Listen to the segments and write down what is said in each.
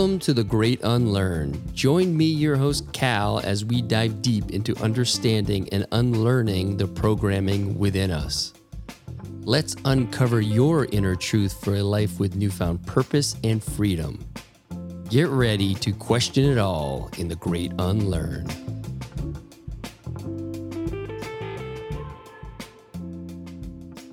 Welcome to The Great Unlearn. Join me, your host, Cal, as we dive deep into understanding and unlearning the programming within us. Let's uncover your inner truth for a life with newfound purpose and freedom. Get ready to question it all in The Great Unlearn.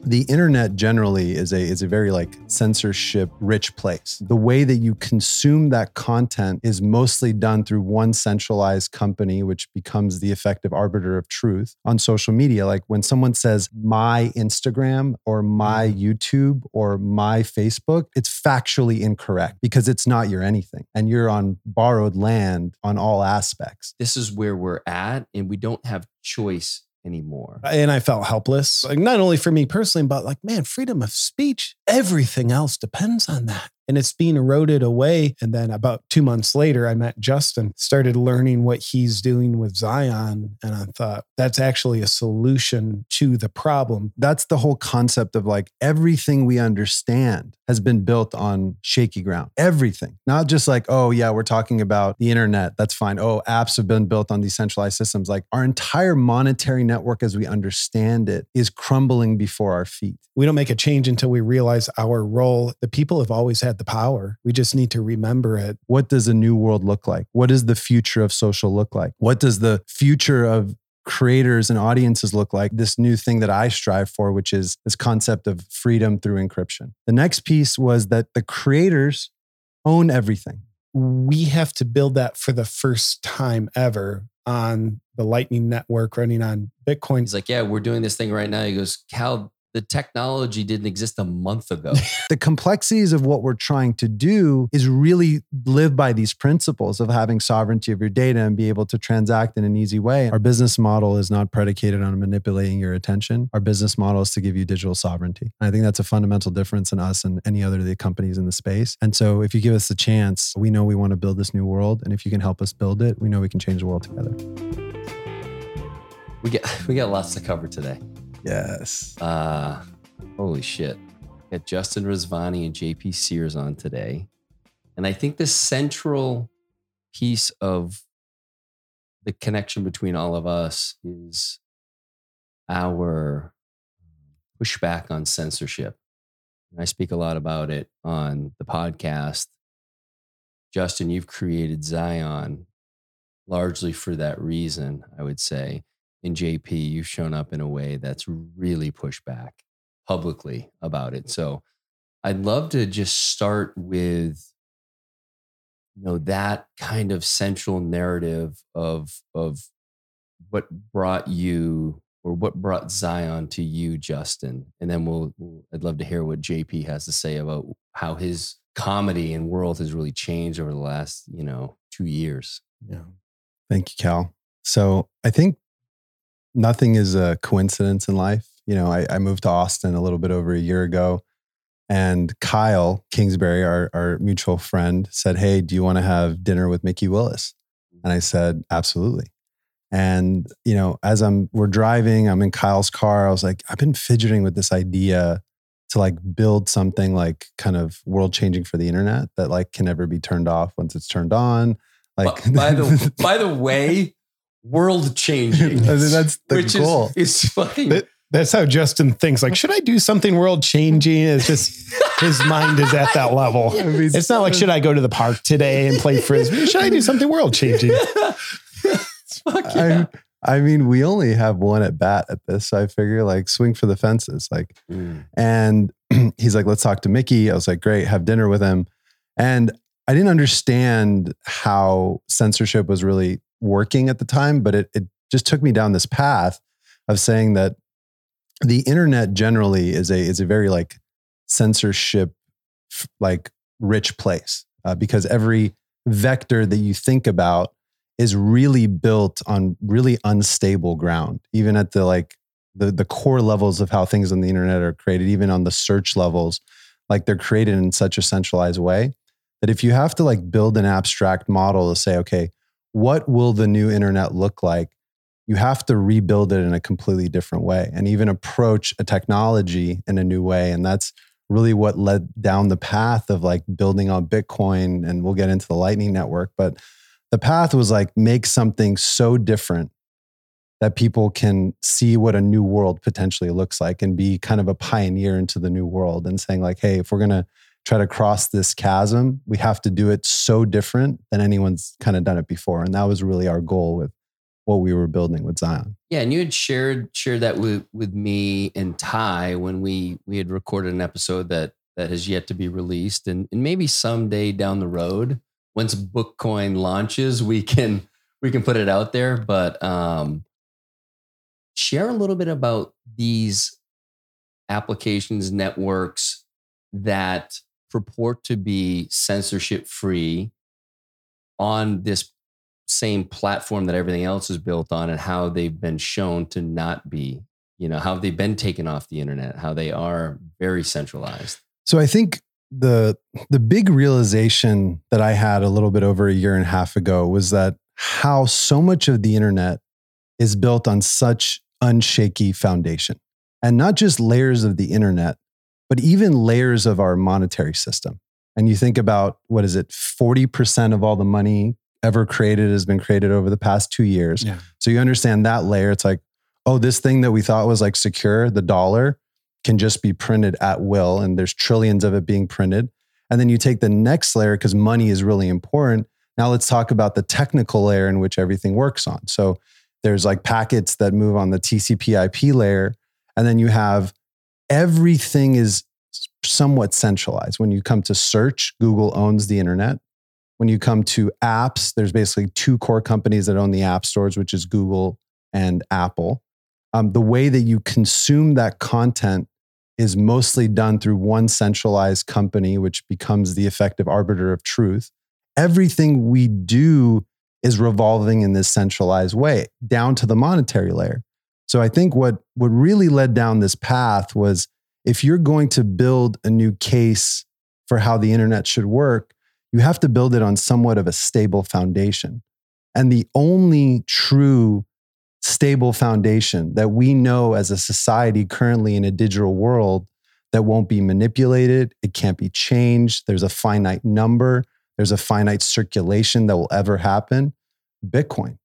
The internet generally is a is a very like censorship rich place. The way that you consume that content is mostly done through one centralized company which becomes the effective arbiter of truth on social media. Like when someone says my Instagram or my. YouTube or my Facebook, it's factually incorrect because it's not your anything and you're on borrowed land on all aspects. This is where we're at and we don't have choice anymore. Uh, and I felt helpless, like not only for me personally, but like, man, freedom of speech, everything else depends on that and it's being eroded away. And then about two months later, I met Justin, started learning what he's doing with Zion. And I thought that's actually a solution to the problem. That's the whole concept of like everything we understand has been built on shaky ground. Everything, not just like, oh, yeah, we're talking about the internet. That's fine. Oh, apps have been built on decentralized systems. Like our entire monetary network as we understand it is crumbling before our feet. We don't make a change until we realize our role. The people have always had the power. We just need to remember it. What does a new world look like? What does the future of social look like? What does the future of creators and audiences look like this new thing that I strive for, which is this concept of freedom through encryption. The next piece was that the creators own everything. We have to build that for the first time ever on the Lightning Network running on Bitcoin. He's like, Yeah, we're doing this thing right now. He goes, Cal, the technology didn't exist a month ago. the complexities of what we're trying to do is really live by these principles of having sovereignty of your data and be able to transact in an easy way. Our business model is not predicated on manipulating your attention. Our business model is to give you digital sovereignty. I think that's a fundamental difference in us and any other of the companies in the space. And so if you give us the chance, we know we want to build this new world. And if you can help us build it, we know we can change the world together. We get we got lots to cover today. Yes. Uh, holy shit. Got Justin Rezvani and JP Sears on today. And I think the central piece of the connection between all of us is our pushback on censorship. And I speak a lot about it on the podcast. Justin, you've created Zion largely for that reason, I would say in JP, you've shown up in a way that's really pushed back publicly about it. So I'd love to just start with you know that kind of central narrative of of what brought you or what brought Zion to you, Justin, and then we'll I'd love to hear what JP has to say about how his comedy and world has really changed over the last you know two years. Yeah, thank you, Cal. So I think nothing is a coincidence in life. You know, I, I, moved to Austin a little bit over a year ago, and Kyle Kingsbury, our, our mutual friend, said, Hey, do you want to have dinner with Mikki Willis? And I said, Absolutely. And, you know, as I'm, we're driving, I'm in Kyle's car. I was like, I've been fidgeting with this idea to like build something like kind of world changing for the internet that like can never be turned off once it's turned on. Like, by the, by the way, world changing. that's the which goal. Is, is fucking. that's how Justin thinks. Like, should I do something world changing? It's just his mind is at that level. It's not like should I go to the park today and play frisbee? Should I do something world changing? yeah. I, I mean, we only have one at bat at this, so I figure like swing for the fences. Like, mm. and he's like, let's talk to Mikki. I was like, great, have dinner with him. And I didn't understand how censorship was really working at the time, but it, it just took me down this path of saying that the internet generally is a is a very like censorship like rich place uh, because every vector that you think about is really built on really unstable ground even at the like the the core levels of how things on the internet are created even on the search levels like they're created in such a centralized way that if you have to like build an abstract model to say okay what will the new internet look like? You have to rebuild it in a completely different way and even approach a technology in a new way. And that's really what led down the path of like building on Bitcoin. And we'll get into the Lightning Network. But the path was like make something so different that people can see what a new world potentially looks like and be kind of a pioneer into the new world and saying like hey if we're going to try to cross this chasm we have to do it so different than anyone's kind of done it before. And that was really our goal with what we were building with zion. Yeah and you had shared shared that with with me and ty when we we had recorded an episode that that has yet to be released. And, and maybe someday down the road once bookcoin launches we can we can put it out there. But um share a little bit about these applications, networks that purport to be censorship free on this same platform that everything else is built on and how they've been shown to not be you know how they've been taken off the internet how they are very centralized so i think the the big realization that i had a little bit over a year and a half ago was that how so much of the internet is built on such unshaky foundation. And not just layers of the internet, but even layers of our monetary system. And you think about what is it, 40% of all the money ever created has been created over the past two years. Yeah. So you understand that layer. It's like, oh, this thing that we thought was like secure, the dollar, can just be printed at will. And there's trillions of it being printed. And then you take the next layer because money is really important. Now let's talk about the technical layer in which everything works on. So there's like packets that move on the TCP IP layer. And then you have everything is somewhat centralized. When you come to search, Google owns the internet. When you come to apps, there's basically two core companies that own the app stores, which is Google and Apple. Um, the way that you consume that content is mostly done through one centralized company, which becomes the effective arbiter of truth. Everything we do is revolving in this centralized way down to the monetary layer. So I think what what really led down this path was if you're going to build a new case for how the internet should work, you have to build it on somewhat of a stable foundation. And the only true stable foundation that we know as a society currently in a digital world that won't be manipulated, it can't be changed, there's a finite number, there's a finite circulation that will ever happen. Bitcoin.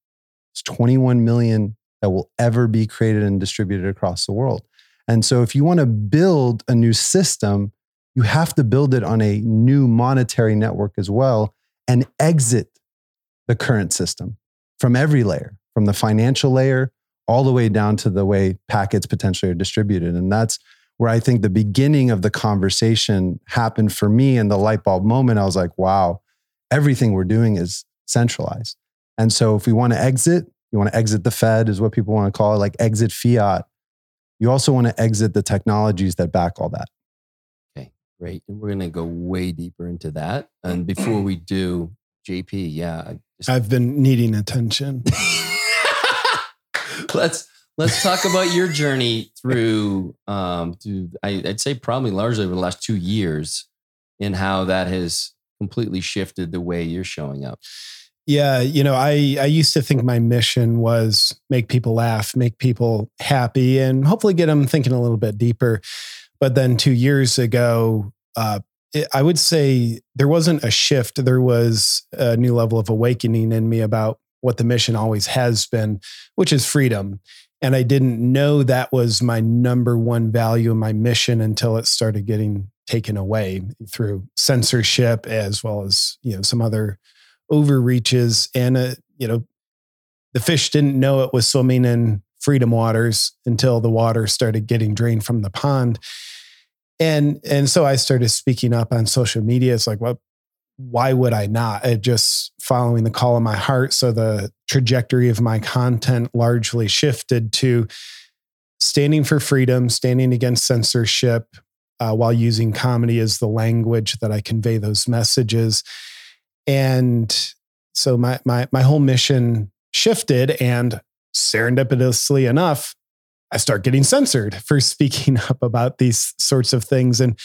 It's 21 million that will ever be created and distributed across the world. And so, if you want to build a new system, you have to build it on a new monetary network as well and exit the current system from every layer, from the financial layer all the way down to the way packets potentially are distributed. And that's where I think the beginning of the conversation happened for me and the light bulb moment. I was like, wow, everything we're doing is centralized. And so if we want to exit, you want to exit the Fed, is what people want to call it, like exit fiat. You also want to exit the technologies that back all that. Okay, great. And we're going to go way deeper into that. And before we do, JP, yeah. Just... I've been needing attention. let's let's talk about your journey through um through I, I'd say probably largely over the last two years and how that has completely shifted the way you're showing up. Yeah, you know, I I used to think my mission was make people laugh, make people happy, and hopefully get them thinking a little bit deeper. But then two years ago, uh, it, I would say there wasn't a shift. There was a new level of awakening in me about what the mission always has been, which is freedom. And I didn't know that was my number one value in my mission until it started getting taken away through censorship as well as you know some other overreaches and uh, you know the fish didn't know it was swimming in freedom waters until the water started getting drained from the pond. And and so i started speaking up on social media. It's like well why would i not? Just following the call of my heart. So the trajectory of my content largely shifted to standing for freedom standing against censorship uh, while using comedy as the language that i convey those messages and so my my my whole mission shifted and serendipitously enough I start getting censored for speaking up about these sorts of things. And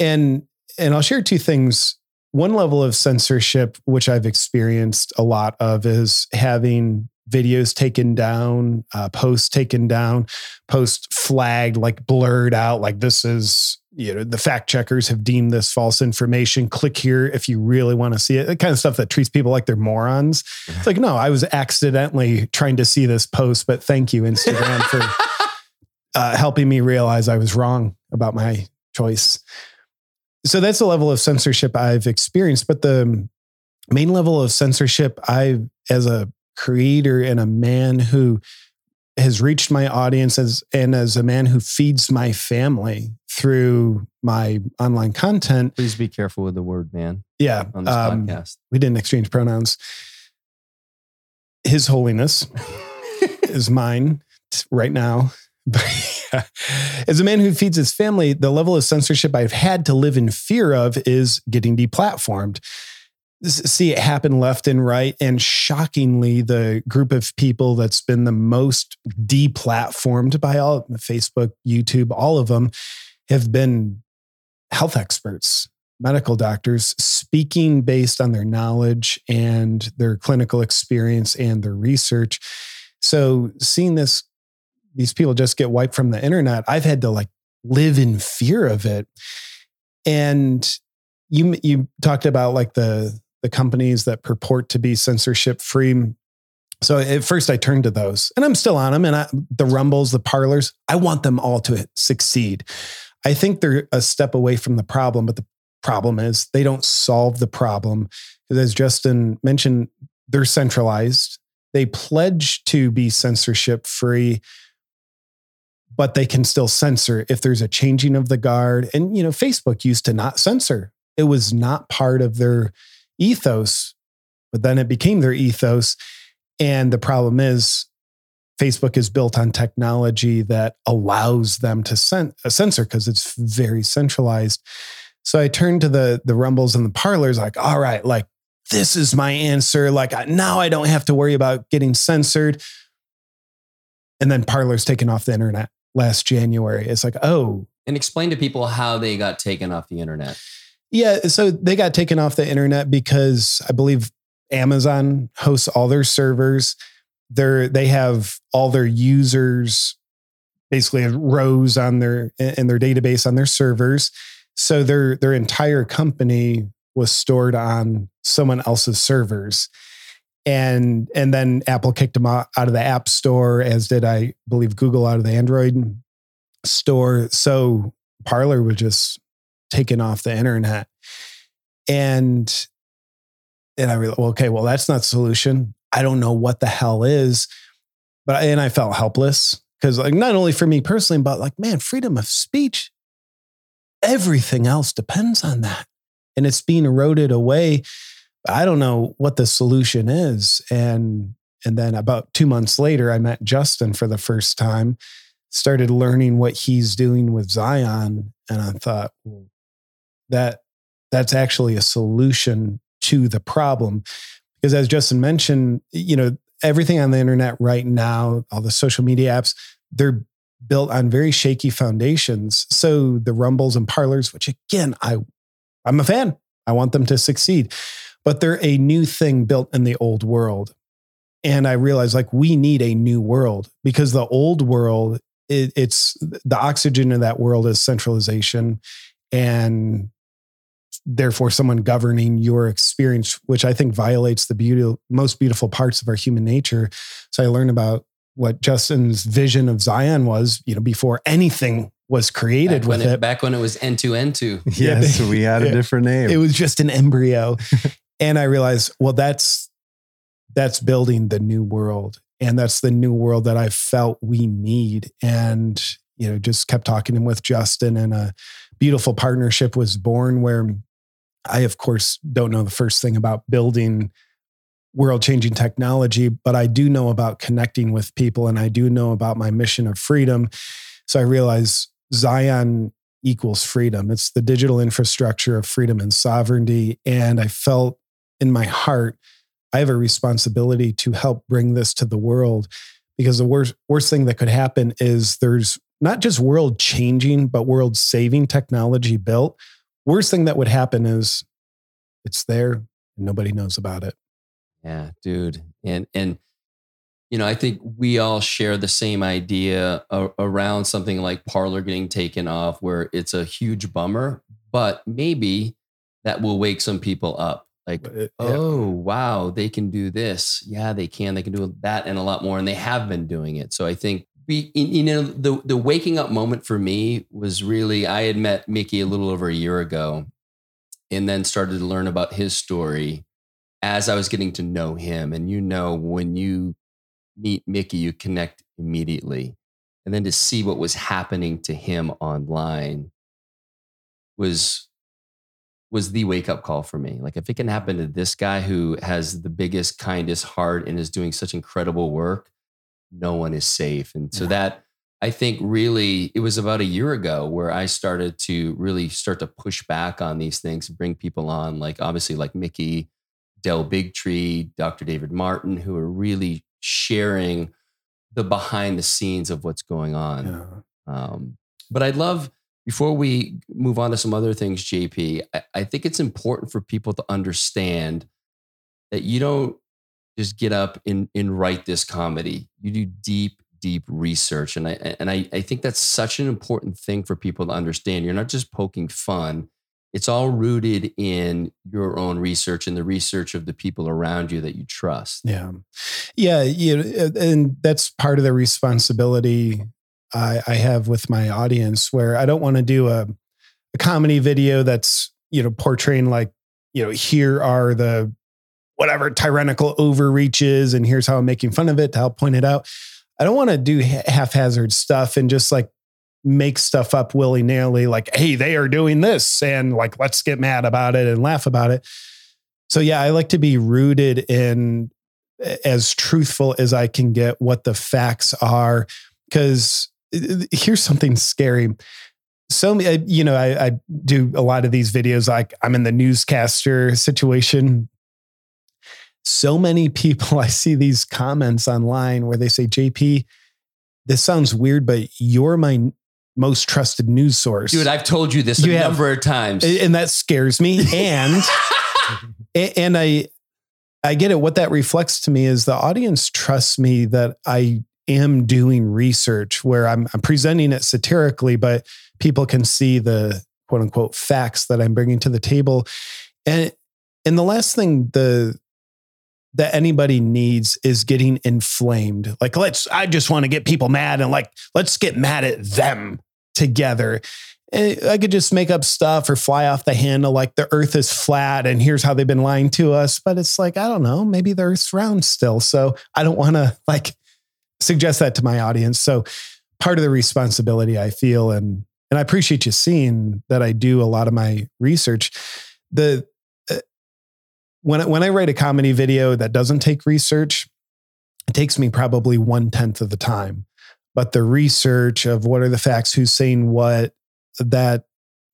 and and I'll share two things. One level of censorship which I've experienced a lot of is having videos taken down, uh, posts taken down, posts flagged, like blurred out, like this is, you know, the fact checkers have deemed this false information. Click here if you really want to see it. The kind of stuff that treats people like they're morons. It's like, no, I was accidentally trying to see this post, but thank you, Instagram, for uh, helping me realize I was wrong about my choice. So that's the level of censorship I've experienced. But the main level of censorship I, as a creator and a man who has reached my audience as and as a man who feeds my family through my online content. Please be careful with the word man. Yeah. On this um, podcast. We didn't exchange pronouns. His holiness is mine right now. As a man who feeds his family, the level of censorship I've had to live in fear of is getting deplatformed see it happen left and right. And shockingly, the group of people that's been the most deplatformed by all Facebook, YouTube, all of them have been health experts, medical doctors speaking based on their knowledge and their clinical experience and their research. So seeing this, these people just get wiped from the internet, I've had to like live in fear of it. And you you talked about like the the companies that purport to be censorship free. So at first I turned to those and I'm still on them and I, the rumbles, the Parlers, I want them all to succeed. I think they're a step away from the problem, but the problem is they don't solve the problem. As Justin mentioned, they're centralized. They pledge to be censorship free, but they can still censor if there's a changing of the guard. And, you know, Facebook used to not censor, it was not part of their ethos, but then it became their ethos. And the problem is, Facebook is built on technology that allows them to uh, censor because it's very centralized. So I turned to the the rumbles and the Parlers, like, all right, like this is my answer. Like now I don't have to worry about getting censored. And then Parler's taken off the internet last January. It's like, oh. And explain to people how they got taken off the internet. Yeah, so they got taken off the internet because I believe Amazon hosts all their servers. They're, they have all their users basically have rows on their in their database on their servers. So their their entire company was stored on someone else's servers. And and then Apple kicked them out, out of the App Store, as did I believe Google out of the Android store. So Parler was just taken off the internet. And and I realized, okay, well, that's not the solution. I don't know what the hell is. But and I felt helpless because like not only for me personally, but like, man, freedom of speech, everything else depends on that. And it's being eroded away. I don't know what the solution is. And and then about two months later, I met Justin for the first time, started learning what he's doing with Zion. And I thought, well, that that's actually a solution to the problem. Because as Justin mentioned, you know, everything on the internet right now, all the social media apps, they're built on very shaky foundations. So the rumbles and Parlers, which again, I I'm a fan. I want them to succeed. But they're a new thing built in the old world. And I realized like we need a new world because the old world, it, it's the oxygen of that world is centralization and therefore someone governing your experience, which I think violates the beauty, most beautiful parts of our human nature. So I learned about what Justin's vision of Zion was, you know, before anything was created back with it, it, Back when it was N2N2. Yes, we had a different name. It was just an embryo. and I realized, well, that's that's building the new world. And that's the new world that I felt we need. And, you know, just kept talking with Justin and a beautiful partnership was born where I, of course, don't know the first thing about building world changing technology, but I do know about connecting with people and I do know about my mission of freedom. So I realize Zion equals freedom. It's the digital infrastructure of freedom and sovereignty. And I felt in my heart, I have a responsibility to help bring this to the world because the worst, worst thing that could happen is there's not just world changing, but world saving technology built Worst thing that would happen is it's there and nobody knows about it. Yeah, dude. And and you know, I think we all share the same idea around something like Parler getting taken off, where it's a huge bummer, but maybe that will wake some people up. Like, it, yeah. oh, wow, they can do this. Yeah, they can. They can do that and a lot more. And they have been doing it. So I think you know, the, the waking up moment for me was really, I had met Mikki a little over a year ago and then started to learn about his story as I was getting to know him. And you know, when you meet Mikki, you connect immediately. And then to see what was happening to him online was was the wake up call for me. Like if it can happen to this guy who has the biggest, kindest heart and is doing such incredible work, no one is safe. And so yeah. that I think really it was about a year ago where I started to really start to push back on these things, bring people on, like obviously like Mikki, Del Bigtree, Dr. David Martin, who are really sharing the behind the scenes of what's going on. Yeah. Um, but I'd love before we move on to some other things, JP, I, I think it's important for people to understand that you don't just get up and, and write this comedy. You do deep, deep research. And I and I, I think that's such an important thing for people to understand. You're not just poking fun. It's all rooted in your own research and the research of the people around you that you trust. Yeah. Yeah. You and that's part of the responsibility I, I have with my audience where I don't want to do a, a comedy video that's, you know, portraying like, you know, here are the whatever tyrannical overreaches and here's how I'm making fun of it to help point it out. I don't want to do haphazard stuff and just like make stuff up willy nilly, like, hey, they are doing this and like, let's get mad about it and laugh about it. So, yeah, I like to be rooted in as truthful as I can get what the facts are. Because here's something scary so you know I, I, do a lot of these videos like i'm in the newscaster situation so many people i see these comments online where they say jp this sounds weird but you're my most trusted news source. Dude i've told you this you a have, number of times. and that scares me and and i i get it. What that reflects to me is the audience trusts me that i am doing research where I'm, I'm presenting it satirically, but people can see the quote unquote facts that I'm bringing to the table. And and the last thing the that anybody needs is getting inflamed. Like let's I just want to get people mad and like let's get mad at them together. And I could just make up stuff or fly off the handle like the earth is flat and here's how they've been lying to us. But it's like, I don't know, maybe the earth's round still. So I don't want to like suggest that to my audience. So part of the responsibility I feel and and I appreciate you seeing that I do a lot of my research. The when I, when I write a comedy video that doesn't take research, it takes me probably one tenth of the time. But the research of what are the facts, who's saying what, that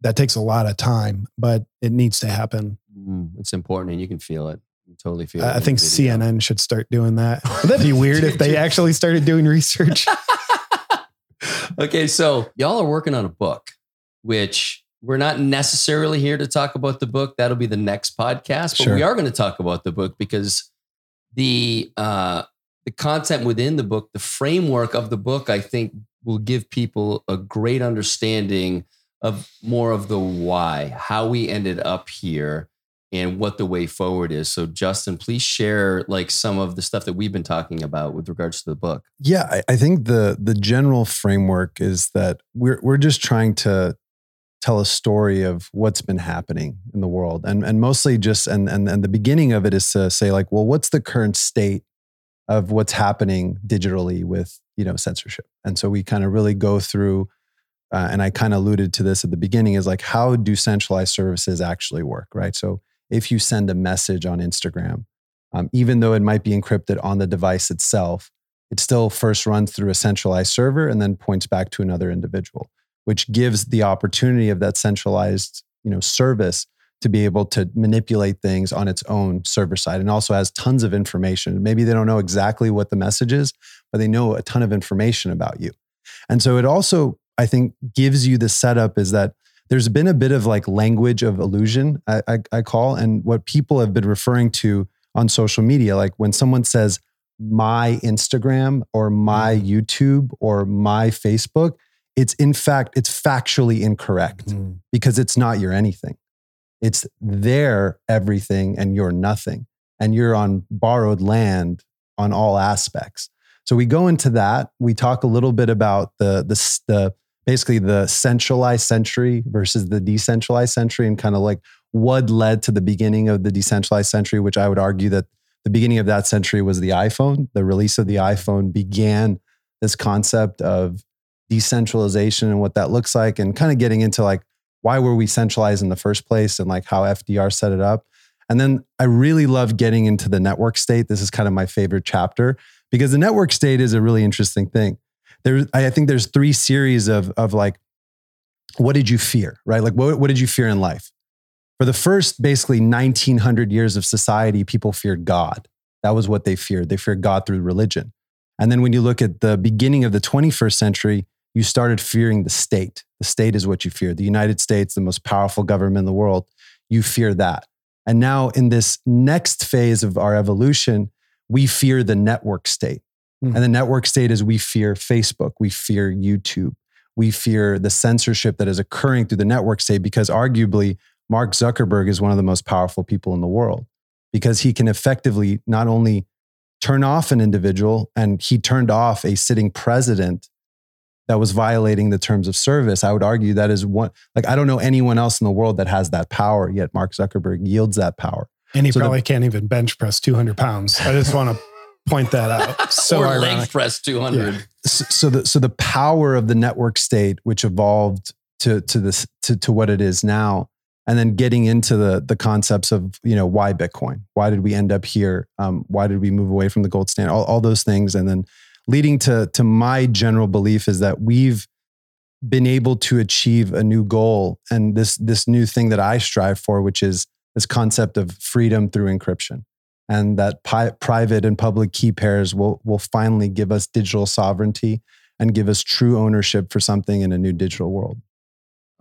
that takes a lot of time. But it needs to happen. Mm, it's important, and you can feel it You totally feel. I think CNN should start doing that. Would that be weird if they actually started doing research? okay, so y'all are working on a book, which we're not necessarily here to talk about the book. That'll be the next podcast, but sure. we are going to talk about the book because the uh, the content within the book, the framework of the book, I think will give people a great understanding of more of the why, how we ended up here and what the way forward is. So, Justin, please share like some of the stuff that we've been talking about with regards to the book. Yeah, I, I think the the general framework is that we're we're just trying to tell a story of what's been happening in the world, and and mostly just and and and the beginning of it is to say like, well, what's the current state of what's happening digitally with you know censorship, and so we kind of really go through. Uh, and I kind of alluded to this at the beginning is like, how do centralized services actually work, right? So if you send a message on Instagram, um, even though it might be encrypted on the device itself, it still first runs through a centralized server and then points back to another individual, which gives the opportunity of that centralized you know, service to be able to manipulate things on its own server side and also has tons of information. Maybe they don't know exactly what the message is, but they know a ton of information about you. And so it also, I think, gives you the setup is that there's been a bit of like language of illusion, I, I, I call, and what people have been referring to on social media. Like when someone says my Instagram or my Mm-hmm. YouTube or my Facebook, it's in fact, it's factually incorrect Mhm. because it's not your anything. It's their everything and you're nothing. And you're on borrowed land on all aspects. So we go into that. We talk a little bit about the the, the basically the centralized century versus the decentralized century and kind of like what led to the beginning of the decentralized century, which I would argue that the beginning of that century was the iPhone. The release of the iPhone began this concept of decentralization and what that looks like, and kind of getting into like why were we centralized in the first place and like how FDR set it up. And then I really love getting into the network state. This is kind of my favorite chapter because the network state is a really interesting thing. There, I think there's three series of of like, what did you fear, right? Like, what, what did you fear in life? For the first basically 1900 years of society, people feared God. That was what they feared. They feared God through religion. And then when you look at the beginning of the 21st century, you started fearing the state. The state is what you fear. The United States, the most powerful government in the world, you fear that. And now in this next phase of our evolution, we fear the network state. Hmm. And the network state is we fear Facebook, we fear YouTube, we fear the censorship that is occurring through the network state because arguably Mark Zuckerberg is one of the most powerful people in the world because he can effectively not only turn off an individual and he turned off a sitting president that was violating the terms of service. I would argue that is one, like, I don't know anyone else in the world that has that power, yet Mark Zuckerberg yields that power. And he So the- probably can't even bench press 200 pounds. I just want to point that out. So or leg press 200. so, so the so the power of the network state, which evolved to to this to, to what it is now, and then getting into the the concepts of you know why Bitcoin, why did we end up here, um, why did we move away from the gold standard, all, all those things, and then leading to to my general belief is that we've been able to achieve a new goal and this this new thing that I strive for, which is this concept of freedom through encryption and that pi- private and public key pairs will will finally give us digital sovereignty and give us true ownership for something in a new digital world.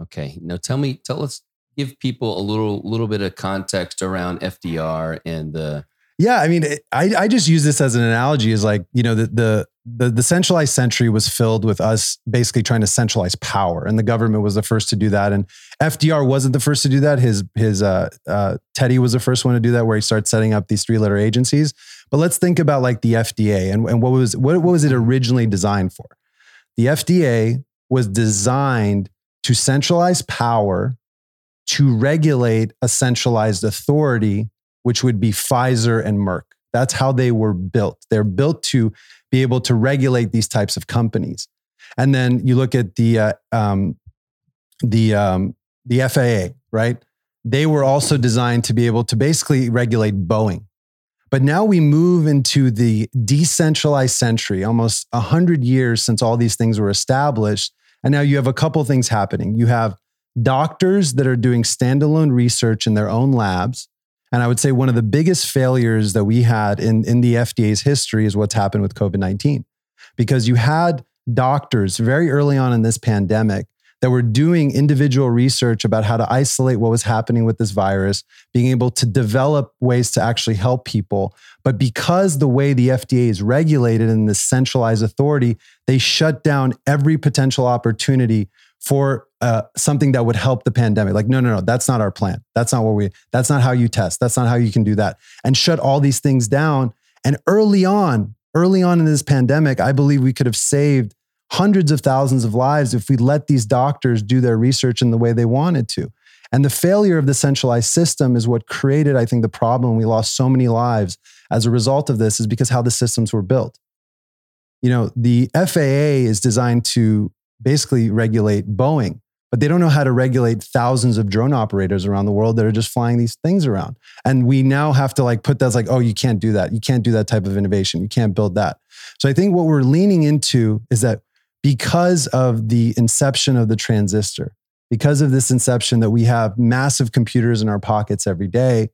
Okay. Now tell me, tell us, give people a little little bit of context around FDR and the Yeah, I mean, it- I I just use this as an analogy. Is like you know the the the, the centralized century was filled with us basically trying to centralize power, and the government was the first to do that. And FDR wasn't the first to do that. His his uh, uh, Teddy was the first one to do that, where he started setting up these three letter agencies. But let's think about like the FDA and, and what was what, what was it originally designed for? The FDA was designed to centralize power to regulate a centralized authority which would be Pfizer and Merck. That's how they were built. They're built to be able to regulate these types of companies. And then you look at the uh, um, the um, the FAA, right? They were also designed to be able to basically regulate Boeing. But now we move into the decentralized century, almost a 100 years since all these things were established. And now you have a couple things happening. You have doctors that are doing standalone research in their own labs. And I would say one of the biggest failures that we had in, in the FDA's history is what's happened with COVID 19. Because you had doctors very early on in this pandemic that were doing individual research about how to isolate what was happening with this virus, being able to develop ways to actually help people. But because the way the FDA is regulated in this centralized authority, they shut down every potential opportunity for uh, something that would help the pandemic. Like, no, no, no, that's not our plan. That's not what we, that's not how you test. That's not how you can do that. And shut all these things down. And early on, early on in this pandemic, I believe we could have saved hundreds of thousands of lives if we let these doctors do their research in the way they wanted to. And the failure of the centralized system is what created, I think, the problem. We lost so many lives as a result of this, is because how the systems were built. You know, the FAA is designed to basically regulate Boeing, but they don't know how to regulate thousands of drone operators around the world that are just flying these things around. And we now have to like put that as like, oh, you can't do that. You can't do that type of innovation. You can't build that. So I think what we're leaning into is that because of the inception of the transistor, because of this inception that we have massive computers in our pockets every day,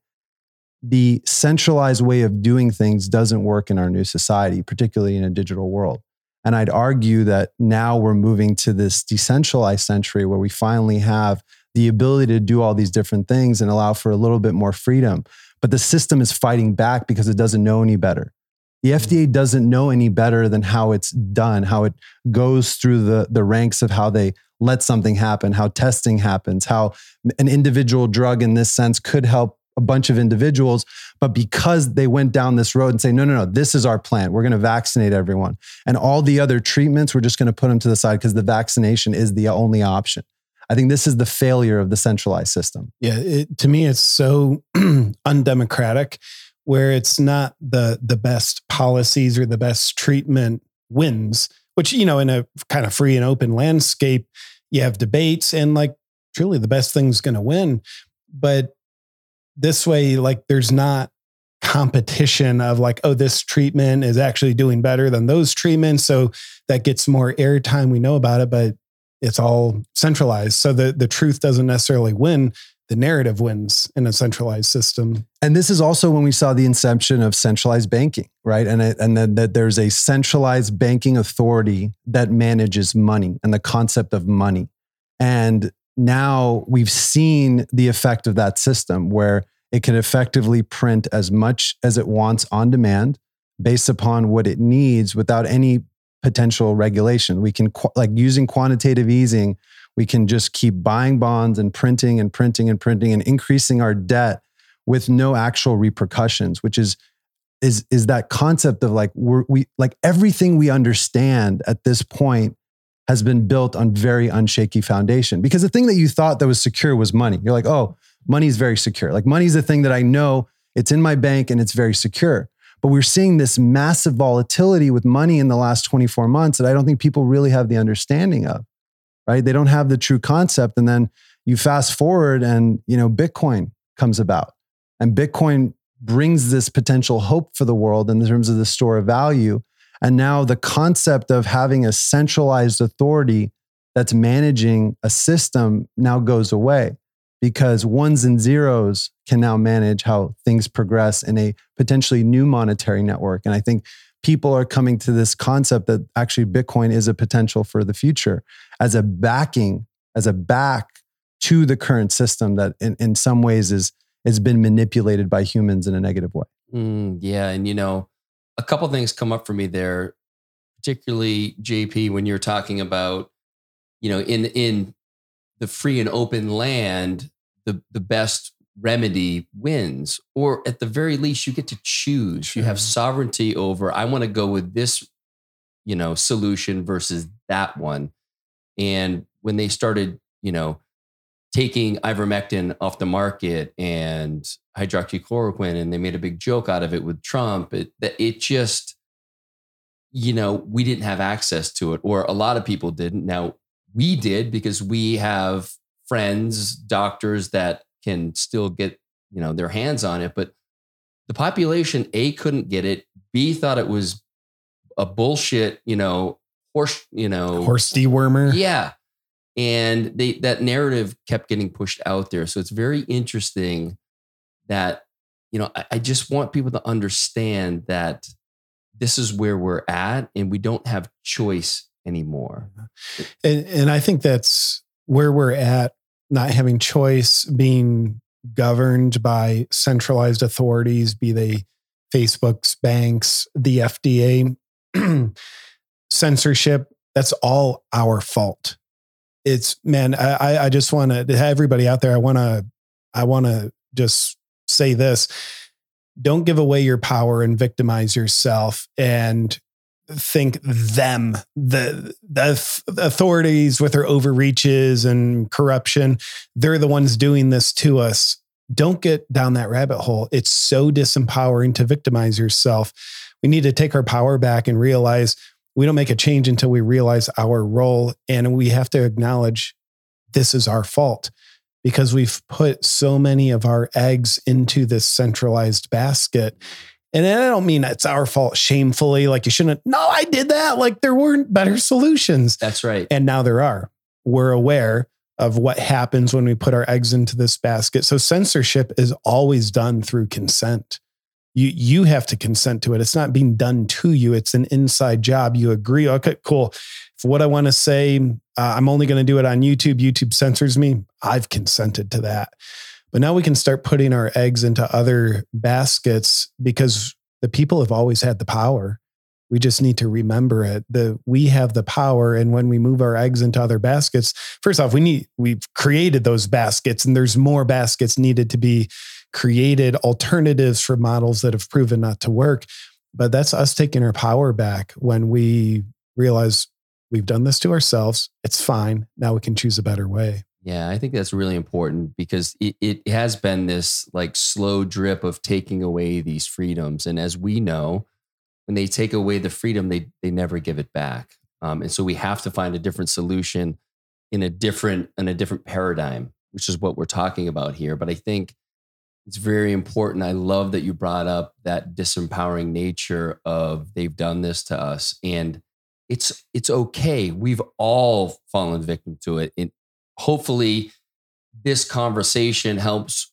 the centralized way of doing things doesn't work in our new society, particularly in a digital world. And I'd argue that now we're moving to this decentralized century where we finally have the ability to do all these different things and allow for a little bit more freedom. But the system is fighting back because it doesn't know any better. The mm. FDA doesn't know any better than how it's done, how it goes through the, the ranks of how they let something happen, how testing happens, how an individual drug in this sense could help a bunch of individuals. But because they went down this road and say, no, no, no, this is our plan. We're going to vaccinate everyone. And all the other treatments, we're just going to put them to the side because the vaccination is the only option. I think this is the failure of the centralized system. Yeah, it, to me, it's so undemocratic, where it's not the the best policies or the best treatment wins. Which you know, in a kind of free and open landscape, you have debates, and like truly, the best thing's going to win. But this way, like, there's not competition of like, oh, this treatment is actually doing better than those treatments, so that gets more airtime. We know about it, but it's all centralized. So the, the truth doesn't necessarily win. The narrative wins in a centralized system. And this is also when we saw the inception of centralized banking, right? And, and then that there's a centralized banking authority that manages money and the concept of money. And now we've seen the effect of that system where it can effectively print as much as it wants on demand based upon what it needs without any potential regulation. We can, like using quantitative easing, we can just keep buying bonds and printing and printing and printing and increasing our debt with no actual repercussions, which is is is that concept of like we're, we like everything we understand at this point has been built on very unshaky foundation because the thing that you thought that was secure was money you're like oh money is very secure like money is the thing that i know it's in my bank and it's very secure but we're seeing this massive volatility with money in the last 24 months that I don't think people really have the understanding of, right? They don't have the true concept. And then you fast forward and, you know, Bitcoin comes about and Bitcoin brings this potential hope for the world in terms of the store of value. And now the concept of having a centralized authority that's managing a system now goes away because ones and zeros can now manage how things progress in a potentially new monetary network. And I think people are coming to this concept that actually Bitcoin is a potential for the future as a backing, as a back to the current system that in, in some ways is has been manipulated by humans in a negative way. Mm, yeah. And you know, a couple things come up for me there, particularly JP, when you're talking about, you know, in in the free and open land, the, the best remedy wins. Or at the very least, you get to choose. Sure. You have sovereignty over, I want to go with this, you know, solution versus that one. And when they started, you know, taking ivermectin off the market and hydroxychloroquine, and they made a big joke out of it with Trump, it, it just, you know, we didn't have access to it, or a lot of people didn't. Now, we did because we have friends, doctors that can still get, you know, their hands on it. But the population, A, couldn't get it. B, thought it was a bullshit, you know, horse, you know, horse dewormer. Yeah. And they that narrative kept getting pushed out there. So it's very interesting that, you know, I, I just want people to understand that this is where we're at and we don't have choice anymore. Mm-hmm. And, and I think that's where we're at, not having choice, being governed by centralized authorities, be they Facebook's, banks, the FDA, censorship. That's all our fault. It's man, I, I just want to everybody out there. I want to, I want to just say this: don't give away your power and victimize yourself. And think them, the, the authorities with their overreaches and corruption, they're the ones doing this to us. Don't get down that rabbit hole. It's so disempowering to victimize yourself. We need to take our power back and realize we don't make a change until we realize our role. And we have to acknowledge this is our fault because we've put so many of our eggs into this centralized basket and I don't mean it's our fault shamefully, like you shouldn't. No, I did that. Like there weren't better solutions. That's right. And now there are. We're aware of what happens when we put our eggs into this basket. So censorship is always done through consent. You you have to consent to it. It's not being done to you. It's an inside job. You agree. Okay, cool. For what I want to say, uh, I'm only going to do it on YouTube. YouTube censors me. I've consented to that. But now we can start putting our eggs into other baskets because the people have always had the power. We just need to remember it. The we have the power, and when we move our eggs into other baskets, first off, we need we've created those baskets, and there's more baskets needed to be created, alternatives for models that have proven not to work. But that's us taking our power back when we realize we've done this to ourselves. It's fine. Now we can choose a better way. Yeah, I think that's really important because it, it has been this like slow drip of taking away these freedoms. And as we know, when they take away the freedom, they they never give it back. Um, and so we have to find a different solution in a different in a different paradigm, which is what we're talking about here. But I think it's very important. I love that you brought up that disempowering nature of they've done this to us, and it's it's okay. We've all fallen victim to it. And hopefully, this conversation helps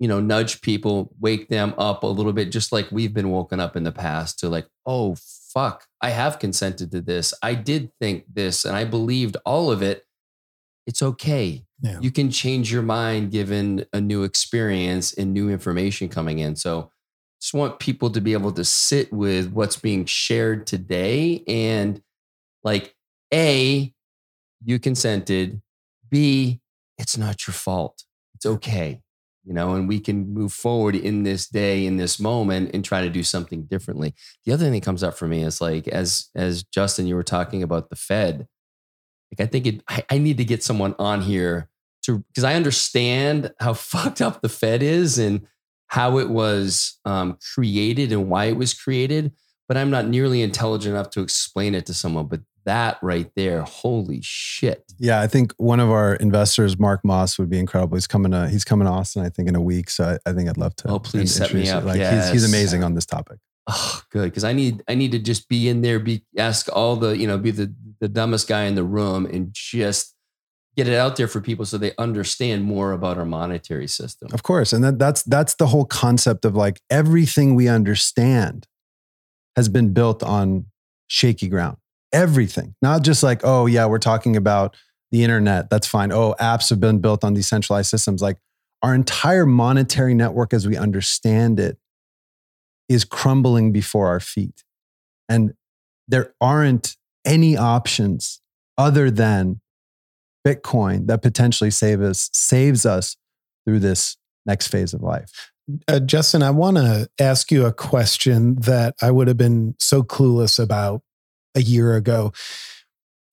you know, nudge people, wake them up a little bit, just like we've been woken up in the past to like, oh, fuck, I have consented to this. I did think this and I believed all of it. It's okay. Yeah. You can change your mind given a new experience and new information coming in. So, just want people to be able to sit with what's being shared today and like, A, you consented. B, it's not your fault. It's okay you know, and we can move forward in this day, in this moment, and try to do something differently. The other thing that comes up for me is like, as as Justin, you were talking about the Fed. Like, I think it, I, I need to get someone on here to because I understand how fucked up the Fed is and how it was um, created and why it was created, but I'm not nearly intelligent enough to explain it to someone. But that right there, holy shit. Yeah, I think one of our investors, Mark Moss, would be incredible. He's coming to he's coming to Austin, I think, in a week. So I, I think I'd love to. Oh, please set me up. Like yes. he's, he's amazing on this topic. Oh, good. Because I need I need to just be in there, be ask all the, you know, be the the dumbest guy in the room and just get it out there for people so they understand more about our monetary system. Of course. And that, that's that's the whole concept of like everything we understand has been built on shaky ground everything, not just like, oh, yeah, we're talking about the internet. That's fine. Oh, apps have been built on decentralized systems. Like our entire monetary network as we understand it is crumbling before our feet. And there aren't any options other than Bitcoin that potentially save us, saves us through this next phase of life. Uh, Justin, I want to ask you a question that I would have been so clueless about a year ago.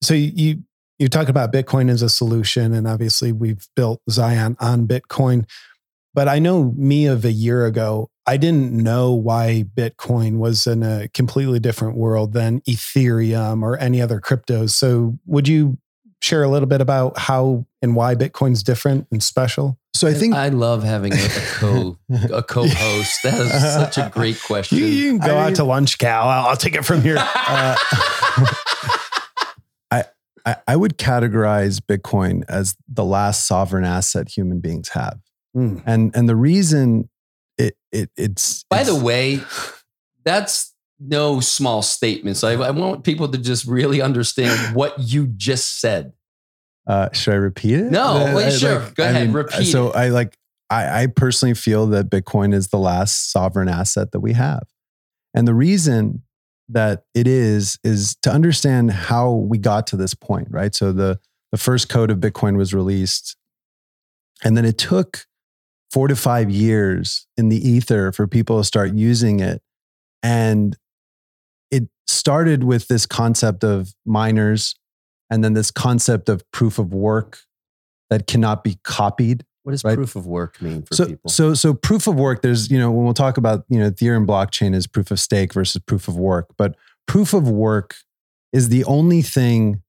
So you you talk about Bitcoin as a solution, and obviously we've built Zion on Bitcoin. But I know me of a year ago, I didn't know why Bitcoin was in a completely different world than Ethereum or any other cryptos. So would you share a little bit about how and why Bitcoin's different and special? So I think I love having a, co a co-host. That is such a great question. You, you can go I out to lunch, Cal. I'll, I'll take it from here. Uh, I, I I would categorize Bitcoin as the last sovereign asset human beings have, mm. and and the reason it it it's by it's, the way, that's no small statement. So I, I want people to just really understand what you just said. Uh, should I repeat it? No, uh, wait, sure. Like, Go I ahead, mean, repeat. So it. I like I, I personally feel that Bitcoin is the last sovereign asset that we have. And the reason that it is is to understand how we got to this point, right? So the the first code of Bitcoin was released, and then it took four to five years in the ether for people to start using it. And it started with this concept of miners and then this concept of proof of work that cannot be copied. What does right? proof of work mean for so, people? So, so proof of work. There's, you know, when we'll talk about, you know, Ethereum blockchain is proof of stake versus proof of work, but proof of work is the only thing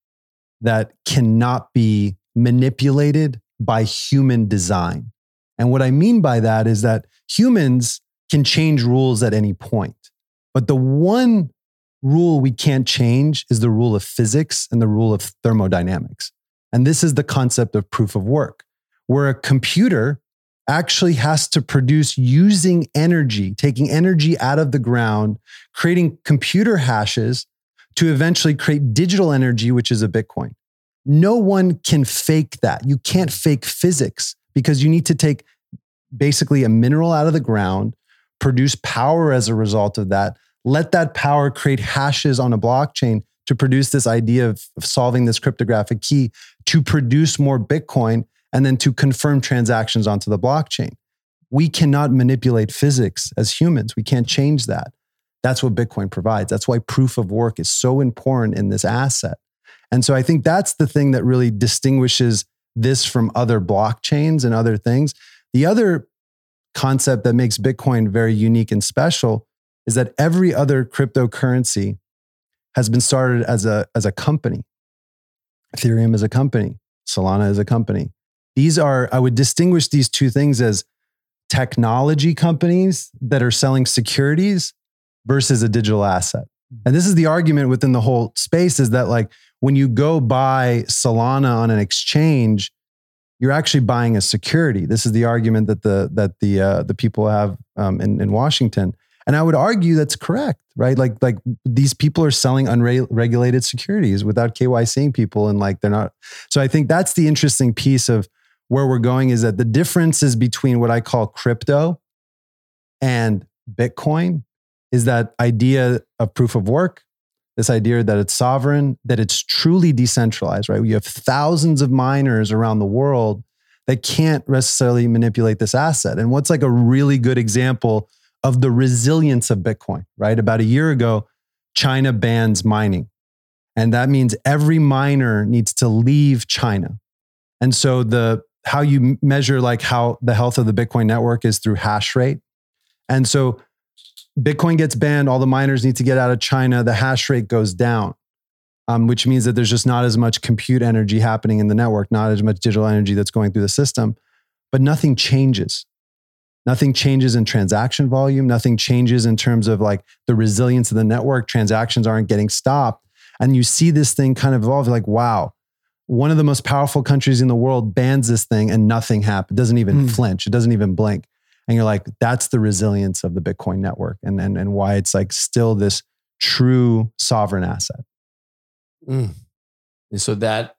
that cannot be manipulated by human design. And what I mean by that is that humans can change rules at any point. But the one rule we can't change is the rule of physics and the rule of thermodynamics. And this is the concept of proof of work, where a computer actually has to produce using energy, taking energy out of the ground, creating computer hashes to eventually create digital energy, which is a Bitcoin. No one can fake that. You can't fake physics because you need to take basically a mineral out of the ground, produce power as a result of that. Let that power create hashes on a blockchain to produce this idea of, of solving this cryptographic key to produce more Bitcoin and then to confirm transactions onto the blockchain. We cannot manipulate physics as humans. We can't change that. That's what Bitcoin provides. That's why proof of work is so important in this asset. And so I think that's the thing that really distinguishes this from other blockchains and other things. The other concept that makes Bitcoin very unique and special is that every other cryptocurrency has been started as a, as a company. Ethereum is a company, Solana is a company. These are, I would distinguish these two things as technology companies that are selling securities versus a digital asset. And this is the argument within the whole space is that like when you go buy Solana on an exchange, you're actually buying a security. This is the argument that the that the uh, the people have um, in, in Washington, and I would argue that's correct, right? Like like these people are selling unregulated securities without KYCing people, and like they're not. So I think that's the interesting piece of where we're going is that the differences between what I call crypto and Bitcoin is that idea of proof of work, this idea that it's sovereign, that it's truly decentralized, right? You have thousands of miners around the world that can't necessarily manipulate this asset. And what's like a really good example of the resilience of Bitcoin, right? About a year ago, China bans mining. And that means every miner needs to leave China. And so the how you measure like how the health of the Bitcoin network is through hash rate. And so Bitcoin gets banned, all the miners need to get out of China, the hash rate goes down, um, which means that there's just not as much compute energy happening in the network, not as much digital energy that's going through the system, but nothing changes. Nothing changes in transaction volume. Nothing changes in terms of like the resilience of the network. Transactions aren't getting stopped. And you see this thing kind of evolve like, wow, one of the most powerful countries in the world bans this thing and nothing happens. It doesn't even mm. flinch. It doesn't even blink and you're like that's the resilience of the bitcoin network and and, and why it's like still this true sovereign asset. Mm. and so that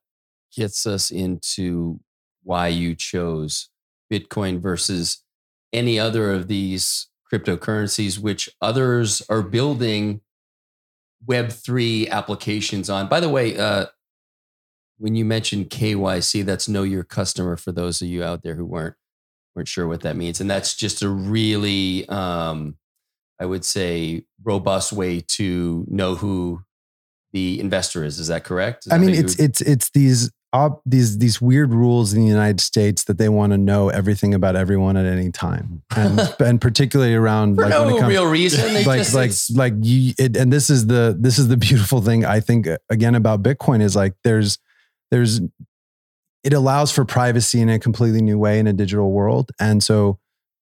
gets us into why you chose bitcoin versus any other of these cryptocurrencies which others are building web3 applications on. By the way uh, when you mentioned kyc that's know your customer for those of you out there who weren't weren't sure what that means. And that's just a really, um, I would say, robust way to know who the investor is. Is that correct? Is I that mean, it's would... it's it's these op, these these weird rules in the United States that they want to know everything about everyone at any time, and and particularly around For like no when it comes, real reason. They like just, like like you, it, and this is the this is the beautiful thing I think again about Bitcoin is like there's there's it allows for privacy in a completely new way in a digital world. And so,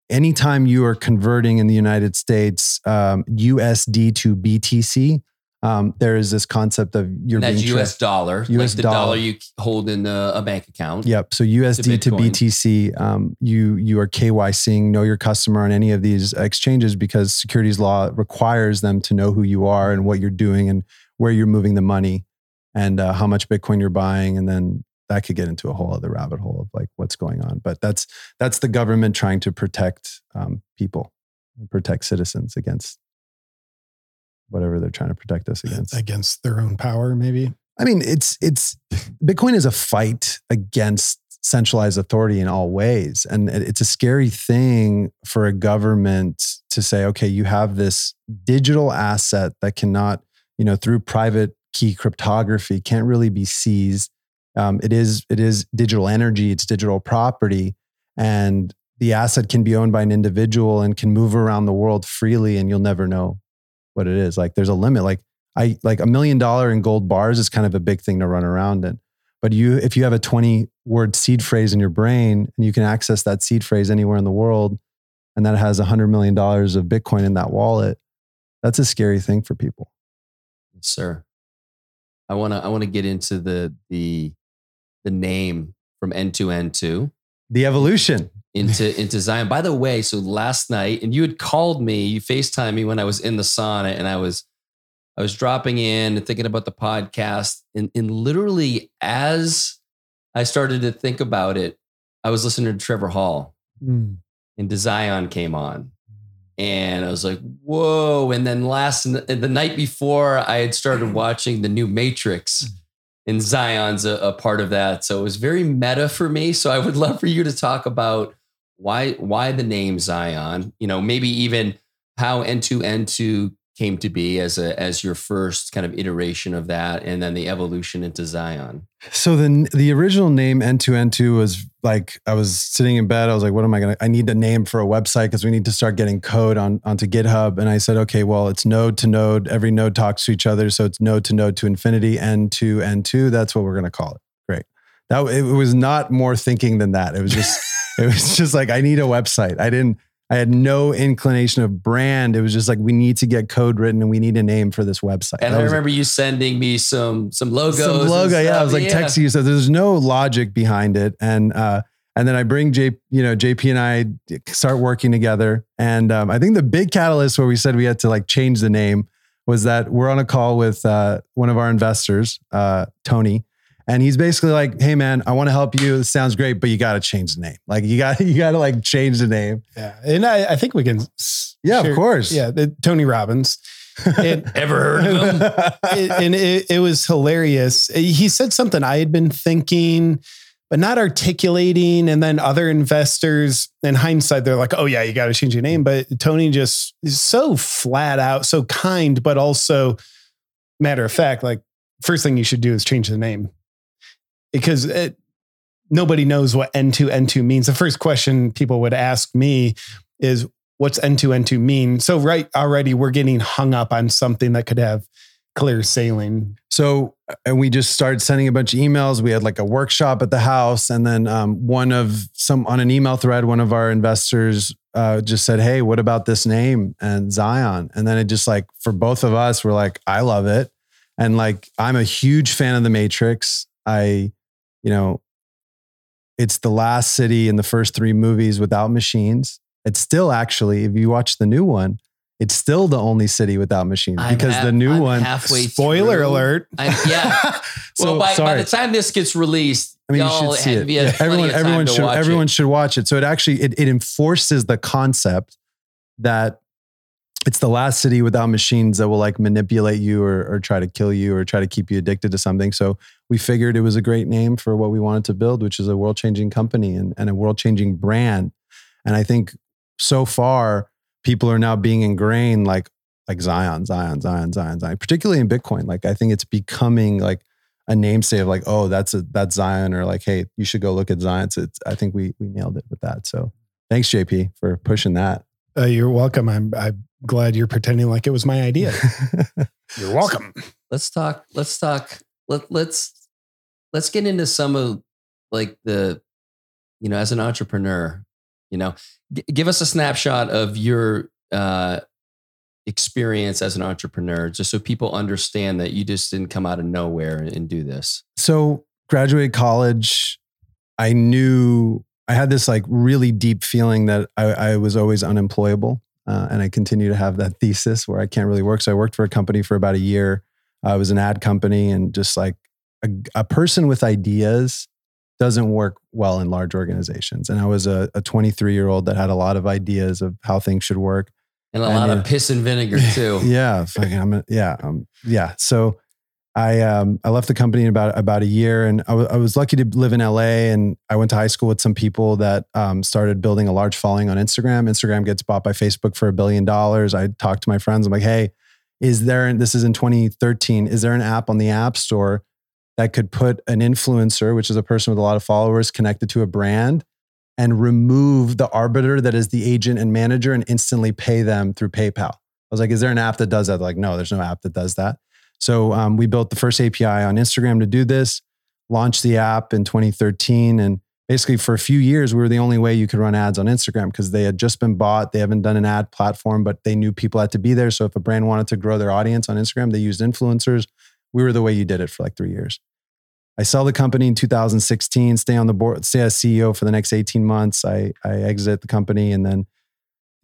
anytime you are converting in the United States um, USD to BTC, um, there is this concept of you're and that's being US tra- dollar, US like the dollar. dollar you hold in a, a, bank account. Yep. So USD to, to BTC, um, you you are KYCing, know your customer on any of these exchanges because securities law requires them to know who you are and what you're doing and where you're moving the money and uh, how much Bitcoin you're buying, and then that could get into a whole other rabbit hole of like what's going on. But that's that's the government trying to protect um, people, protect citizens against whatever they're trying to protect us against. Against their own power, maybe. I mean, it's it's Bitcoin is a fight against centralized authority in all ways, and it's a scary thing for a government to say, okay, you have this digital asset that cannot, you know, through private key cryptography, can't really be seized um, it is it is digital energy, it's digital property, and the asset can be owned by an individual and can move around the world freely, and you'll never know what it is. Like there's a limit. Like I like a million dollar in gold bars is kind of a big thing to run around in. But you, if you have a 20 word seed phrase in your brain and you can access that seed phrase anywhere in the world, and that has a hundred million dollars of Bitcoin in that wallet, that's a scary thing for people. Sir. I want to I want to get into the the the name from N2N2. The evolution into into Zion. By the way, so last night, and you had called me, you FaceTime me when I was in the sauna, and I was I was dropping in and thinking about the podcast, and, and literally as I started to think about it, I was listening to Trevor Hall, mm. and Zion came on, And I was like, whoa. And then last the night before, I had started watching the new Matrix, and Zion's a, a part of that. So it was very meta for me. So I would love for you to talk about why why the name Zion, you know, maybe even how N2N2 came to be as a as your first kind of iteration of that and then the evolution into Zion. So the the original name N2N2 was like I was sitting in bed I was like what am I going to I need a name for a website because we need to start getting code on onto GitHub and I said okay well it's node to node every node talks to each other so it's node to node to infinity N2 N2 that's what we're going to call it. Great. That it was not more thinking than that. It was just it was just like I need a website. I didn't I had no inclination of brand. It was just like we need to get code written and we need a name for this website. And that I remember you sending me some some logos. Some logo, yeah. I was like yeah. texting you. So there's no logic behind it. And uh and then I bring J, you know, JP and I start working together. And um, I think the big catalyst where we said we had to like change the name was that we're on a call with uh, one of our investors, uh, Tony, and he's basically like, "Hey, man, I want to help you. This sounds great, but you got to change the name. Like, you got you got to like change the name." Yeah, and I, I think we can. Yeah, share, of course. Yeah, the, Tony Robbins. It, Ever heard of him? it, and it, it was hilarious. He said something I had been thinking, but not articulating. And then other investors, in hindsight, they're like, "Oh yeah, you got to change your name." But Tony just is so flat out, so kind, but also matter of fact, like first thing you should do is change the name because it, nobody knows what N2 N2 means. The first question people would ask me is, what's N2 N2 mean? So, right already, we're getting hung up on something that could have clear sailing. So, and we just started sending a bunch of emails. We had like a workshop at the house, and then um, one of some on an email thread, one of our investors uh, just said, "Hey, what about this name and Zion?" And then it just like for both of us, we're like, "I love it," and like I'm a huge fan of the Matrix. I you know, it's the last city in the first three movies without machines. It's still actually, if you watch the new one, it's still the only city without machines because the new I'm one. Halfway spoiler through, alert! I'm, yeah. so well, by, by, the time this gets released, I mean, you should see it. Yeah, everyone, everyone should, everyone it. should watch it. So it actually it, it enforces the concept that it's the last city without machines that will like manipulate you or, or try to kill you or try to keep you addicted to something. So we figured it was a great name for what we wanted to build, which is a world changing company and, and a world changing brand. And I think so far, people are now being ingrained like like Zion, Zion, Zion, Zion, Zion, particularly in Bitcoin. Like I think it's becoming like a namesake of like, oh, that's a that's Zion, or like, hey, you should go look at Zion. So it's, I think we we nailed it with that. So thanks, JP, for pushing that. Uh, you're welcome. I'm I'm glad you're pretending like it was my idea. you're welcome. Let's talk. Let's talk. Let let's let's get into some of like the you know as an entrepreneur. You know, g- give us a snapshot of your uh, experience as an entrepreneur, just so people understand that you just didn't come out of nowhere and, and do this. So graduated college. I knew I had this like really deep feeling that I, I was always unemployable. Uh, and I continue to have that thesis where I can't really work. So I worked for a company for about a year. Uh, I was an ad company and just like a, a, person with ideas doesn't work well in large organizations. And I was a 23 year old that had a lot of ideas of how things should work. And a and, lot of piss and vinegar too. yeah. Fucking, I'm a, yeah. Um, yeah. So I um, I left the company in about about a year, and I, w- I was lucky to live in LA. And I went to high school with some people that um, started building a large following on Instagram. Instagram gets bought by Facebook for a billion dollars. I talked to my friends. I'm like, hey, is there? This is in 2013. Is there an app on the App Store that could put an influencer, which is a person with a lot of followers, connected to a brand, and remove the arbiter that is the agent and manager, and instantly pay them through PayPal? I was like, is there an app that does that? They're like, no, there's no app that does that. So um, we built the first API on Instagram to do this, launched the app in 2013. And basically, for a few years, we were the only way you could run ads on Instagram because they had just been bought. They haven't done an ad platform, but they knew people had to be there. So if a brand wanted to grow their audience on Instagram, they used influencers. We were the way you did it for like three years. I sell the company in 2016, stay on the board, stay as CEO for the next 18 months. I, I exit the company and then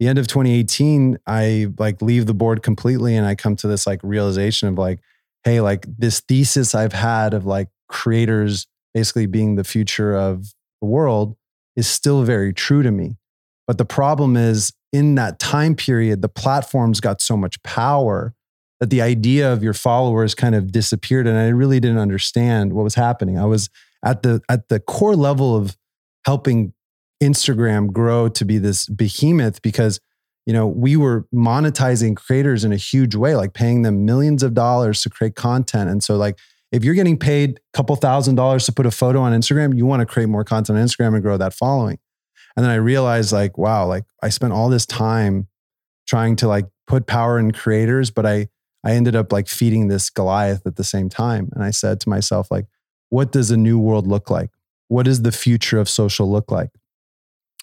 the end of 2018, I like leave the board completely and I come to this like realization of like, hey, like this thesis I've had of like creators basically being the future of the world is still very true to me. But the problem is in that time period, the platforms got so much power that the idea of your followers kind of disappeared. And I really didn't understand what was happening. I was at the at the core level of helping Instagram grow to be this behemoth because you know we were monetizing creators in a huge way like paying them millions of dollars to create content. And so like if you're getting paid a couple thousand dollars to put a photo on Instagram you want to create more content on Instagram and grow that following. And then I realized like wow like I spent all this time trying to like put power in creators but I I ended up like feeding this Goliath at the same time. And I said to myself like what does a new world look like? What does the future of social look like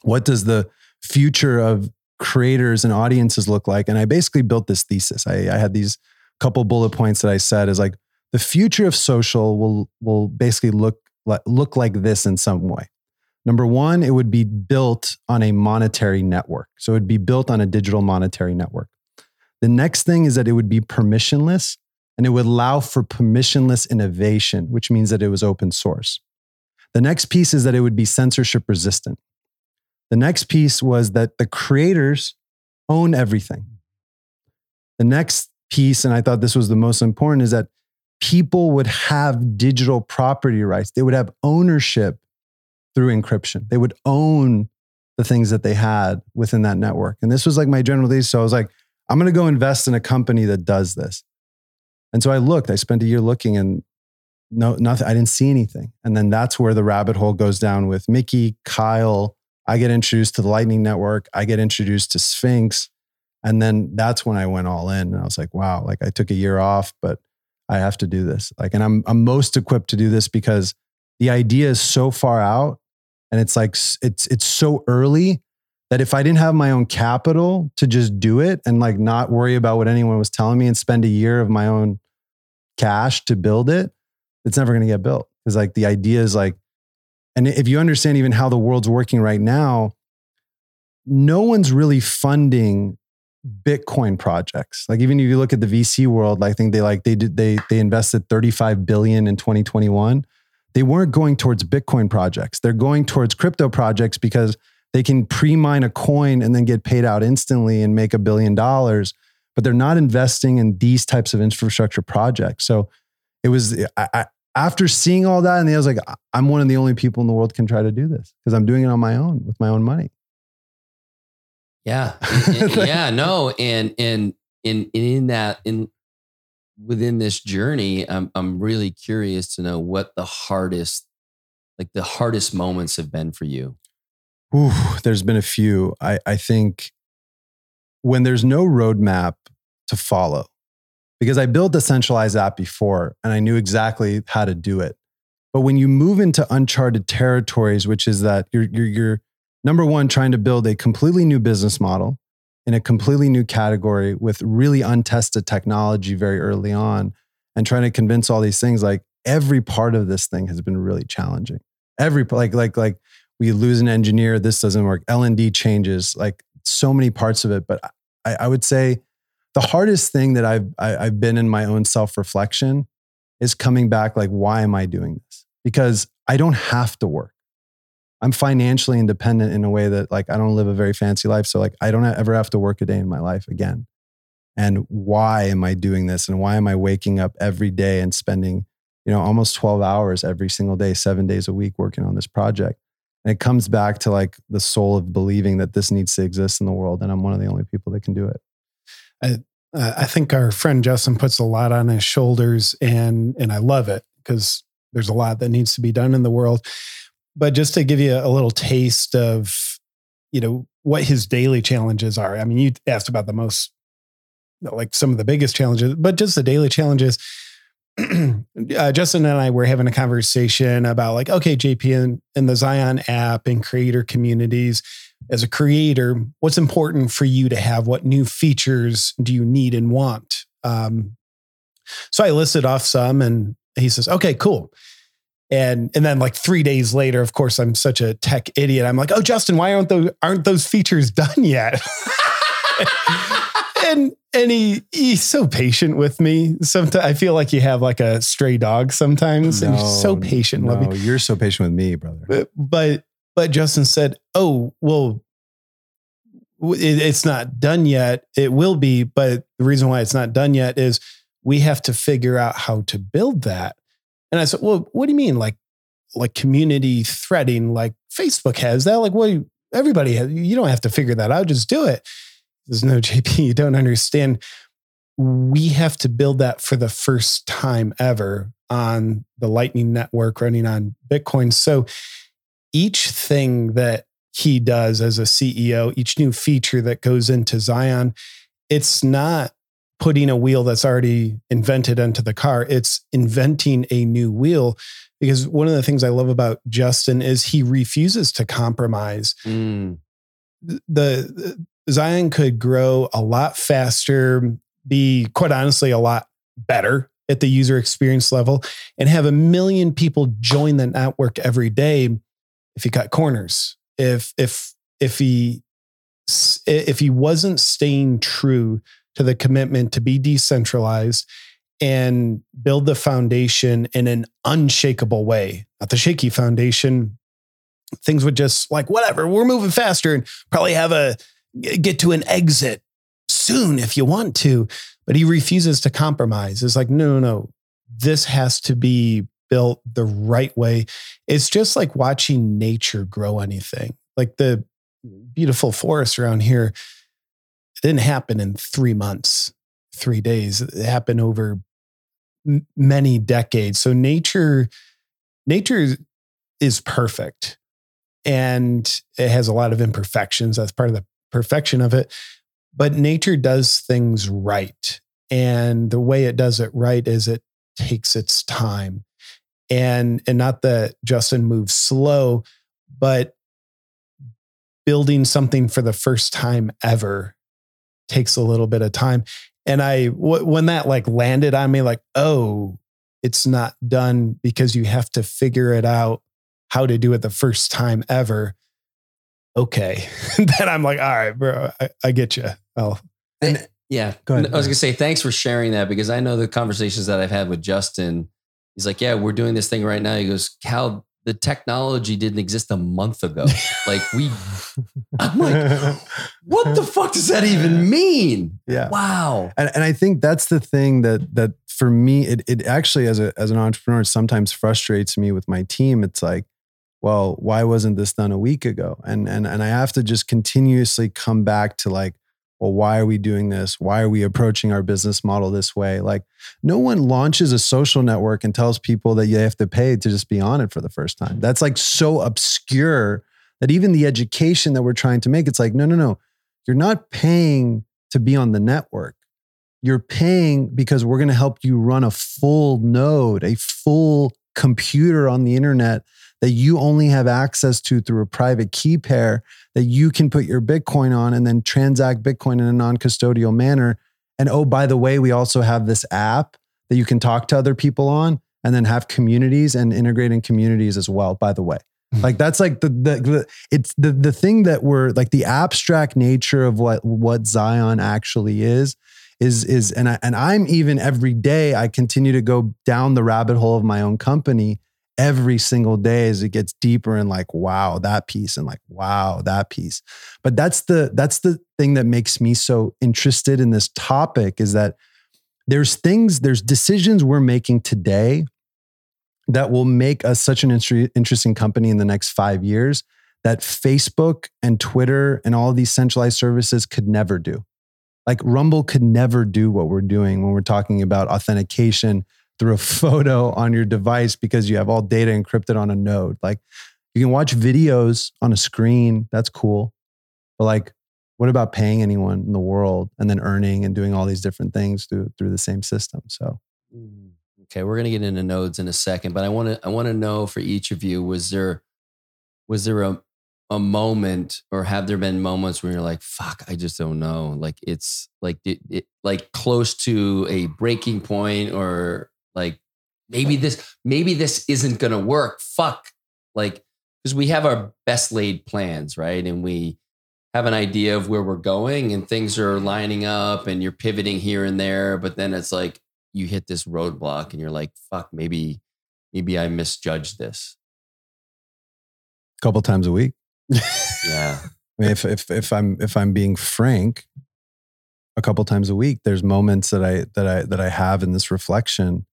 what does the future of creators and audiences look like? And I basically built this thesis. I, I had these couple bullet points that I said is like the future of social will will basically look look like this in some way. Number one, it would be built on a monetary network. So it would be built on a digital monetary network. The next thing is that it would be permissionless and it would allow for permissionless innovation, which means that it was open source. The next piece is that it would be censorship resistant. The next piece was that the creators own everything. The next piece, and I thought this was the most important, is that people would have digital property rights. They would have ownership through encryption. They would own the things that they had within that network. And this was like my general thesis. So I was like, I'm going to go invest in a company that does this. And so I looked, I spent a year looking and no, nothing, I didn't see anything. And then that's where the rabbit hole goes down with Mikki, Kyle, I get introduced to the Lightning Network. I get introduced to Sphinx. And then that's when I went all in. And I was like, wow, like I took a year off, but I have to do this. Like, and I'm, I'm most equipped to do this because the idea is so far out and it's like, it's, it's so early that if I didn't have my own capital to just do it and like not worry about what anyone was telling me and spend a year of my own cash to build it, it's never going to get built. Because like the idea is like, and if you understand even how the world's working right now, no one's really funding Bitcoin projects. Like even if you look at the VC world, I think they like they did they they invested 35 billion in 2021. They weren't going towards Bitcoin projects. They're going towards crypto projects because they can pre-mine a coin and then get paid out instantly and make a billion dollars. But they're not investing in these types of infrastructure projects. So it was I, after seeing all that, and I was like, I'm one of the only people in the world can try to do this because I'm doing it on my own with my own money. Yeah, yeah, no, and and in in that in within this journey, I'm I'm really curious to know what the hardest, like the hardest moments have been for you. Ooh, there's been a few. I I think when there's no roadmap to follow, because I built a centralized app before and I knew exactly how to do it. But when you move into uncharted territories, which is that you're, you're, you're number one, trying to build a completely new business model in a completely new category with really untested technology very early on and trying to convince all these things, like every part of this thing has been really challenging. Every, like, like, like we lose an engineer, this doesn't work. LND changes, like so many parts of it. But I, I would say, the hardest thing that I've I, have i have been in my own self reflection is coming back like why am I doing this? Because I don't have to work. I'm financially independent in a way that like I don't live a very fancy life, so like I don't ever have to work a day in my life again. And why am I doing this? And why am I waking up every day and spending you know almost 12 hours every single day, seven days a week working on this project? And it comes back to like the soul of believing that this needs to exist in the world, and I'm one of the only people that can do it. I, I think our friend Justin puts a lot on his shoulders, and and I love it because there's a lot that needs to be done in the world. But just to give you a little taste of, you know, what his daily challenges are. I mean, you asked about the most, like some of the biggest challenges, but just the daily challenges. uh, Justin and I were having a conversation about like, okay, JP and, and the Zion app and creator communities as a creator, what's important for you to have? What new features do you need and want? Um, so I listed off some, and he says, "Okay, cool." And and then like three days later, of course, I'm such a tech idiot. I'm like, "Oh, Justin, why aren't those aren't those features done yet?" and and he he's so patient with me. Sometimes I feel like you have like a stray dog sometimes, no, and he's so patient. No, you're so patient with me, brother. But, but but Justin said, "Oh, well, it, it's not done yet. It will be, but the reason why it's not done yet is we have to figure out how to build that. And I said, well, what do you mean? Like, like community threading, like Facebook has that? Like, what? Everybody has, you don't have to figure that out. Just do it. There's no JP. You don't understand. We have to build that for the first time ever on the Lightning Network running on Bitcoin. So each thing that he does as a CEO, each new feature that goes into Zion, it's not putting a wheel that's already invented into the car. It's inventing a new wheel. Because one of the things I love about Justin is he refuses to compromise. Mm. The, the Zion could grow a lot faster, be quite honestly a lot better at the user experience level, and have a million people join the network every day if he cut corners. If if if he if he wasn't staying true to the commitment to be decentralized and build the foundation in an unshakable way, not the shaky foundation, things would just like, whatever, we're moving faster and probably have a get to an exit soon if you want to. But he refuses to compromise. It's like, no, no, no. This has to be built the right way. It's just like watching nature grow anything. Like the beautiful forest around here didn't happen in three months, three days. It happened over many decades. So nature, nature is perfect, and it has a lot of imperfections. That's part of the perfection of it. But nature does things right, and the way it does it right is it takes its time, and and not that Justin moves slow, but building something for the first time ever takes a little bit of time. And I, w- when that like landed on me, like, oh, it's not done because you have to figure it out how to do it the first time ever. Okay. then I'm like, all right, bro, I, I get you. Oh, and yeah, go ahead. I was gonna say thanks for sharing that because I know the conversations that I've had with Justin. He's like, yeah, we're doing this thing right now. He goes, Cal, the technology didn't exist a month ago. like we, I'm like, what the fuck does that even mean? Yeah. Wow. And, and I think that's the thing that that for me, it it actually as a as an entrepreneur it sometimes frustrates me with my team. It's like, well, why wasn't this done a week ago? And and and I have to just continuously come back to like, well, why are we doing this? Why are we approaching our business model this way? Like, no one launches a social network and tells people that you have to pay to just be on it for the first time. That's like so obscure that even the education that we're trying to make, it's like, no, no, no. You're not paying to be on the network. You're paying because we're going to help you run a full node, a full computer on the internet that you only have access to through a private key pair that you can put your Bitcoin on and then transact Bitcoin in a non custodial manner. And oh, by the way, we also have this app that you can talk to other people on and then have communities and integrate in communities as well, by the way. Hmm. Like that's like the, the, the it's the the thing that we're like the abstract nature of what what Zion actually is is is and I and I'm even every day I continue to go down the rabbit hole of my own company every single day as it gets deeper and like wow that piece and like wow that piece. But that's the that's the thing that makes me so interested in this topic is that there's things there's decisions we're making today that will make us such an interesting company in the next 5 years that Facebook and Twitter and all these centralized services could never do. Like Rumble could never do what we're doing when we're talking about authentication through a photo on your device because you have all data encrypted on a node. Like you can watch videos on a screen. That's cool. But like, what about paying anyone in the world and then earning and doing all these different things through through the same system? So mm, okay, we're gonna get into nodes in a second, but I want to I want to know for each of you, was there was there a a moment or have there been moments where you're like fuck i just don't know like it's like it, it, like close to a breaking point or like maybe this, maybe this isn't going to work. Fuck. Like, because we have our best laid plans, right? And we have an idea of where we're going and things are lining up and you're pivoting here and there. But then it's like you hit this roadblock and you're like, fuck, maybe, maybe I misjudged this. A couple times a week. yeah. I mean, if if if I'm if I'm being frank, a couple times a week, there's moments that I that I that I have in this reflection.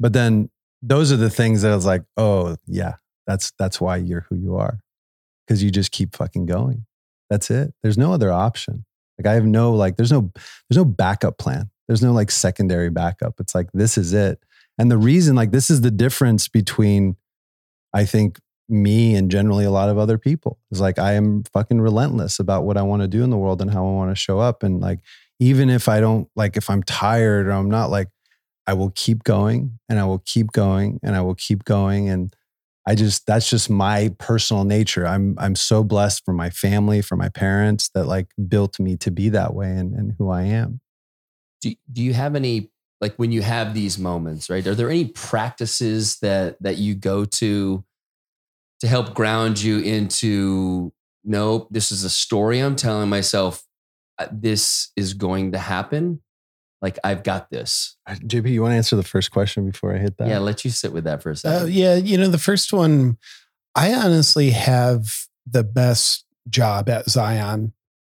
But then those are the things that I was like, oh yeah, that's that's why you're who you are. Cause you just keep fucking going. That's it. There's no other option. Like I have no like there's no there's no backup plan. There's no like secondary backup. It's like this is it. And the reason like this is the difference between I think me and generally a lot of other people is like I am fucking relentless about what I want to do in the world and how I want to show up and like even if I don't like if I'm tired or I'm not like I will keep going and I will keep going and I will keep going and I just that's just my personal nature. I'm I'm so blessed for my family, for my parents that like built me to be that way and, and who I am. Do do you have any like when you have these moments, right? Are there any practices that that you go to to help ground you into nope, this is a story I'm telling myself uh, this is going to happen like I've got this. Uh, JP, you want to answer the first question before I hit that? Yeah, let you sit with that for a uh, second. Uh, yeah, you know, the first one, I honestly have the best job at Zion.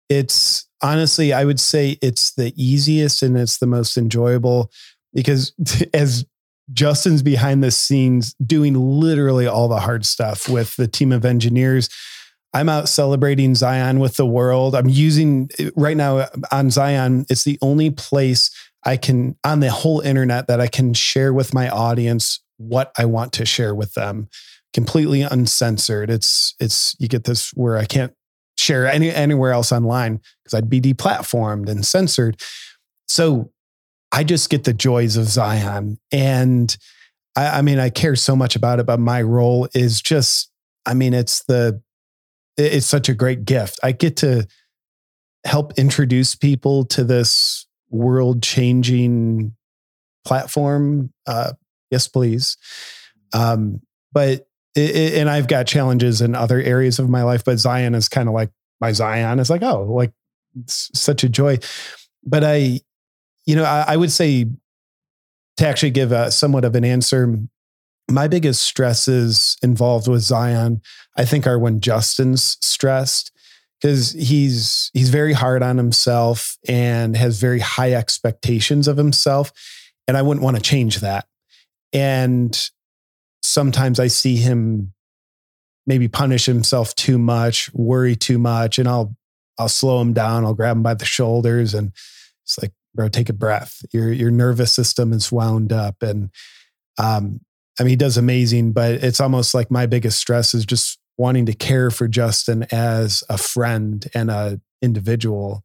It's honestly, I would say it's the easiest and it's the most enjoyable because as Justin's behind the scenes doing literally all the hard stuff with the team of engineers. I'm out celebrating Zion with the world. I'm using right now on Zion, it's the only place I can on the whole internet that I can share with my audience what I want to share with them completely uncensored. It's it's you get this where I can't share any anywhere else online because I'd be deplatformed and censored. So I just get the joys of Zion. And I, I mean, I care so much about it, but my role is just, I mean, it's the it's such a great gift. I get to help introduce people to this world changing platform. Uh, yes, please. Um, but it, and I've got challenges in other areas of my life, but Zion is kind of like my Zion is like, oh, like such a joy. But I, you know, I, I would say to actually give a somewhat of an answer, my biggest stresses involved with Zion, I think, are when Justin's stressed because he's he's very hard on himself and has very high expectations of himself, and I wouldn't want to change that. And sometimes I see him maybe punish himself too much, worry too much, and I'll I'll slow him down. I'll grab him by the shoulders and it's like, bro, take a breath. Your your nervous system is wound up, and um, I mean, he does amazing, but it's almost like my biggest stress is just wanting to care for Justin as a friend and a individual.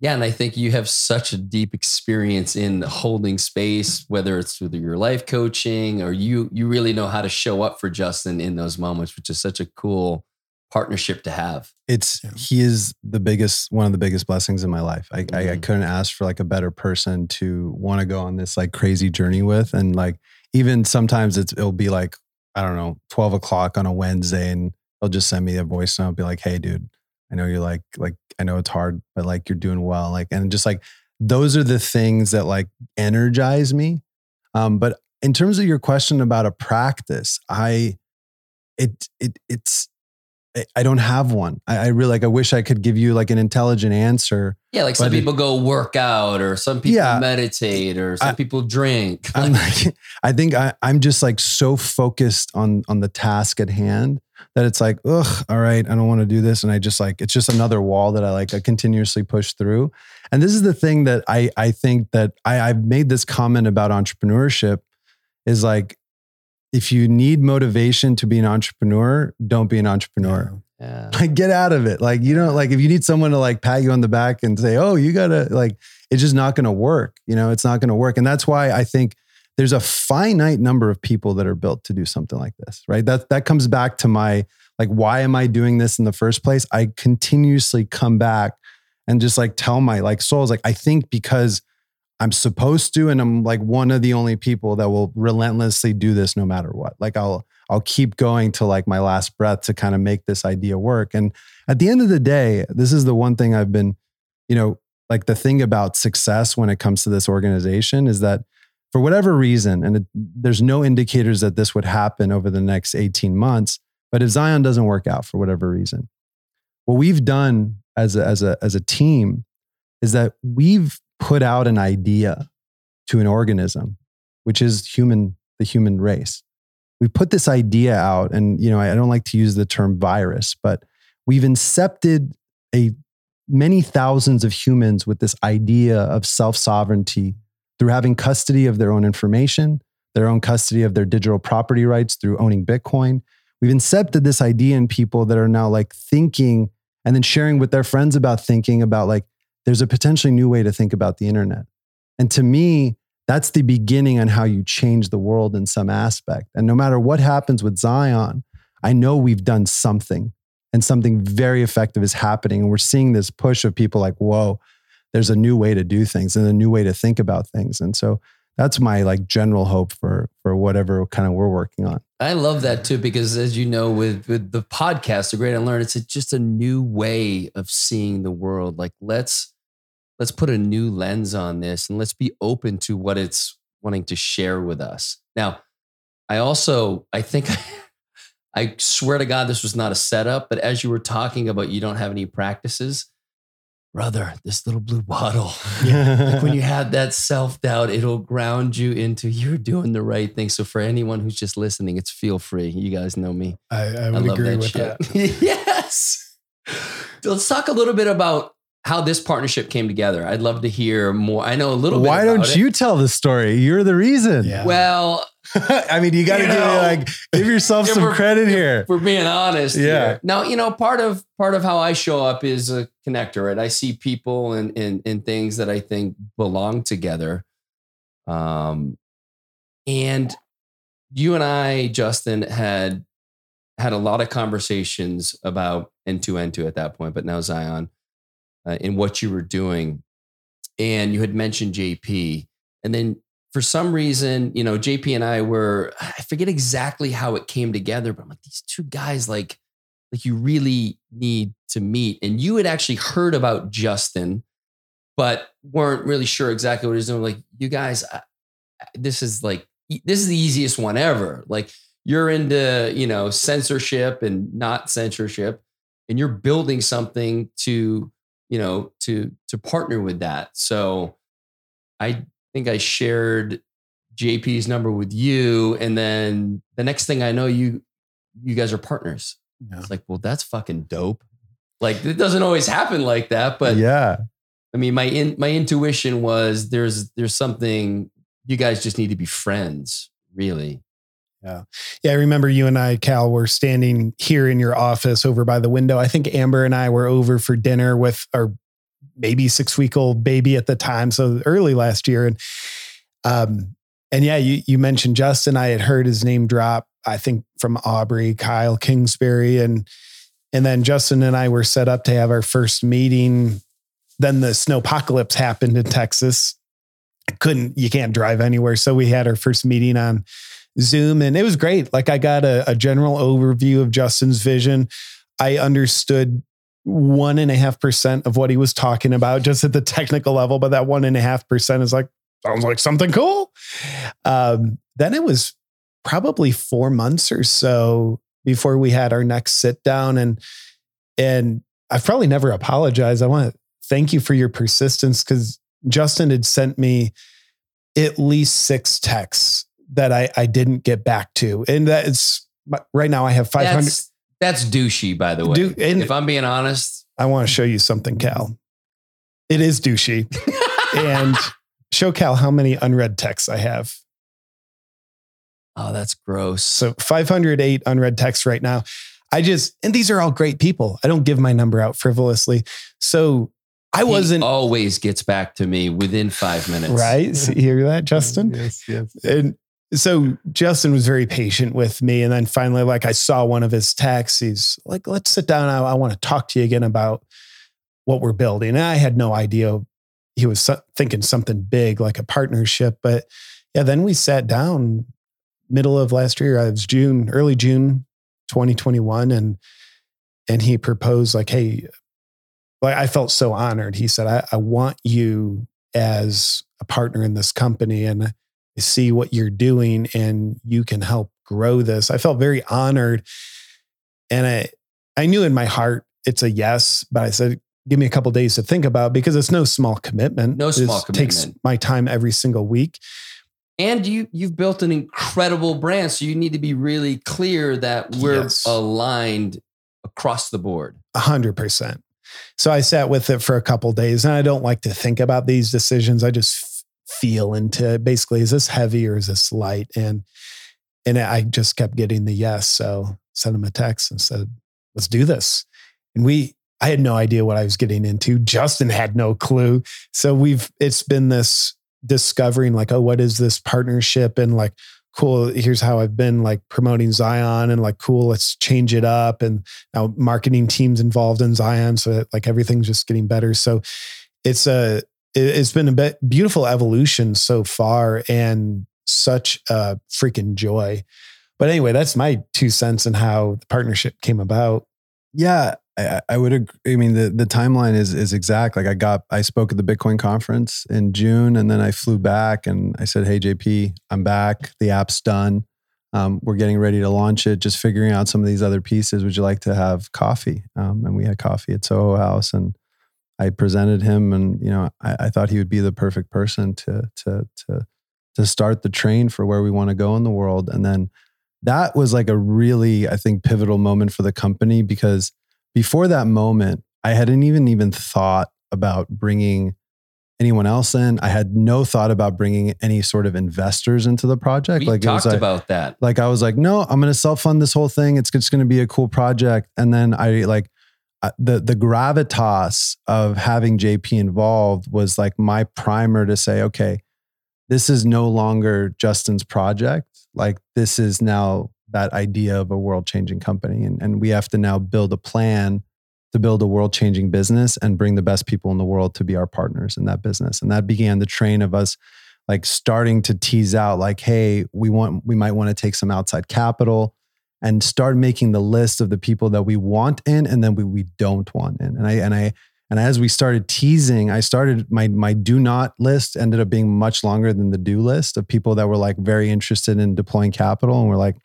Yeah, and I think you have such a deep experience in holding space, whether it's through your life coaching or you you really know how to show up for Justin in those moments, which is such a cool partnership to have. It's he is the biggest one of the biggest blessings in my life. I, mm-hmm. I, I mm-hmm. couldn't ask for like a better person to want to go on this like crazy journey with, and like even sometimes it's it'll be like I don't know twelve o'clock on a Wednesday, and they'll just send me a voice note, be like, "Hey, dude, I know you're like like I know it's hard, but like you're doing well." Like and just like those are the things that like energize me. Um, but in terms of your question about a practice, I it it it's I don't have one. I, I, really like. I wish I could give you like an intelligent answer. Yeah, like some people go work out, or some people yeah, meditate, or some I, people drink. I'm like, I think I, I'm just like so focused on on the task at hand that it's like, ugh, all right, I don't want to do this, and I just like it's just another wall that I like I continuously push through. And this is the thing that I I think that I I've made this comment about entrepreneurship is like if you need motivation to be an entrepreneur, don't be an entrepreneur. Yeah. Like get out of it. Like you know, like if you need someone to like pat you on the back and say, "Oh, you gotta," like it's just not going to work. You know, it's not going to work, and that's why I think there's a finite number of people that are built to do something like this. Right. That that comes back to my like, why am I doing this in the first place? I continuously come back and just like tell my like souls, like I think because I'm supposed to, and I'm like one of the only people that will relentlessly do this no matter what. Like I'll I'll keep going to like my last breath to kind of make this idea work. And at the end of the day, this is the one thing I've been, you know, like the thing about success when it comes to this organization is that for whatever reason, and it, there's no indicators that this would happen over the next 18 months, but if Zion doesn't work out for whatever reason, what we've done as a, as a, as a team is that we've put out an idea to an organism, which is human, the human race. We put this idea out, and you know, I don't like to use the term virus, but we've incepted a many thousands of humans with this idea of self sovereignty through having custody of their own information, their own custody of their digital property rights through owning Bitcoin. We've incepted this idea in people that are now like thinking and then sharing with their friends about thinking about like, there's a potentially new way to think about the internet. And to me, that's the beginning on how you change the world in some aspect. And no matter what happens with Zion, I know we've done something and something very effective is happening. And we're seeing this push of people like, whoa, there's a new way to do things and a new way to think about things. And so that's my like general hope for for whatever kind of we're working on. I love that too because as you know with with the podcast, the Great Unlearn, it's a, just a new way of seeing the world. Like let's let's put a new lens on this and let's be open to what it's wanting to share with us. Now, I also I think I swear to God this was not a setup, but as you were talking about you don't have any practices, brother, this little blue bottle. like when you have that self doubt, it'll ground you into you're doing the right thing. So for anyone who's just listening, it's feel free. You guys know me. I, I would I agree that with shit. that. yes. Let's talk a little bit about how this partnership came together. I'd love to hear more. I know a little Why don't it. you tell the story? You're the reason. Yeah. Well, I mean, you got to give like give yourself some credit here. For being honest. Yeah. Here. Now, you know, part of part of how I show up is a connector, right? I see people and and, and things that I think belong together. Um and you and I, Justin, had had a lot of conversations about N2N2 at that point, but now Zion uh, in what you were doing. And you had mentioned JP. And then for some reason, you know, JP and I were, I forget exactly how it came together, but I'm like, these two guys, like, like you really need to meet. And you had actually heard about Justin, but weren't really sure exactly what he's doing. Like, you guys, I, this is like, this is the easiest one ever. Like, you're into, you know, censorship and not censorship, and you're building something to you know, to to partner with that. So I think I shared JP's number with you, and then the next thing I know, you you guys are partners. Yeah. It's like, well, that's fucking dope. Like it doesn't always happen like that, but yeah. I mean, my in, my intuition was there's there's something you guys just need to be friends, really. Yeah. Yeah. I remember you and I, Cal, were standing here in your office over by the window. I think Amber and I were over for dinner with our maybe six week old baby at the time. So early last year. And, um, and yeah, you, you mentioned Justin. I had heard his name drop, I think from Aubrey, Kyle Kingsbury. And, and then Justin and I were set up to have our first meeting. Then the snowpocalypse happened in Texas. Couldn't, you can't drive anywhere. So we had our first meeting on Zoom, and it was great. Like I got a, a general overview of Justin's vision. I understood one and a half percent of what he was talking about just at the technical level, but that one and a half percent is like, sounds like something cool. Um, then it was probably four months or so before we had our next sit down. And and I've probably never apologized. I want to thank you for your persistence because Justin had sent me at least six texts that I, I didn't get back to. And that's right now I have 500. That's, that's douchey, by the way. Du- if I'm being honest, I want to show you something, Cal. It is douchey. and show Cal how many unread texts I have. Oh, that's gross. So 508 unread texts right now. I just, and these are all great people. I don't give my number out frivolously. So I wasn't always gets back to me within five minutes. Right. So you hear that, Justin? yes, yes. And so Justin was very patient with me. And then finally, like I saw one of his texts, he's like, let's sit down. I, I want to talk to you again about what we're building. And I had no idea he was thinking something big, like a partnership. But yeah, then we sat down middle of last year. It was June, early June 2021. And and he proposed like, hey, like I felt so honored. He said, I, I want you as a partner in this company. And see what you're doing and you can help grow this. I felt very honored. And I, I knew in my heart it's a yes, but I said, give me a couple days to think about because it's no small commitment. No small It commitment. takes my time every single week. And you you've built an incredible brand, so you need to be really clear that we're Yes. aligned across the board. A hundred percent. So I sat with it for a couple days and I don't like to think about these decisions. I just feel into basically, is this heavy or is this light? And, and I just kept getting the yes. So sent him a text and said, let's do this. And we, I had no idea what I was getting into. Justin had no clue. So we've, it's been this discovering like, oh, what is this partnership? And like, cool, here's how I've been like promoting Zion and like, cool, let's change it up. And now marketing teams involved in Zion. So that, like everything's just getting better. So it's a, it's been a beautiful evolution so far and such a freaking joy. But anyway, that's my two cents on how the partnership came about. Yeah, I, I would agree. I mean, the, the timeline is is exact. Like I got, I spoke at the Bitcoin conference in June, and then I flew back, and I said, "Hey, JP, I'm back. The app's done. Um, we're getting ready to launch it. Just figuring out some of these other pieces. Would you like to have coffee?" Um, and we had coffee at Soho House, and I presented him, and you know, I, I thought he would be the perfect person to to to to start the train for where we want to go in the world, and then that was like a really i think pivotal moment for the company because before that moment i hadn't even even thought about bringing anyone else in. I had no thought about bringing any sort of investors into the project. We like talked like, about that. like i was like no i'm going to self-fund this whole thing. It's just going to be a cool project. And then i like uh, the the gravitas of having jp involved was like my primer to say okay this is no longer justin's project. Like this is now that idea of a world changing company. And, and we have to now build a plan to build a world changing business and bring the best people in the world to be our partners in that business. And that began the train of us like starting to tease out like hey we want we might want to take some outside capital and start making the list of the people that we want in and then we, we don't want in and i and i and as we started teasing i started my my do not list ended up being much longer than the do list of people that were like very interested in deploying capital and we're like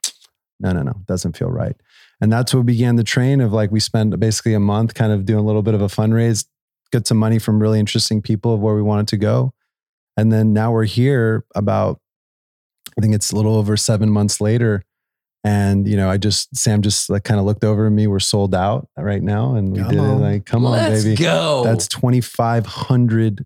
no no no doesn't feel right and that's what began the train of like we spent basically a month kind of doing a little bit of a fundraise get some money from really interesting people of where we wanted to go and then now we're here about, I think it's a little over seven months later. And, you know, I just, Sam just like kind of looked over at me. We're sold out right now. And we Come did it on. like, come on, Let's baby. go. That's 2,500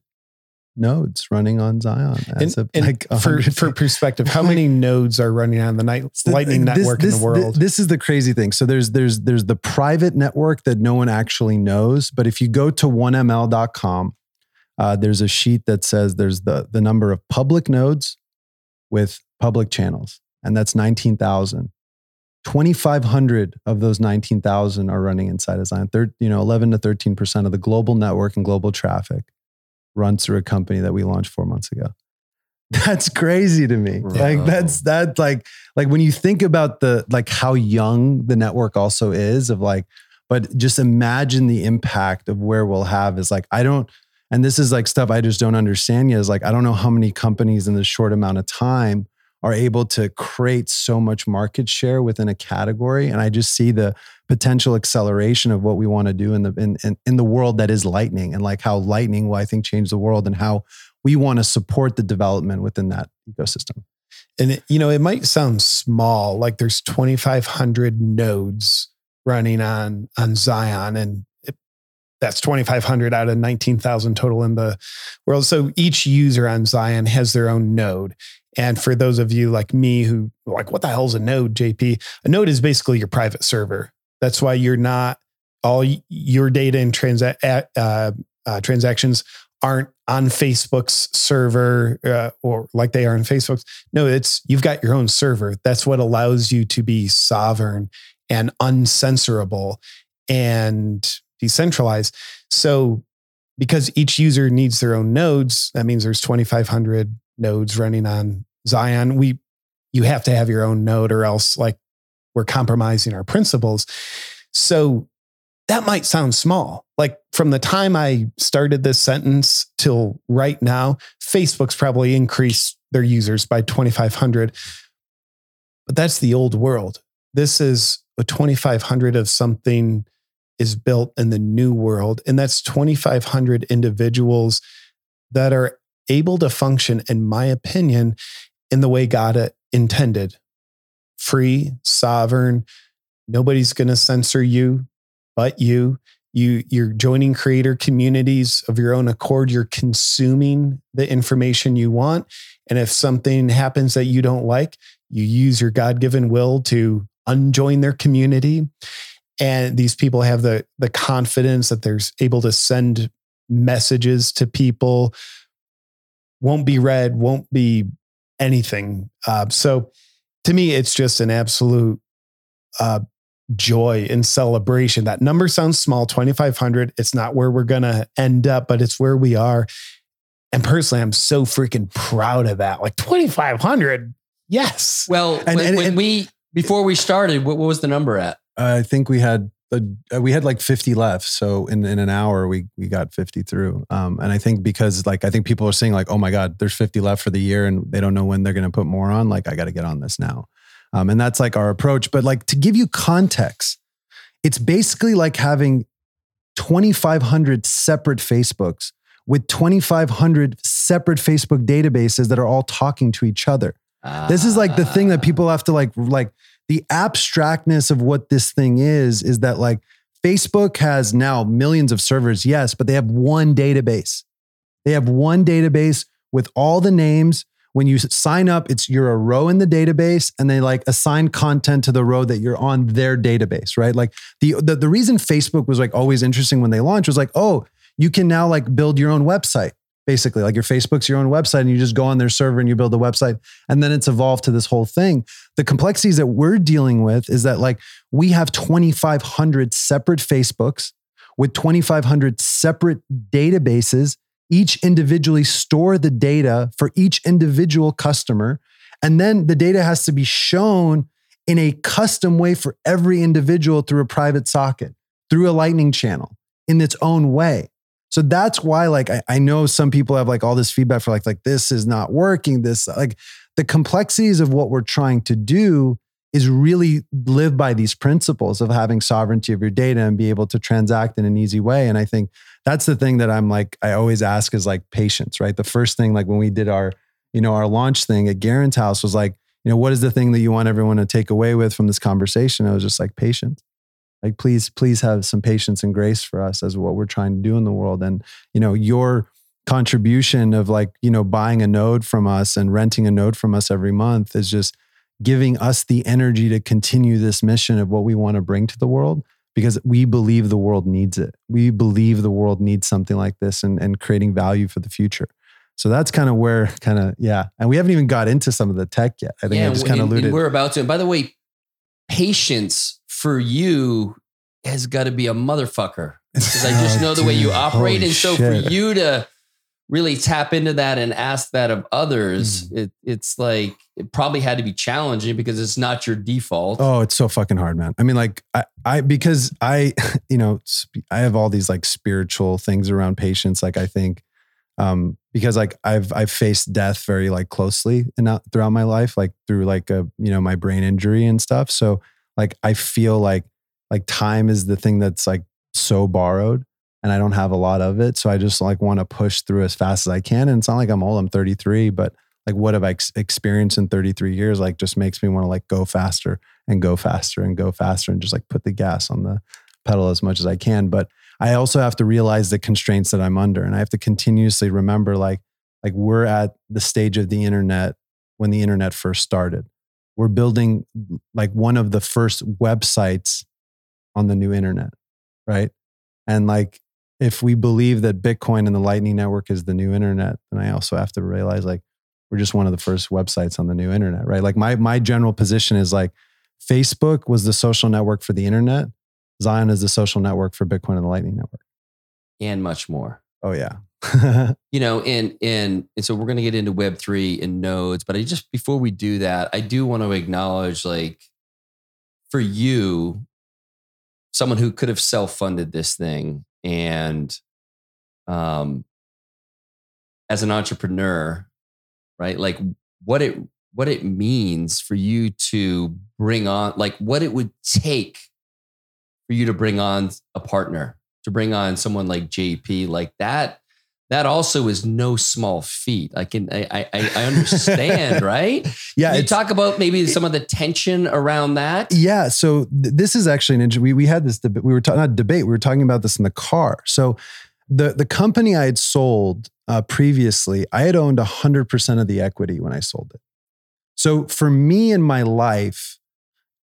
nodes running on Zion. As And, of and like for, for perspective, how many nodes are running on the night, Lightning this- Network this, in the world? This is the crazy thing. So there's there's there's the private network that no one actually knows. But if you go to 1ml.com, uh, there's a sheet that says there's the the number of public nodes with public channels, and that's 19,000. 2,500 of those 19,000 are running inside of Zion. Thir- you know, 11 to 13 percent of the global network and global traffic runs through a company that we launched four months ago. That's crazy to me. Like that's that like like when you think about the like how young the network also is of like but just imagine the impact of where we'll have is like I don't and this is like stuff I just don't understand yet is like I don't know how many companies in this short amount of time are able to create so much market share within a category and I just see the potential acceleration of what we want to do in the in, in, in the world that is lightning and like how lightning will I think change the world and how we want to support the development within that ecosystem. And it, you know, it might sound small, like there's 2,500 nodes running on on Zion, and it, that's 2,500 out of 19,000 total in the world. So each user on Zion has their own node. And for those of you like me who like, what the hell's a node, JP? A node is basically your private server. That's why you're not all your data and transa- uh, uh, transactions aren't on Facebook's server uh, or like they are on Facebook's. No, it's you've got your own server. That's what allows you to be sovereign and uncensorable and decentralized. So, because each user needs their own nodes, that means there's 2,500 nodes running on Zion. We, you have to have your own node, or else like we're compromising our principles. So that might sound small. Like from the time I started this sentence till right now, Facebook's probably increased their users by 2,500. But that's the old world. This is a 2,500 of something is built in the new world. And that's 2,500 individuals that are able to function, in my opinion, in the way God uh, intended free, sovereign. Nobody's going to censor you but you. You you're joining creator communities of your own accord. You're consuming the information you want, and if something happens that you don't like, you use your God-given will to unjoin their community. And these people have the the confidence that they're able to send messages to people. Won't be read, won't be anything. Uh, so to me, it's just an absolute uh, joy and celebration. That number sounds small, 2,500. It's not where we're going to end up, but it's where we are. And personally, I'm so freaking proud of that. Like 2,500. Yes. Well, And- when, and- when and- we, before we started, what, what was the number at? I think we had uh, we had like 50 left. So in, in an hour, we we got 50 through. Um, and I think because like I think people are saying like, oh my God, there's 50 left for the year, and they don't know when they're going to put more on. Like I got to get on this now. Um, and that's like our approach. But like to give you context, it's basically like having 2,500 separate Facebooks with 2,500 separate Facebook databases that are all talking to each other. This is like the thing that people have to like like the abstractness of what this thing is is that like Facebook has now millions of servers, yes, but they have one database. They have one database with all the names. When you sign up, it's you're a row in the database and they like assign content to the row that you're on their database, right? Like the, the the reason Facebook was like always interesting when they launched was like, oh, you can now like build your own website. Basically, like your Facebook's your own website, and you just go on their server and you build a website. And then it's evolved to this whole thing. The complexities that we're dealing with is that like we have 2,500 separate Facebooks with 2,500 separate databases, each individually store the data for each individual customer. And then the data has to be shown in a custom way for every individual through a private socket, through a lightning channel in its own way. So that's why, like, I, I know some people have like all this feedback for like, like this is not working. This like the complexities of what we're trying to do is really live by these principles of having sovereignty of your data and be able to transact in an easy way. And I think that's the thing that I'm like, I always ask is like patience, right? The first thing, like when we did our, you know, our launch thing at Garen's house was like, you know, what is the thing that you want everyone to take away with from this conversation? I was just like, patience. Like, please, please have some patience and grace for us as what we're trying to do in the world. And, you know, your contribution of like, you know, buying a node from us and renting a node from us every month is just giving us the energy to continue this mission of what we want to bring to the world because we believe the world needs it. We believe the world needs something like this and, and creating value for the future. So that's kind of where kind of, yeah. And we haven't even got into some of the tech yet. I think I just kind of alluded. We're about to. And by the way, patience for you has got to be a motherfucker because I just Oh, know the way you operate, Holy and so shit. for you to really tap into that and ask that of others, Mm. it, it's like it probably had to be challenging because it's not your default. Oh, it's so fucking hard, man. I mean, like I, I because I, you know, I have all these like spiritual things around patience. Like I think, um, because like I've I've faced death very like closely and out throughout my life, like through like a you know my brain injury and stuff. So like I feel like like time is the thing that's like so borrowed, and I don't have a lot of it. So I just like want to push through as fast as I can. And it's not like I'm old. I'm 33, but like what have I ex- experienced in 33 years? Like just makes me want to like go faster and go faster and go faster and just like put the gas on the pedal as much as I can. But I also have to realize the constraints that I'm under. And I have to continuously remember like, like we're at the stage of the internet when the internet first started. We're building like one of the first websites on the new internet, right? And like if we believe that Bitcoin and the Lightning Network is the new internet, then I also have to realize like we're just one of the first websites on the new internet, right? Like my my general position is like Facebook was the social network for the internet. Zion is the social network for Bitcoin and the Lightning Network. and much more. Oh yeah. you know and and and so we're going to get into web 3 and nodes but i just before we do that i do want to acknowledge like for you someone who could have self-funded this thing and um as an entrepreneur right like what it what it means for you to bring on like what it would take for you to bring on a partner, to bring on someone like JP, like that. That also is no small feat. I can I I, I understand, right? Yeah, you talk about maybe some of the tension around that. Yeah. So th- this is actually an. We, we had this debate. We were talking not debate. We were talking about this in the car. So the the company I had sold uh, previously, I had owned hundred percent of the equity when I sold it. So for me in my life,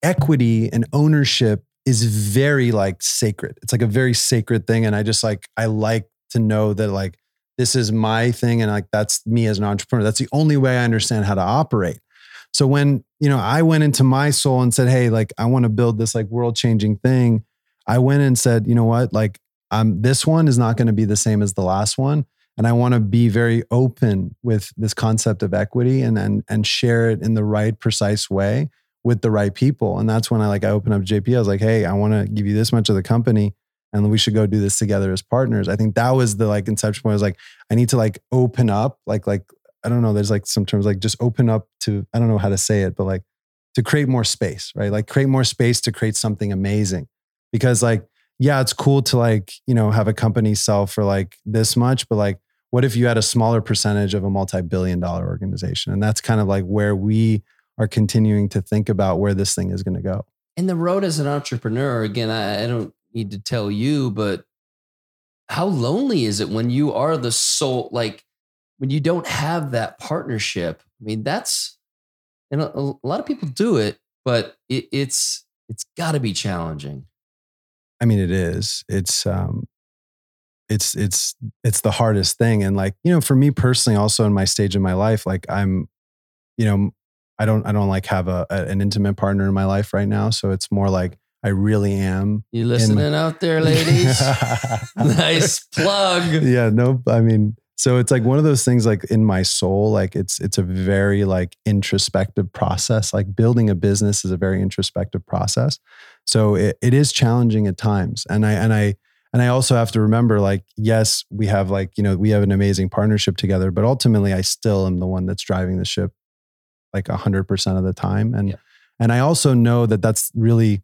equity and ownership is very like sacred. It's like a very sacred thing, and I just like I like to know that like this is my thing, and like that's me as an entrepreneur. That's the only way I understand how to operate. So when, you know, I went into my soul and said, "Hey, like I want to build this like world-changing thing." I went and said, "You know what? Like um this one is not going to be the same as the last one, and I want to be very open with this concept of equity and and and share it in the right precise way with the right people." And that's when I like I opened up JP. I was like, "Hey, I want to give you this much of the company." And we should go do this together as partners. I think that was the like inception point. I was like, I need to like open up, like, like I don't know, there's like some terms like just open up to, I don't know how to say it, but like to create more space, right? Like create more space to create something amazing. Because like, yeah, it's cool to like, you know, have a company sell for like this much, but like, what if you had a smaller percentage of a multi billion dollar organization? And that's kind of like where we are continuing to think about where this thing is going to go. And the road as an entrepreneur, again, I, I don't need to tell you, but how lonely is it when you are the sole, like when you don't have that partnership? I mean, that's, and a, a lot of people do it, but it, it's, it's got to be challenging. I mean, it is. It's um, it's it's it's the hardest thing, and like you know, for me personally, also in my stage in my life, like I'm, you know, I don't I don't like have a, a an intimate partner in my life right now, so it's more like I really am. You listening out there, ladies? nice plug. yeah, no, I mean, so it's like one of those things like in my soul, like it's it's a very like introspective process. Like building a business is a very introspective process. So it, it is challenging at times. And I and I and I also have to remember, like, yes, we have like, you know, we have an amazing partnership together, but ultimately I still am the one that's driving the ship like hundred percent of the time. And Yeah. and I also know that that's really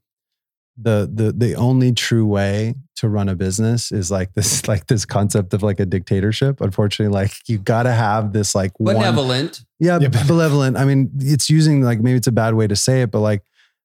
the the the only true way to run a business is like this like this concept of like a dictatorship unfortunately like you got to have this like one Benevolent. yeah Yeah. benevolent i mean it's using like maybe it's a bad way to say it but like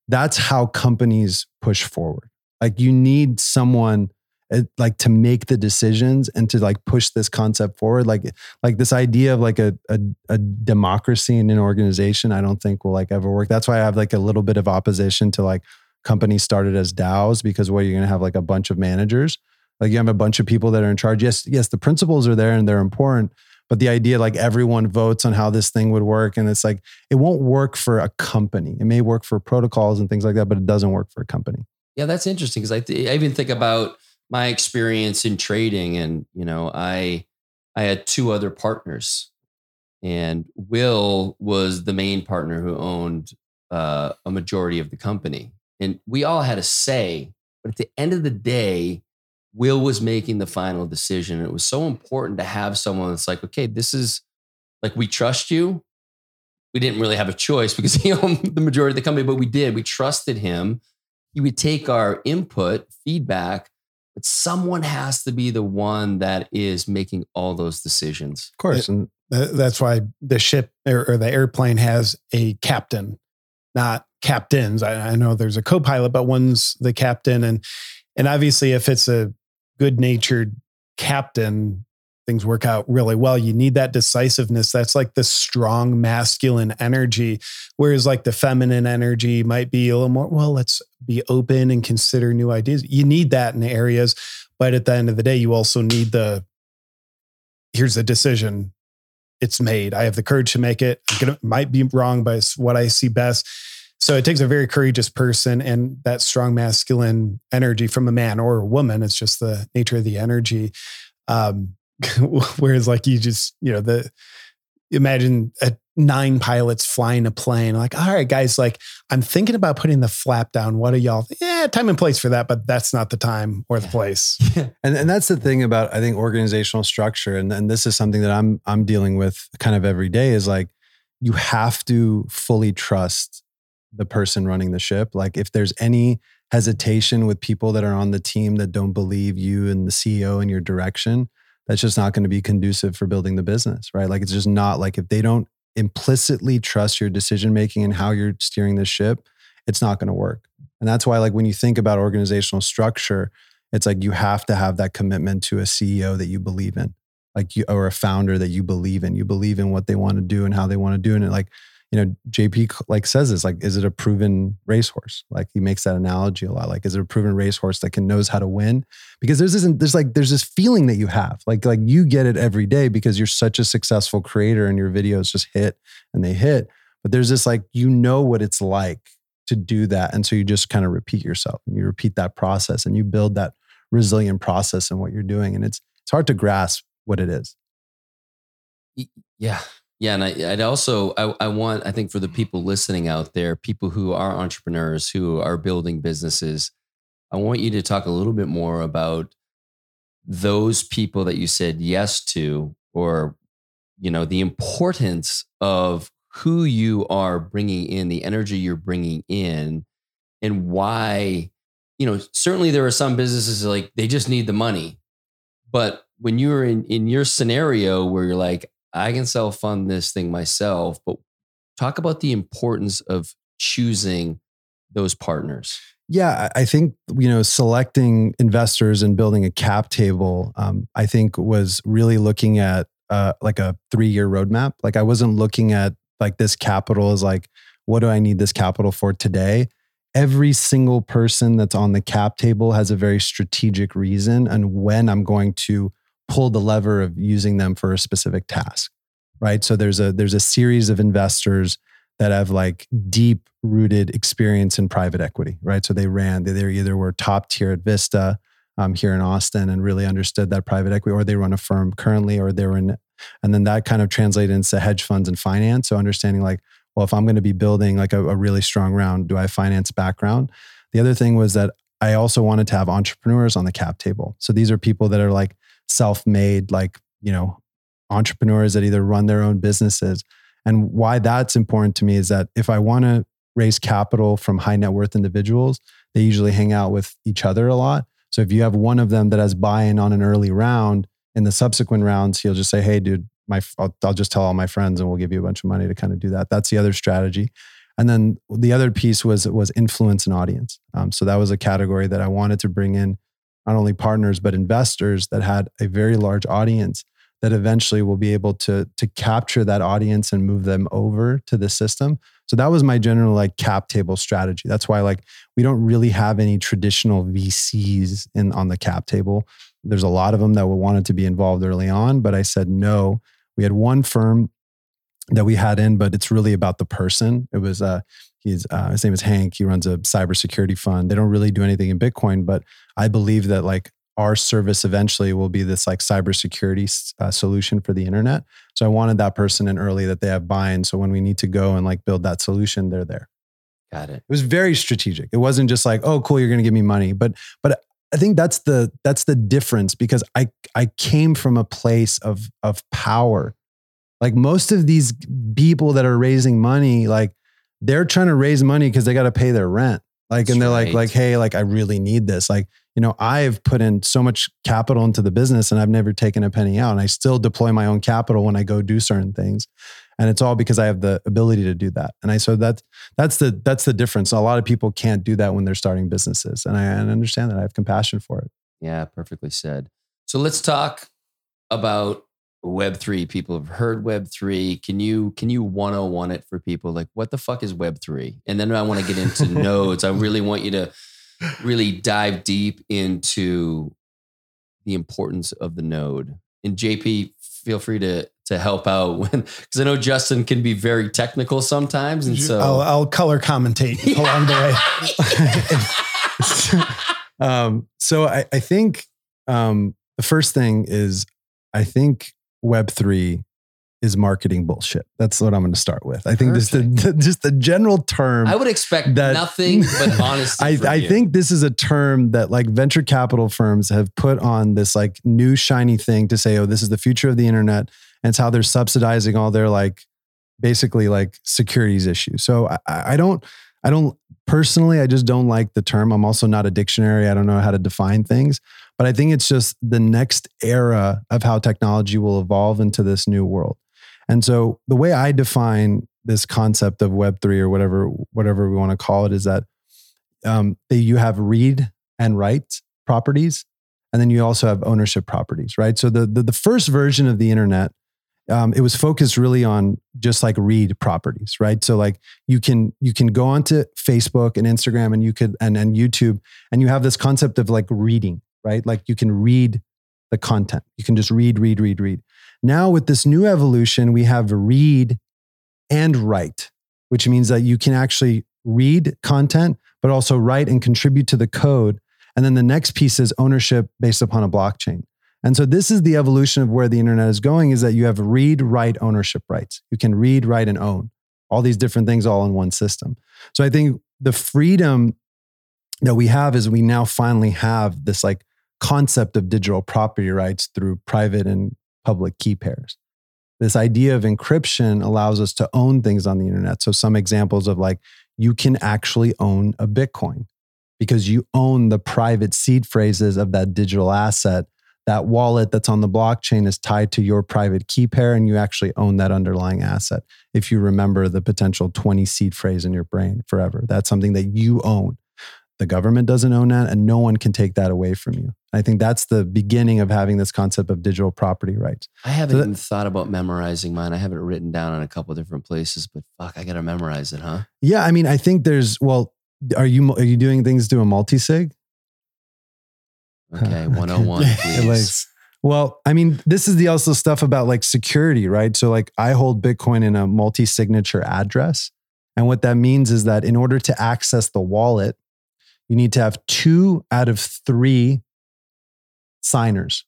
that's how companies push forward like you need someone uh, like to make the decisions and to like push this concept forward like like this idea of like a, a a democracy in an organization i don't think will like ever work that's why i have like a little bit of opposition to like companies started as DAOs because what you're going to have like a bunch of managers. Like you have a bunch of people that are in charge. Yes, yes, the principles are there and they're important, but the idea like everyone votes on how this thing would work and it's like it won't work for a company. It may work for protocols and things like that, but it doesn't work for a company. Yeah, that's interesting because I, th- I even think about my experience in trading, and you know, I I had two other partners, and Will was the main partner who owned uh, a majority of the company, and we all had a say. But at the end of the day, Will was making the final decision. It was so important to have someone that's like, okay, this is like we trust you. We didn't really have a choice because he owned the majority of the company, but we did. We trusted him he would take our input, feedback, but someone has to be the one that is making all those decisions. Of course. And That's why the ship or, the airplane has a captain, not captains. I, I know there's a co-pilot, but one's the captain, and and obviously, if it's a good-natured captain, things work out really well. You need that decisiveness. That's like the strong masculine energy, whereas like the feminine energy might be a little more. Well, let's be open and consider new ideas. You need that in areas, but at the end of the day, you also need the here's the decision it's made. I have the courage to make it. Gonna might be wrong, but it's what I see best. So it takes a very courageous person and that strong masculine energy from a man or a woman. It's just the nature of the energy. Um, whereas like you just, you know, the imagine a nine pilots flying a plane, like, all right, guys, like I'm thinking about putting the flap down. What are y'all? Yeah, time and place for that, but that's not the time or the place. and, and that's the thing about I think organizational structure, and, and this is something that I'm I'm dealing with kind of every day is like you have to fully trust the person running the ship. Like if there's any hesitation with people that are on the team that don't believe you and the CEO and your direction, that's just not going to be conducive for building the business, right? Like it's just not like if they don't implicitly trust your decision making and how you're steering the ship, it's not going to work. And that's why like when you think about organizational structure, it's like you have to have that commitment to a CEO that you believe in. Like you or a founder that you believe in. You believe in what they want to do and how they want to do it. Like you know, JP like says this, like, is it a proven racehorse? Like he makes that analogy a lot. Like, is it a proven racehorse that can knows how to win? Because there's this, there's like, there's this feeling that you have, like, like you get it every day because you're such a successful creator and your videos just hit and they hit. But there's this like, you know what it's like to do that. And so you just kind of repeat yourself and you repeat that process and you build that resilient process in what you're doing. And it's, it's hard to grasp what it is. Yeah. Yeah, and I, would also I, I want I think for the people listening out there, people who are entrepreneurs who are building businesses, I want you to talk a little bit more about those people that you said yes to, or you know the importance of who you are bringing in, the energy you're bringing in, and why. You know, certainly there are some businesses like they just need the money, but when you're in in your scenario where you're like I can self fund this thing myself, but talk about the importance of choosing those partners. Yeah, I think you know selecting investors and building a cap table. Um, I think was really looking at uh, like a three year roadmap. Like I wasn't looking at like this capital as like what do I need this capital for today. Every single person that's on the cap table has a very strategic reason and when I'm going to pull the lever of using them for a specific task right? So there's a there's a series of investors that have like deep rooted experience in private equity right? So they ran they, they either were top tier at vista um, here in austin and really understood that private equity or they run a firm currently or they were in and then that kind of translated into hedge funds and finance. So understanding like well if i'm going to be building like a, a really strong round do i finance background? The other thing was that i also wanted to have entrepreneurs on the cap table. So these are people that are like self-made, like, you know, entrepreneurs that either run their own businesses. And why that's important to me is that if I want to raise capital from high net worth individuals, they usually hang out with each other a lot. So if you have one of them that has buy-in on an early round, in the subsequent rounds, he'll just say, "Hey, dude, my I'll, I'll just tell all my friends, and we'll give you a bunch of money to kind of do that." That's the other strategy. And then the other piece was was influence and audience. Um, so that was a category that I wanted to bring in not only partners but investors that had a very large audience that eventually will be able to to capture that audience and move them over to the system. So that was my general like cap table strategy. That's why like we don't really have any traditional vcs in on the cap table. There's a lot of them that wanted to be involved early on but i said no. We had one firm that we had in but it's really about the person. It was uh He's uh, his name is Hank. He runs a cybersecurity fund. They don't really do anything in Bitcoin, but I believe that like our service eventually will be this like cybersecurity uh, solution for the internet. So I wanted that person in early that they have buy-in. So when we need to go and like build that solution, they're there. Got it. It was very strategic. It wasn't just like, oh, cool, you're going to give me money, but but I think that's the that's the difference because I I came from a place of of power. Like most of these people that are raising money, like they're trying to raise money because they got to pay their rent. Like, That's and they're right. like, like, hey, like I really need this. Like, you know, I've put in so much capital into the business and I've never taken a penny out. And I still deploy my own capital when I go do certain things. And it's all because I have the ability to do that. And I so that's that's the that's the difference. A lot of people can't do that when they're starting businesses. And I, I understand that. I have compassion for it. Yeah, perfectly said. So let's talk about Web3. People have heard Web3. Can you can you 101 it for people? Like, what the fuck is Web3? And then I want to get into nodes. I really want you to really dive deep into the importance of the node. And JP, feel free to to help out when because I know Justin can be very technical sometimes, and so I'll, I'll color commentate along the way. um, so I, I think um, the first thing is I think Web3 is marketing bullshit. That's what I'm going to start with. I think this the, the, just the general term. I would expect that, nothing but honesty. I, I think this is a term that like venture capital firms have put on this like new shiny thing to say, oh, this is the future of the internet. And it's how they're subsidizing all their like basically like securities issues. So I, I don't I don't personally, I just don't like the term. I'm also not a dictionary. I don't know how to define things, but I think it's just the next era of how technology will evolve into this new world. And so the way I define this concept of Web3 or whatever, whatever we want to call it is that um, you have read and write properties, and then you also have ownership properties, right? So the, the, the first version of the internet um, it was focused really on just like read properties, right? So like you can you can go onto Facebook and Instagram and you could and and YouTube and you have this concept of like reading, right? Like you can read the content. You can just read, read, read, read. Now with this new evolution, we have read and write, which means that you can actually read content, but also write and contribute to the code. And then the next piece is ownership based upon a blockchain. And so this is the evolution of where the internet is going is that you have read, write, ownership rights. You can read, write, and own all these different things all in one system. So I think the freedom that we have is we now finally have this like concept of digital property rights through private and public key pairs. This idea of encryption allows us to own things on the internet. So some examples of like you can actually own a Bitcoin because you own the private seed phrases of that digital asset that wallet that's on the blockchain is tied to your private key pair and you actually own that underlying asset. If you remember the potential 20 seed phrase in your brain forever, that's something that you own. The government doesn't own that and no one can take that away from you. I think that's the beginning of having this concept of digital property rights. I haven't so that, even thought about memorizing mine. I have it written down in a couple different places, but fuck, I got to memorize it, huh? Yeah, I mean, I think there's well, are you are you doing things to a multi-sig? Okay, 101, please. well, I mean, this is the also stuff about like security, right? So, like, I hold Bitcoin in a multi signature address. And what that means is that in order to access the wallet, you need to have two out of three signers.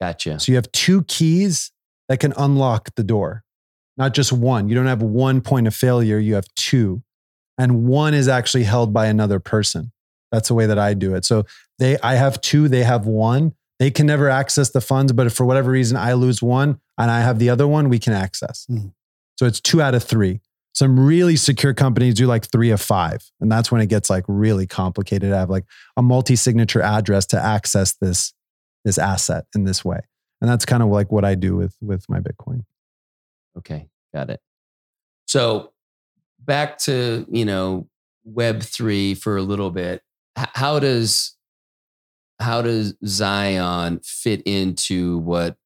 Gotcha. So you have two keys that can unlock the door, not just one. You don't have one point of failure, you have two. And one is actually held by another person. That's the way that I do it. So they, I have two, they have one. They can never access the funds, but if for whatever reason I lose one and I have the other one, we can access. Mm. So it's two out of three. Some really secure companies do like three of five. And that's when it gets like really complicated I have like a multi-signature address to access this, this asset in this way. And that's kind of like what I do with, with my Bitcoin. Okay. Got it. So back to, you know, Web3 for a little bit how does how does Zion fit into what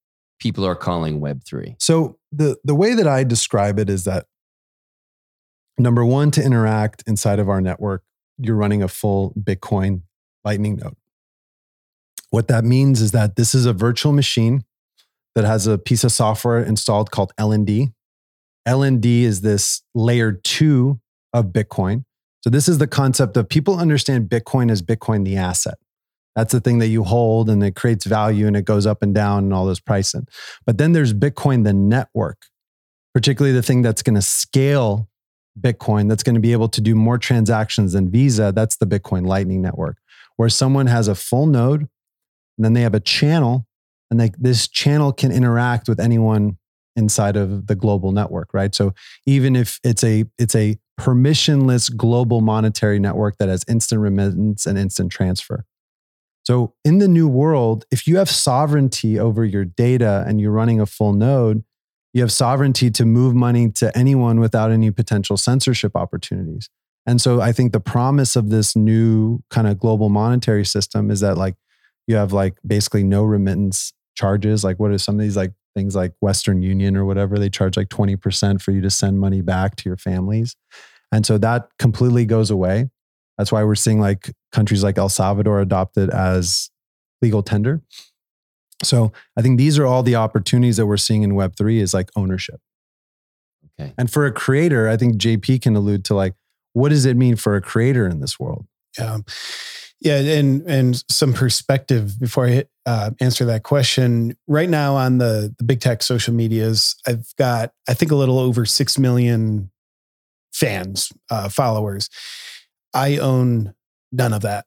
people are calling Web three? So the the way that I describe it is that number one, to interact inside of our network, you're running a full Bitcoin Lightning node. What that means is that this is a virtual machine that has a piece of software installed called LND. LND is this layer two of Bitcoin. So this is the concept of people understand Bitcoin as Bitcoin the asset. That's the thing that you hold and it creates value and it goes up and down and all this pricing. But then there's Bitcoin the network, particularly the thing that's going to scale Bitcoin, that's going to be able to do more transactions than Visa. That's the Bitcoin Lightning Network, where someone has a full node and then they have a channel and they, this channel can interact with anyone inside of the global network, right? So even if it's a it's a permissionless global monetary network that has instant remittance and instant transfer. So, in the new world, if you have sovereignty over your data and you're running a full node, you have sovereignty to move money to anyone without any potential censorship opportunities. And so, I think the promise of this new kind of global monetary system is that, like, you have like basically no remittance charges. Like, what are some of these like things like Western Union or whatever? They charge like 20% for you to send money back to your families. And so that completely goes away. That's why we're seeing like countries like El Salvador adopt it as legal tender. So I think these are all the opportunities that we're seeing in Web3 is like ownership. Okay. And for a creator, I think JP can allude to like, what does it mean for a creator in this world? Yeah. Yeah, and and some perspective before I uh, answer that question. Right now on the the big tech social medias, I've got I think a little over six million fans, uh, followers. I own none of that.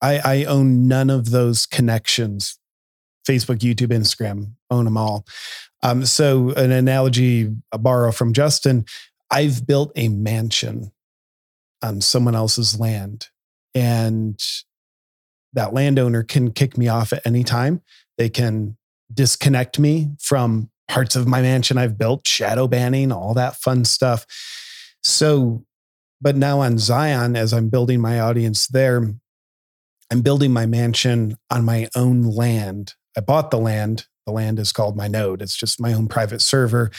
I, I own none of those connections. Facebook, YouTube, Instagram, own them all. Um, so, an analogy I borrow from Justin I've built a mansion on someone else's land and that landowner can kick me off at any time. They can disconnect me from parts of my mansion I've built, shadow banning, all that fun stuff. So, but now on Zion, as I'm building my audience there, I'm building my mansion on my own land. I bought the land. The land is called my node. It's just my own private server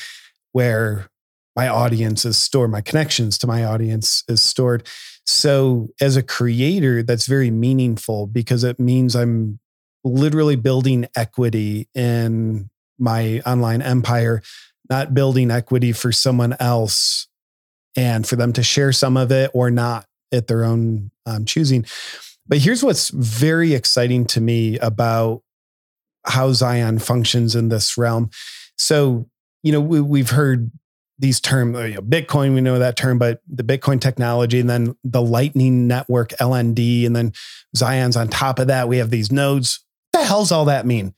where my audience is stored, my connections to my audience is stored. So, as a creator, that's very meaningful because it means I'm literally building equity in my online empire, not building equity for someone else and for them to share some of it or not at their own um, choosing. But here's what's very exciting to me about how Zion functions in this realm. So, you know, we, have heard these terms, uh, you know, Bitcoin, we know that term, but the Bitcoin technology and then the Lightning Network, LND, and then Zion's on top of that. We have these nodes. What the hell's all that mean?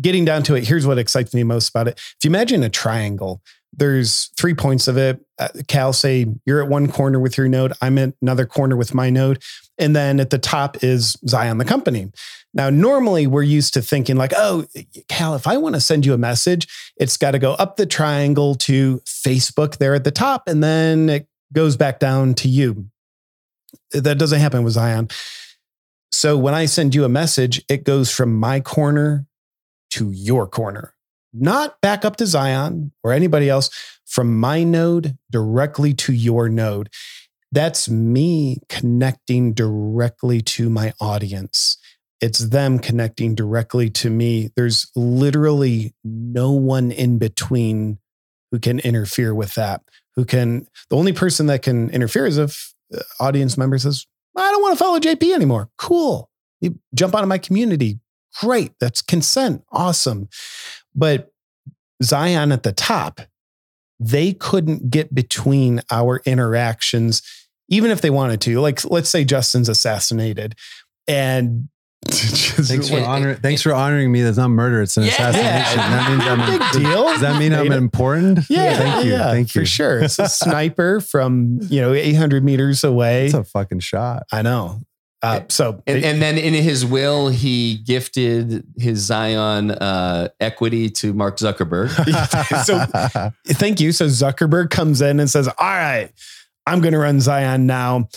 Getting down to it, here's what excites me most about it. If you imagine a triangle, there's three points of it. Uh, Cal, say you're at one corner with your node, I'm at another corner with my node. And then at the top is Zion, the company. Now, normally we're used to thinking like, oh, Cal, if I want to send you a message, it's got to go up the triangle to Facebook there at the top, and then it goes back down to you. That doesn't happen with Zion. So when I send you a message, it goes from my corner to your corner not back up to Zion or anybody else, from my node directly to your node. That's me connecting directly to my audience. It's them connecting directly to me. There's literally no one in between who can interfere with that. Who can, the only person that can interfere is if uh, audience member says, I don't want to follow JP anymore. Cool. You jump out of my community. Great. That's consent. Awesome. But Zion at the top, they couldn't get between our interactions, even if they wanted to. Like, let's say Justin's assassinated and thanks for honoring. Thanks for honoring me. That's not murder. It's an yeah, assassination. Yeah. That means I'm a big deal. Does that mean I'm important? Yeah. Thank you. Yeah, Thank you. For sure. It's a sniper from you know 800 meters away. It's a fucking shot. I know. Uh, so and, and, then in his will, he gifted his Zion uh, equity to Mark Zuckerberg. so thank you. So Zuckerberg comes in and says, "All right, I'm going to run Zion now.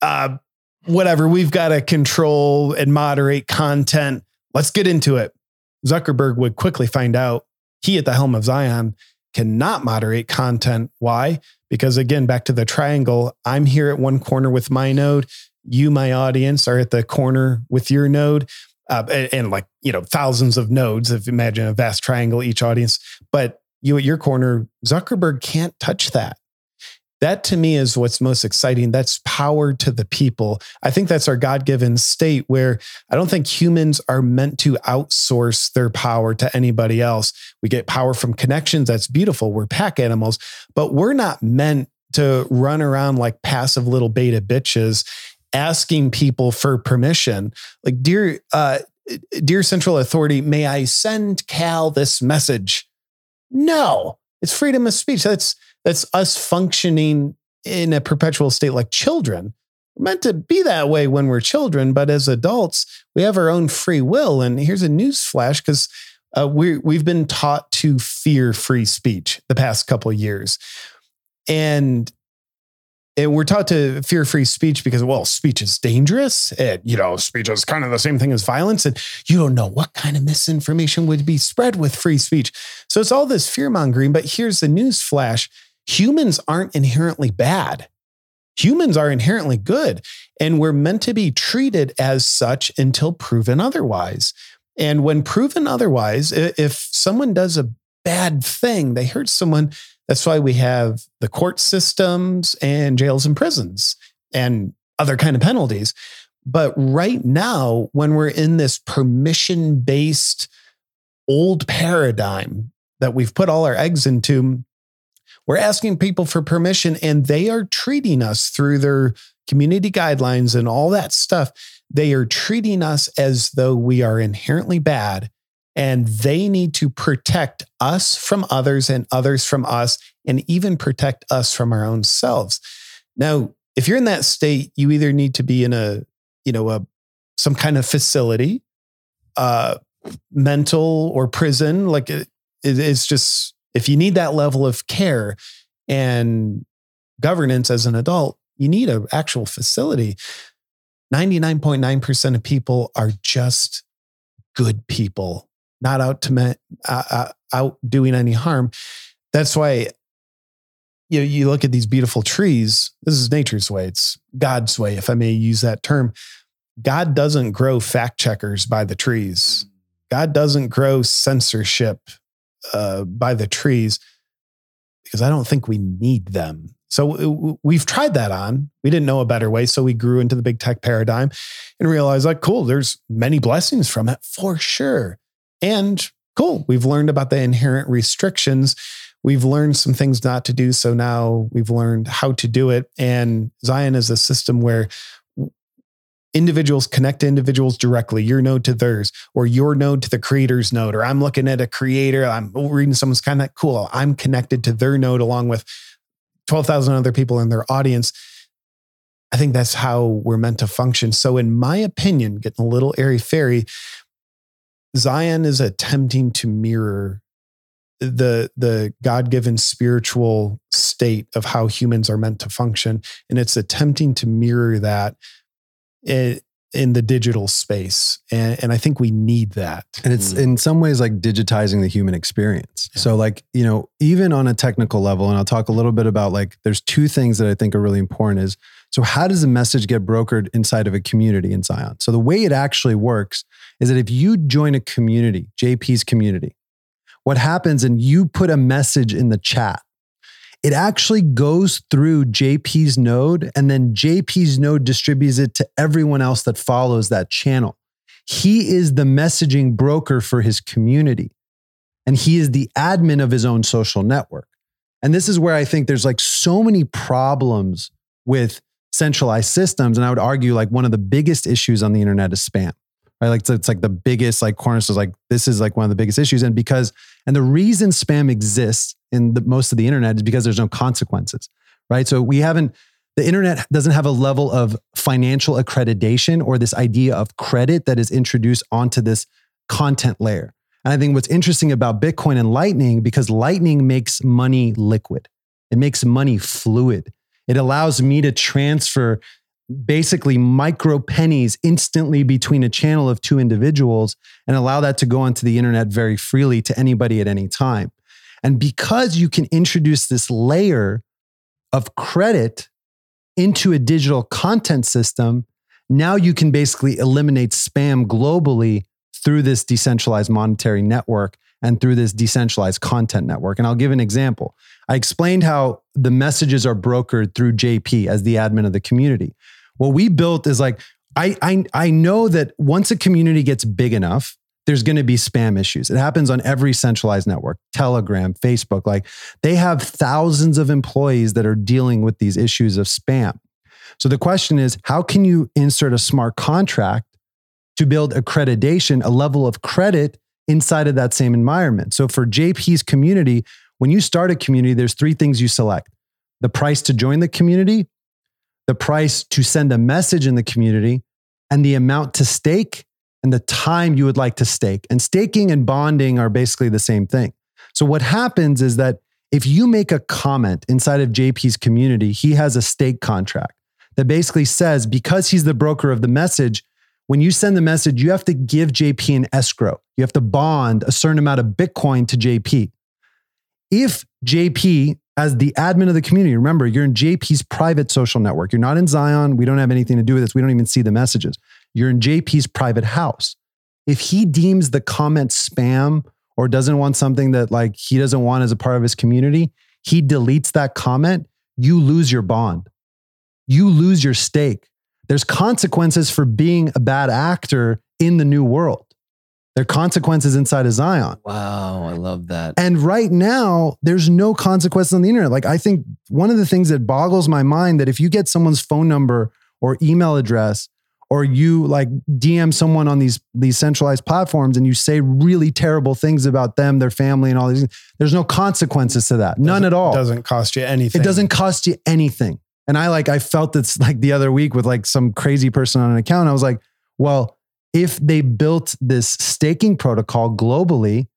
Uh, whatever. We've got to control and moderate content. Let's get into it." Zuckerberg would quickly find out he at the helm of Zion cannot moderate content. Why? Because again, back to the triangle, I'm here at one corner with my node you, my audience, are at the corner with your node. Uh, and, and, like you know thousands of nodes if imagine a vast triangle each audience. But you at your corner zuckerberg can't touch that. That to me is what's most exciting. That's power to the people. I think that's our god-given state where i don't think humans are meant to outsource their power to anybody else. We get power from connections. That's beautiful. We're pack animals. But we're not meant to run around like passive little beta bitches asking people for permission. Like, dear, uh, dear Central Authority, may I send Cal this message? No, it's freedom of speech. That's that's us functioning in a perpetual state like children. We're meant to be that way when we're children, but as adults, we have our own free will. And here's a news flash because uh, we we've been taught to fear free speech the past couple years, and and we're taught to fear free speech because well speech is dangerous. And you know speech is kind of the same thing as violence. And you don't know what kind of misinformation would be spread with free speech. So it's all this fear mongering but here's the news flash. Humans aren't inherently bad. Humans are inherently good. And we're meant to be treated as such until proven otherwise. And when proven otherwise if someone does a bad thing they hurt someone that's why we have the court systems and jails and prisons and other kind of penalties. But right now, when we're in this permission based old paradigm that we've put all our eggs into, we're asking people for permission and they are treating us through their community guidelines and all that stuff. They are treating us as though we are inherently bad and they need to protect us from others and others from us, and even protect us from our own selves. Now, if you're in that state, you either need to be in a, you know, a some kind of facility, uh, mental or prison. Like it, it, it's just if you need that level of care and governance as an adult, you need an actual facility. 99.9% of people are just good people, not out to me, uh, uh, out doing any harm. That's why you know, you look at these beautiful trees. This is nature's way. It's God's way, if I may use that term. God doesn't grow fact checkers by the trees. God doesn't grow censorship uh, by the trees because I don't think we need them. So we've tried that on. We didn't know a better way. So we grew into the big tech paradigm and realized, like, cool, there's many blessings from it for sure. And cool, we've learned about the inherent restrictions. We've learned some things not to do. So now we've learned how to do it. And Zion is a system where individuals connect to individuals directly, your node to theirs, or your node to the creator's node, or I'm looking at a creator, I'm reading someone's kind of cool. I'm connected to their node along with 12,000 other people in their audience. I think that's how we're meant to function. So, in my opinion, getting a little airy fairy, Zion is attempting to mirror the the god-given spiritual state of how humans are meant to function and it's attempting to mirror that in the digital space and, and i think we need that. And it's mm. in some ways like digitizing the human experience. Yeah. so like you know even on a technical level and i'll talk a little bit about like there's two things that i think are really important is so how does a message get brokered inside of a community in zion? So the way it actually works is that if you join a community jp's community what happens and you put a message in the chat it actually goes through JP's node and then JP's node distributes it to everyone else that follows that channel. He is the messaging broker for his community and he is the admin of his own social network. And this is where I think there's like so many problems with centralized systems. And I would argue like one of the biggest issues on the internet is spam. Right? Like it's, it's like the biggest like cornerstone. Like this is like one of the biggest issues. And because and the reason spam exists in the, most of the internet is because there's no consequences, right? So we haven't, the internet doesn't have a level of financial accreditation or this idea of credit that is introduced onto this content layer. And I think what's interesting about Bitcoin and Lightning, because Lightning makes money liquid, it makes money fluid. It allows me to transfer basically micro pennies instantly between a channel of two individuals and allow that to go onto the internet very freely to anybody at any time. And because you can introduce this layer of credit into a digital content system, now you can basically eliminate spam globally through this decentralized monetary network and through this decentralized content network. And I'll give an example. I explained how the messages are brokered through JP as the admin of the community. What we built is like, I, I, I know that once a community gets big enough, there's going to be spam issues. It happens on every centralized network, Telegram, Facebook. Like they have thousands of employees that are dealing with these issues of spam. So the question is, how can you insert a smart contract to build accreditation, a level of credit inside of that same environment? So for JP's community, when you start a community, there's three things you select the price to join the community, the price to send a message in the community, and the amount to stake and the time you would like to stake. And staking and bonding are basically the same thing. So, what happens is that if you make a comment inside of JP's community, he has a stake contract that basically says because he's the broker of the message, when you send the message, you have to give JP an escrow. You have to bond a certain amount of Bitcoin to JP. If JP as the admin of the community, remember, you're in JP's private social network. You're not in Zion. We don't have anything to do with this. We don't even see the messages. You're in JP's private house. If he deems the comment spam or doesn't want something that like he doesn't want as a part of his community, he deletes that comment, you lose your bond. You lose your stake. There's consequences for being a bad actor in the new world. There are consequences inside of Zion. Wow, I love that. And right now, there's no consequences on the internet. Like, I think one of the things that boggles my mind that if you get someone's phone number or email address, or you like DM someone on these these centralized platforms and you say really terrible things about them, their family, and all these, there's no consequences to that. None at all. It doesn't cost you anything. It doesn't cost you anything. And I like, I felt it's like the other week with like some crazy person on an account. I was like, well, if they built this staking protocol globally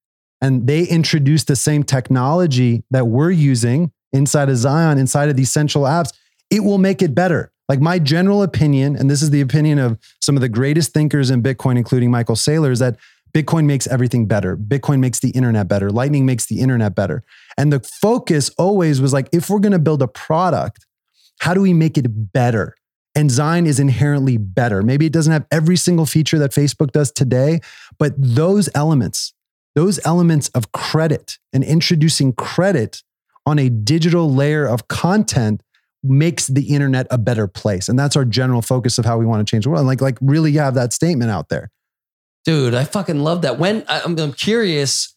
and they introduced the same technology that we're using inside of Zion, inside of these central apps, it will make it better. Like my general opinion, and this is the opinion of some of the greatest thinkers in Bitcoin, including Michael Saylor, is that Bitcoin makes everything better. Bitcoin makes the internet better. Lightning makes the internet better. And the focus always was like, if we're going to build a product, how do we make it better? And Zion is inherently better. Maybe it doesn't have every single feature that Facebook does today, but those elements, those elements of credit and introducing credit on a digital layer of content makes the internet a better place. And that's our general focus of how we want to change the world. And like, like really have that statement out there. Dude, I fucking love that. When I'm, I'm curious,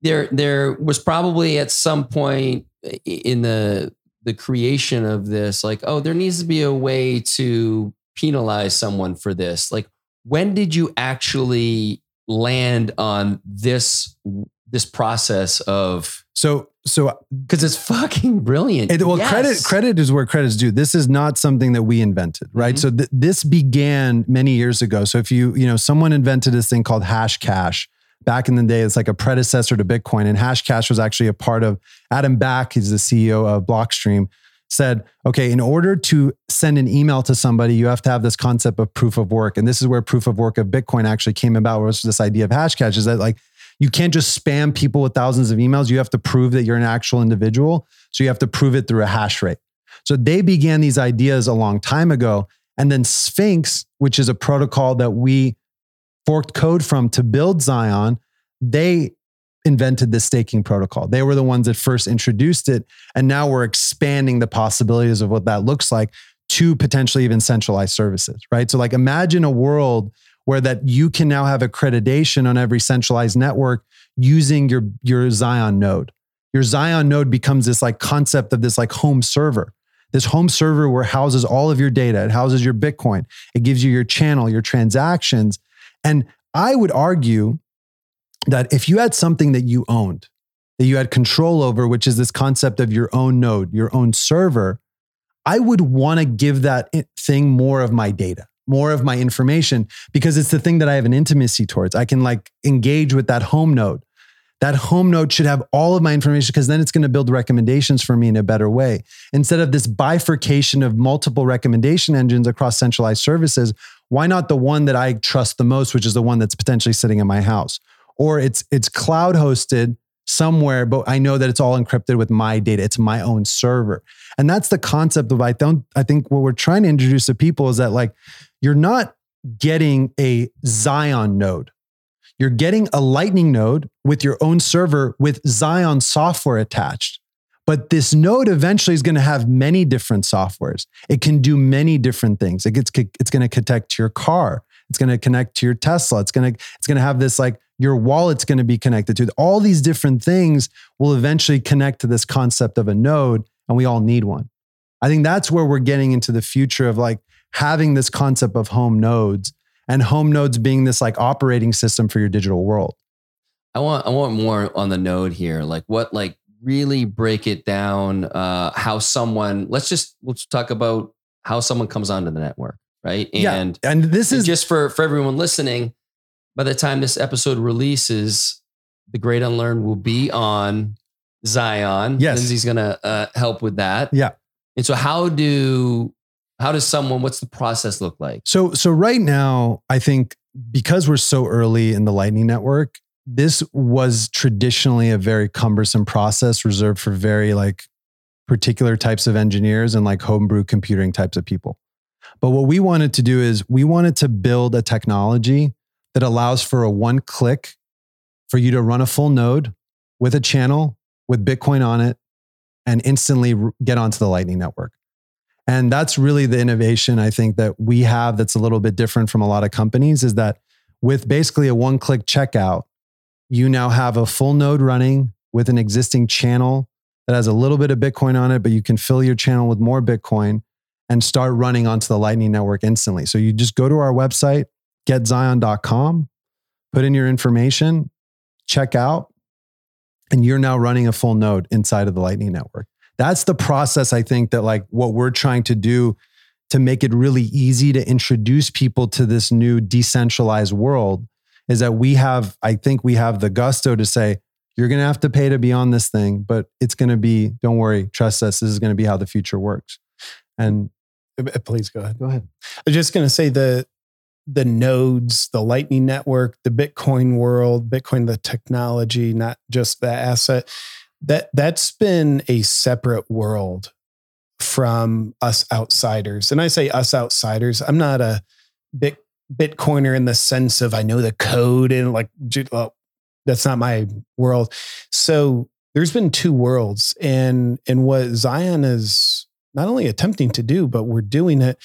there there was probably at some point in the the creation of this, like, oh, there needs to be a way to penalize someone for this. Like, when did you actually land on this this process of so so because it's fucking brilliant. It, well, yes. credit credit is where credit's due. This is not something that we invented, right? Mm-hmm. So th- this began many years ago. So if you you know someone invented this thing called Hashcash back in the day. It's like a predecessor to Bitcoin, and Hashcash was actually a part of Adam Back. He's the CEO of Blockstream. Said, okay, in order to send an email to somebody, you have to have this concept of proof of work. And this is where proof of work of Bitcoin actually came about, was this idea of Hashcash is that like you can't just spam people with thousands of emails. You have to prove that you're an actual individual. So you have to prove it through a hash rate. So they began these ideas a long time ago. And then Sphinx, which is a protocol that we forked code from to build Zion, they invented the staking protocol. They were the ones that first introduced it. And now we're expanding the possibilities of what that looks like to potentially even centralized services, right? So, like, imagine a world where that you can now have accreditation on every centralized network using your your Zion node. Your Zion node becomes this like concept of this like home server. This home server where houses all of your data, it houses your Bitcoin, it gives you your channel, your transactions. And I would argue that if you had something that you owned, that you had control over, which is this concept of your own node, your own server, I would want to give that thing more of my data more of my information because it's the thing that I have an intimacy towards. I can like engage with that home node. That home node should have all of my information because then it's going to build recommendations for me in a better way. Instead of this bifurcation of multiple recommendation engines across centralized services, why not the one that I trust the most, which is the one that's potentially sitting in my house? Or it's it's cloud hosted somewhere, but I know that it's all encrypted with my data. It's my own server. And that's the concept of I don't I think what we're trying to introduce to people is that like you're not getting a Zion node. You're getting a Lightning node with your own server with Zion software attached. But this node eventually is going to have many different softwares. It can do many different things. It gets, it's going to connect to your car. It's going to connect to your Tesla. It's going to it's going to have this like your wallet's going to be connected to. All these different things will eventually connect to this concept of a node, and we all need one. I think that's where we're getting into the future of like having this concept of home nodes and home nodes being this like operating system for your digital world. I want I want more on the node here. Like what like really break it down uh how someone let's just let's talk about how someone comes onto the network, right? And yeah. and this is just for for everyone listening, by the time this episode releases, the great unlearn will be on Zion. Yes. Lindsay's gonna uh, help with that. Yeah. And so how do how does someone, what's the process look like? So, so right now, I think because we're so early in the Lightning Network, this was traditionally a very cumbersome process reserved for very like particular types of engineers and like homebrew computing types of people. But what we wanted to do is we wanted to build a technology that allows for a one click for you to run a full node with a channel with Bitcoin on it and instantly get onto the Lightning Network. And that's really the innovation I think that we have that's a little bit different from a lot of companies is that with basically a one click checkout, you now have a full node running with an existing channel that has a little bit of Bitcoin on it, but you can fill your channel with more Bitcoin and start running onto the Lightning Network instantly. So you just go to our website, getzion.com, put in your information, check out, and you're now running a full node inside of the Lightning Network. that's the process I think that like what we're trying to do to make it really easy to introduce people to this new decentralized world is that we have I think we have the gusto to say you're going to have to pay to be on this thing, but it's going to be don't worry, trust us, this is going to be how the future works. And Please go ahead. go ahead. I was just going to say the the nodes, the Lightning Network, the Bitcoin world, Bitcoin the technology, not just the asset. That that's been a separate world from us outsiders. And I say us outsiders. I'm not a bit Bitcoiner in the sense of I know the code and like well, that's not my world. So there's been two worlds, and and what Zion is not only attempting to do, but we're doing it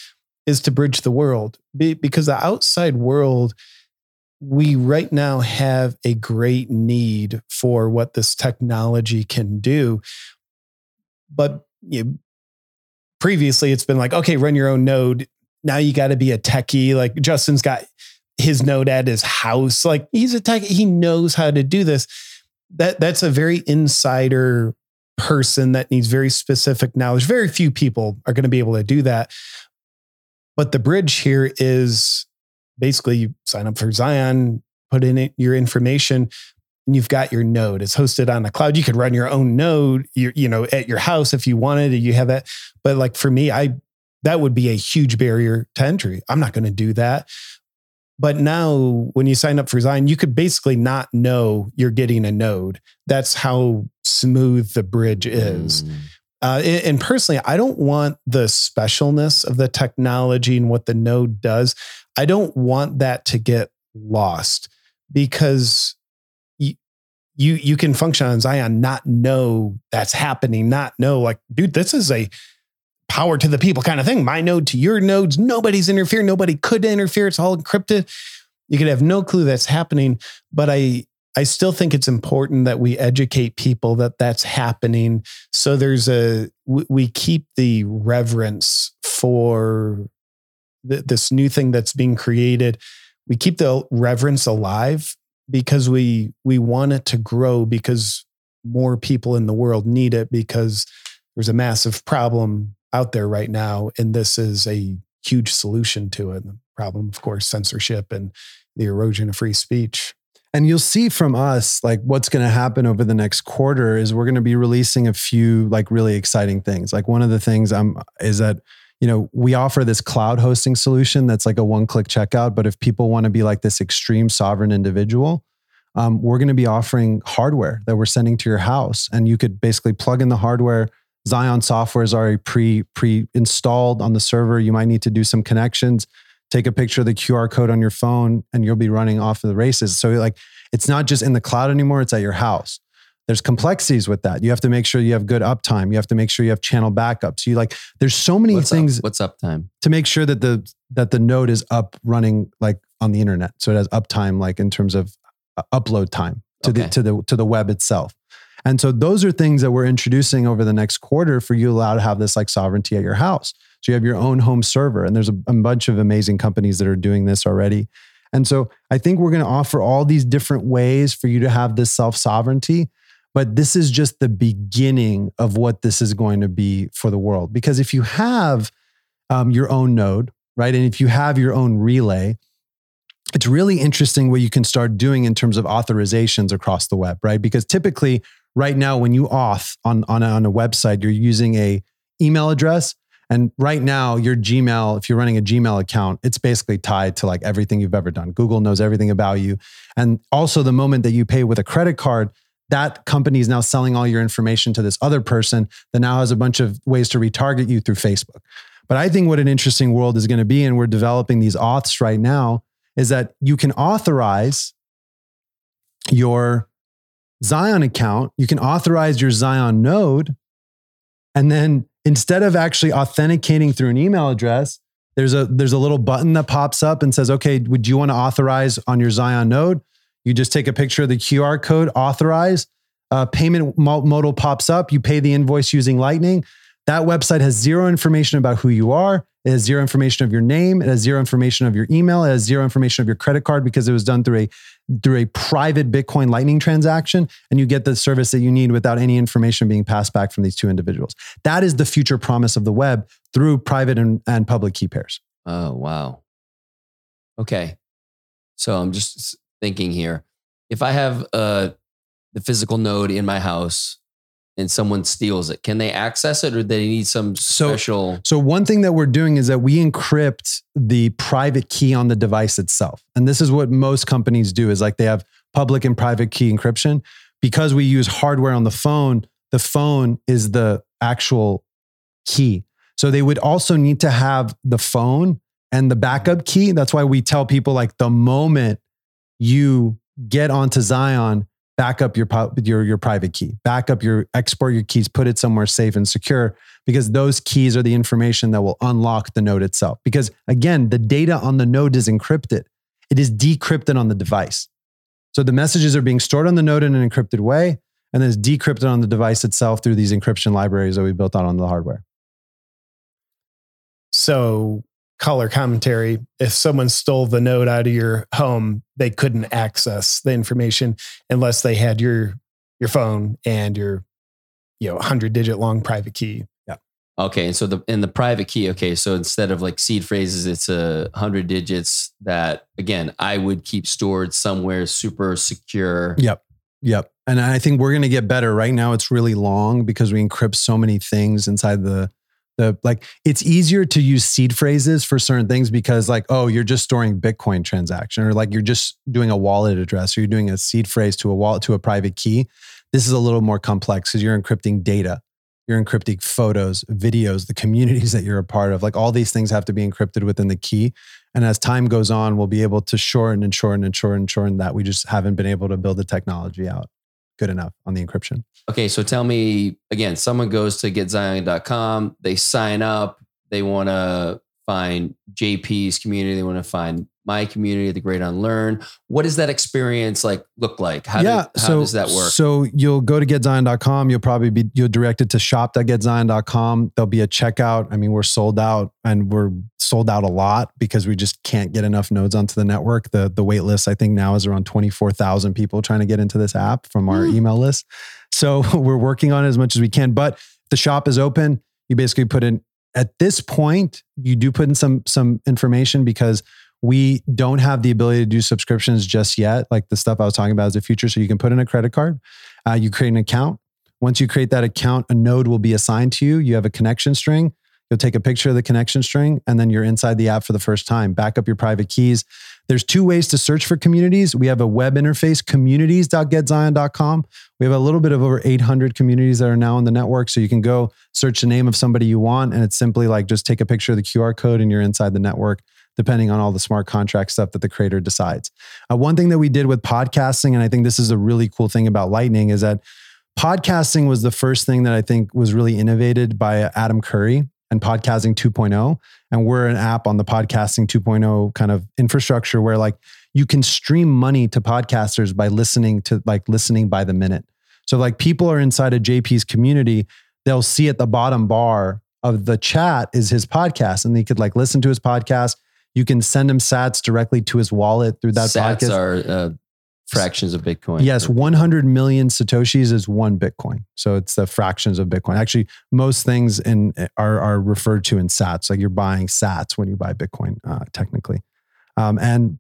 is to bridge the world. Because the outside world we right now have a great need for what this technology can do. But you previously it's been like okay run your own node now you got to be a techie like justin's got his node at his house like he's a tech he knows how to do this that that's a very insider person that needs very specific knowledge very few people are going to be able to do that but the bridge here is basically you sign up for Zion, put in it, your information, and you've got your node. It's hosted on the cloud. You could run your own node, you you know, at your house if you wanted. You have that. But like for me, I that would be a huge barrier to entry. I'm not going to do that. But now, when you sign up for Zion, you could basically not know you're getting a node. That's how smooth the bridge is. Mm. Uh, and, and personally, I don't want the specialness of the technology and what the node does. I don't want that to get lost because you you you can function on Zion, not know that's happening, not know like, dude, this is a power to the people kind of thing. My node to your nodes, nobody's interfering, nobody could interfere. It's all encrypted. You could have no clue that's happening, but I I still think it's important that we educate people that that's happening. So there's a we, we keep the reverence for th- this new thing that's being created. We keep the reverence alive because we we want it to grow because more people in the world need it because there's a massive problem out there right now and this is a huge solution to it. The problem of course censorship and the erosion of free speech. And you'll see from us, like what's going to happen over the next quarter is we're going to be releasing a few like really exciting things. Like one of the things um, is that, you know, we offer this cloud hosting solution that's like a one click checkout. But if people want to be like this extreme sovereign individual, um, we're going to be offering hardware that we're sending to your house. And you could basically plug in the hardware. Zion software is already pre pre installed on the server. You might need to do some connections take a picture of the QR code on your phone and you'll be running off of the races. So like it's not just in the cloud anymore, it's at your house. There's complexities with that. You have to make sure you have good uptime. You have to make sure you have channel backups. You like there's so many What's things Up? What's uptime? to make sure that the that the node is up running like on the internet. So it has uptime like in terms of uh, upload time to Okay. the to the to the web itself. And so those are things that we're introducing over the next quarter for you allow to have this like sovereignty at your house. So you have your own home server and there's a, a bunch of amazing companies that are doing this already. And so I think we're going to offer all these different ways for you to have this self-sovereignty, but this is just the beginning of what this is going to be for the world because if you have um, your own node, right? And if you have your own relay, it's really interesting what you can start doing in terms of authorizations across the web, right? Because typically, right now, when you auth on on a, on a website, you're using a email address, and right now, your Gmail, if you're running a Gmail account, it's basically tied to like everything you've ever done. Google knows everything about you, and also the moment that you pay with a credit card. That company is now selling all your information to this other person that now has a bunch of ways to retarget you through Facebook. But I think what an interesting world is going to be, and we're developing these auths right now, is that you can authorize your Zion account, you can authorize your Zion node, and then instead of actually authenticating through an email address, there's a there's a little button that pops up and says, "Okay, would you want to authorize on your Zion node?" You just take a picture of the QR code, authorize. Uh, payment modal pops up. You pay the invoice using Lightning. That website has zero information about who you are. It has zero information of your name. It has zero information of your email. It has zero information of your credit card because it was done through a through a private Bitcoin Lightning transaction, and you get the service that you need without any information being passed back from these two individuals. That is the future promise of the web through private and, and public key pairs. Oh wow. Okay, so I'm just thinking here. If I have uh, the physical node in my house and someone steals it, can they access it or do they need some So- special? So one thing that we're doing is that we encrypt the private key on the device itself. And this is what most companies do is like they have public and private key encryption because we use hardware on the phone, the phone is the actual key. So they would also need to have the phone and the backup key. That's why we tell people like the moment you get onto Zion, back up your your your private key, back up your export your keys, put it somewhere safe and secure because those keys are the information that will unlock the node itself. Because again, the data on the node is encrypted. It is decrypted on the device. So the messages are being stored on the node in an encrypted way and then it's decrypted on the device itself through these encryption libraries that we built out on the hardware. So, color commentary if someone stole the node out of your home, they couldn't access the information unless they had your your phone and your you know 100 digit long private key. Yeah. Okay, and so the in the private key. Okay, so instead of like seed phrases, it's a hundred digits that again I would keep stored somewhere super secure. Yep. Yep. And I think we're going to get better. Right now, it's really long because we encrypt so many things inside the the like. It's easier to use seed phrases for certain things because like, oh, you're just storing Bitcoin transaction, or like you're just doing a wallet address, or you're doing a seed phrase to a wallet to a private key. This is a little more complex because you're encrypting data. You're encrypting photos, videos, the communities that you're a part of. Like all these things have to be encrypted within the key. And as time goes on, we'll be able to shorten and shorten and shorten and shorten that. We just haven't been able to build the technology out good enough on the encryption. Okay, so tell me again, someone goes to getzion.com, they sign up, they want to find JP's community, they want to find my community, the Great Unlearn. What does that experience like look like? How, yeah. do, how so, does that work? So you'll go to getzion.com. You'll probably be you'll directed to shop.getzion.com. There'll be a checkout. I mean, we're sold out and we're sold out a lot because we just can't get enough nodes onto the network. The the wait list, I think now is around 24,000 people trying to get into this app from our Mm. email list. So we're working on it as much as we can. But the shop is open. You basically put in at this point, you do put in some some information because we don't have the ability to do subscriptions just yet. Like the stuff I was talking about is the future. So you can put in a credit card, uh, you create an account. Once you create that account, a node will be assigned to you. You have a connection string. You'll take a picture of the connection string and then you're inside the app for the first time. Back up your private keys. There's two ways to search for communities. We have a web interface, communities.getzion.com. We have a little bit of over 800 communities that are now on the network. So you can go search the name of somebody you want. And it's simply like just take a picture of the QR code and you're inside the network depending on all the smart contract stuff that the creator decides. Uh, one thing that we did with podcasting, and I think this is a really cool thing about Lightning, is that podcasting was the first thing that I think was really innovated by Adam Curry and podcasting 2.0. And we're an app on the podcasting 2.0 kind of infrastructure where like you can stream money to podcasters by listening to like listening by the minute. So like people are inside of JP's community, they'll see at the bottom bar of the chat is his podcast and they could like listen to his podcast. You can send him sats directly to his wallet through that Sats podcast. are uh, fractions of Bitcoin. Yes, 100 million satoshis is one Bitcoin. So it's the fractions of Bitcoin. Actually, most things in are are referred to in Sats. Like you're buying Sats when you buy Bitcoin, uh, technically. Um, and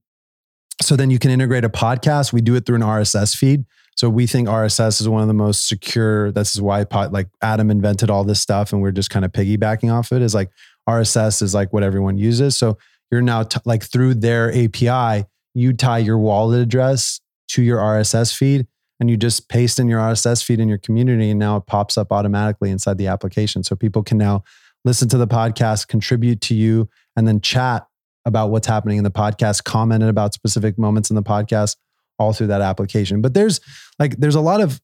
so then you can integrate a podcast. We do it through an RSS feed. So we think RSS is one of the most secure. This is why pod, like Adam invented all this stuff, and we're just kind of piggybacking off it. Is like RSS is like what everyone uses. So you're now t- like through their API, you tie your wallet address to your RSS feed and you just paste in your RSS feed in your community and now it pops up automatically inside the application. So people can now listen to the podcast, contribute to you, and then chat about what's happening in the podcast, comment about specific moments in the podcast all through that application. But there's like there's a lot of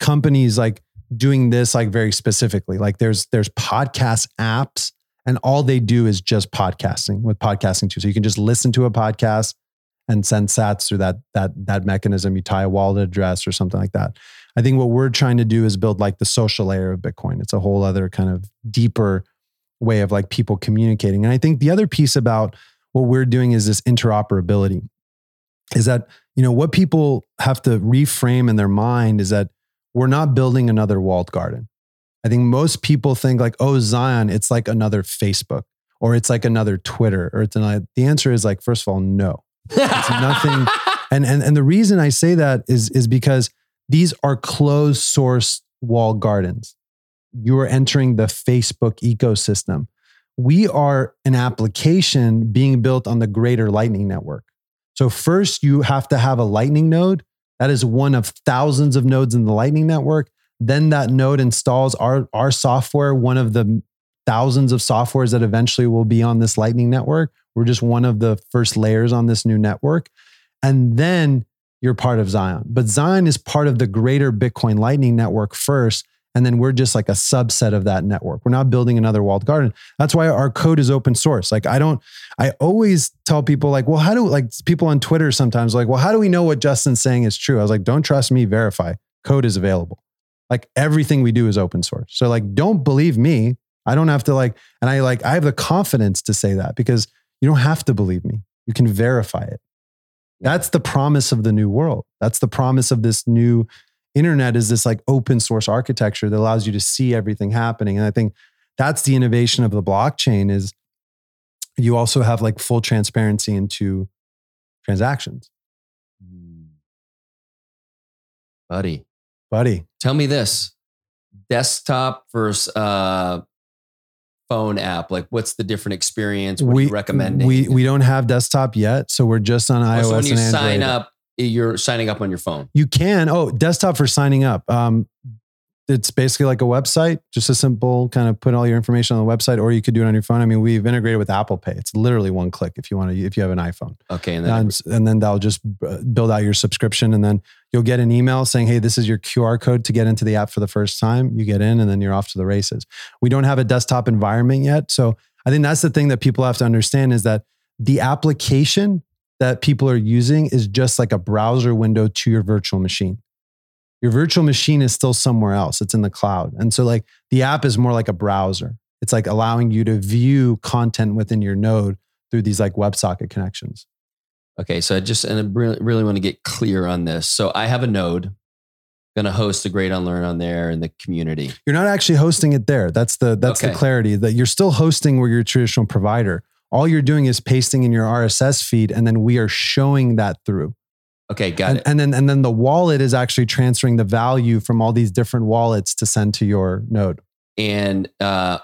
companies like doing this like very specifically. Like there's there's podcast apps and all they do is just podcasting with podcasting too. So you can just listen to a podcast and send sats through that that that mechanism. You tie a wallet address or something like that. I think what we're trying to do is build like the social layer of Bitcoin. It's a whole other kind of deeper way of like people communicating. And I think the other piece about what we're doing is this interoperability. Is that, you know, what people have to reframe in their mind is that we're not building another walled garden. I think most people think like, oh, Zion, it's like another Facebook or it's like another Twitter or it's another. The answer is like, first of all, no. It's nothing. and, and, and the reason I say that is, is because these are closed source walled gardens. You are entering the Facebook ecosystem. We are an application being built on the greater Lightning Network. So, first, you have to have a Lightning node. That is one of thousands of nodes in the Lightning Network. Then that node installs our, our software, one of the thousands of softwares that eventually will be on this Lightning Network. We're just one of the first layers on this new network. And then you're part of Zion. But Zion is part of the greater Bitcoin Lightning Network first. And then we're just like a subset of that network. We're not building another walled garden. That's why our code is open source. Like, I don't, I always tell people, like, well, how do, like, people on Twitter sometimes, like, well, how do we know what Justin's saying is true? I was like, don't trust me, verify. Code is available. Like, everything we do is open source. So, like, don't believe me. I don't have to, like, and I, like, I have the confidence to say that because you don't have to believe me. You can verify it. That's the promise of the new world. That's the promise of this new internet is this like open source architecture that allows you to see everything happening. And I think that's the innovation of the blockchain is you also have like full transparency into transactions. Hmm. Buddy. Buddy. Tell me this. Desktop versus uh phone app? Like, what's the different experience? What we, are you recommending? We we don't have desktop yet, so we're just on iOS. Oh, so when you sign up, you're signing up on your phone. You can. Oh, desktop for signing up. Um, it's basically like a website, just a simple kind of put all your information on the website, or you could do it on your phone. I mean, we've integrated with Apple Pay. It's literally one click if you want to, if you have an iPhone. Okay, and then and, and then they'll just uh, build out your subscription, and then you'll get an email saying, "Hey, this is your QR code to get into the app for the first time." You get in, and then you're off to the races. We don't have a desktop environment yet, so I think that's the thing that people have to understand is that the application that people are using is just like a browser window to your virtual machine your virtual machine is still somewhere else. It's in the cloud. And so like the app is more like a browser. It's like allowing you to view content within your node through these like WebSocket connections. Okay, so I just and I really, really want to get clear on this. So I have a node, going to host a great unlearn on there in the community. You're not actually hosting it there. That's the that's okay. the clarity that you're still hosting where your traditional provider. All you're doing is pasting in your RSS feed, and then we are showing that through. Okay, got and, it. And then and then the wallet is actually transferring the value from all these different wallets to send to your node. And uh,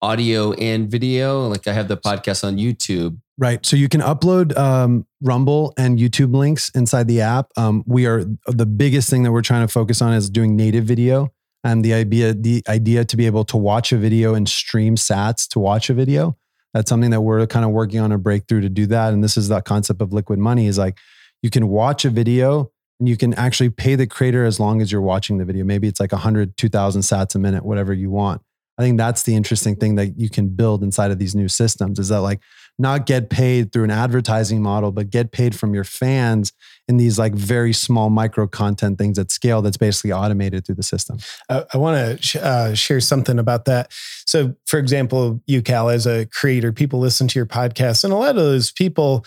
audio and video, like I have the podcast on YouTube. Right. So you can upload um, Rumble and YouTube links inside the app. Um, we are the biggest thing that we're trying to focus on is doing native video and the idea the idea to be able to watch a video and stream sats to watch a video. That's something that we're kind of working on a breakthrough to do that. And this is that concept of liquid money is like you can watch a video and you can actually pay the creator as long as you're watching the video. Maybe it's like 100, 2000 sats a minute, whatever you want. I think that's the interesting thing that you can build inside of these new systems is that like not get paid through an advertising model, but get paid from your fans in these like very small micro content things at scale that's basically automated through the system. I, I want to sh- uh, share something about that. So, for example, you, Cal, as a creator, people listen to your podcast, and a lot of those people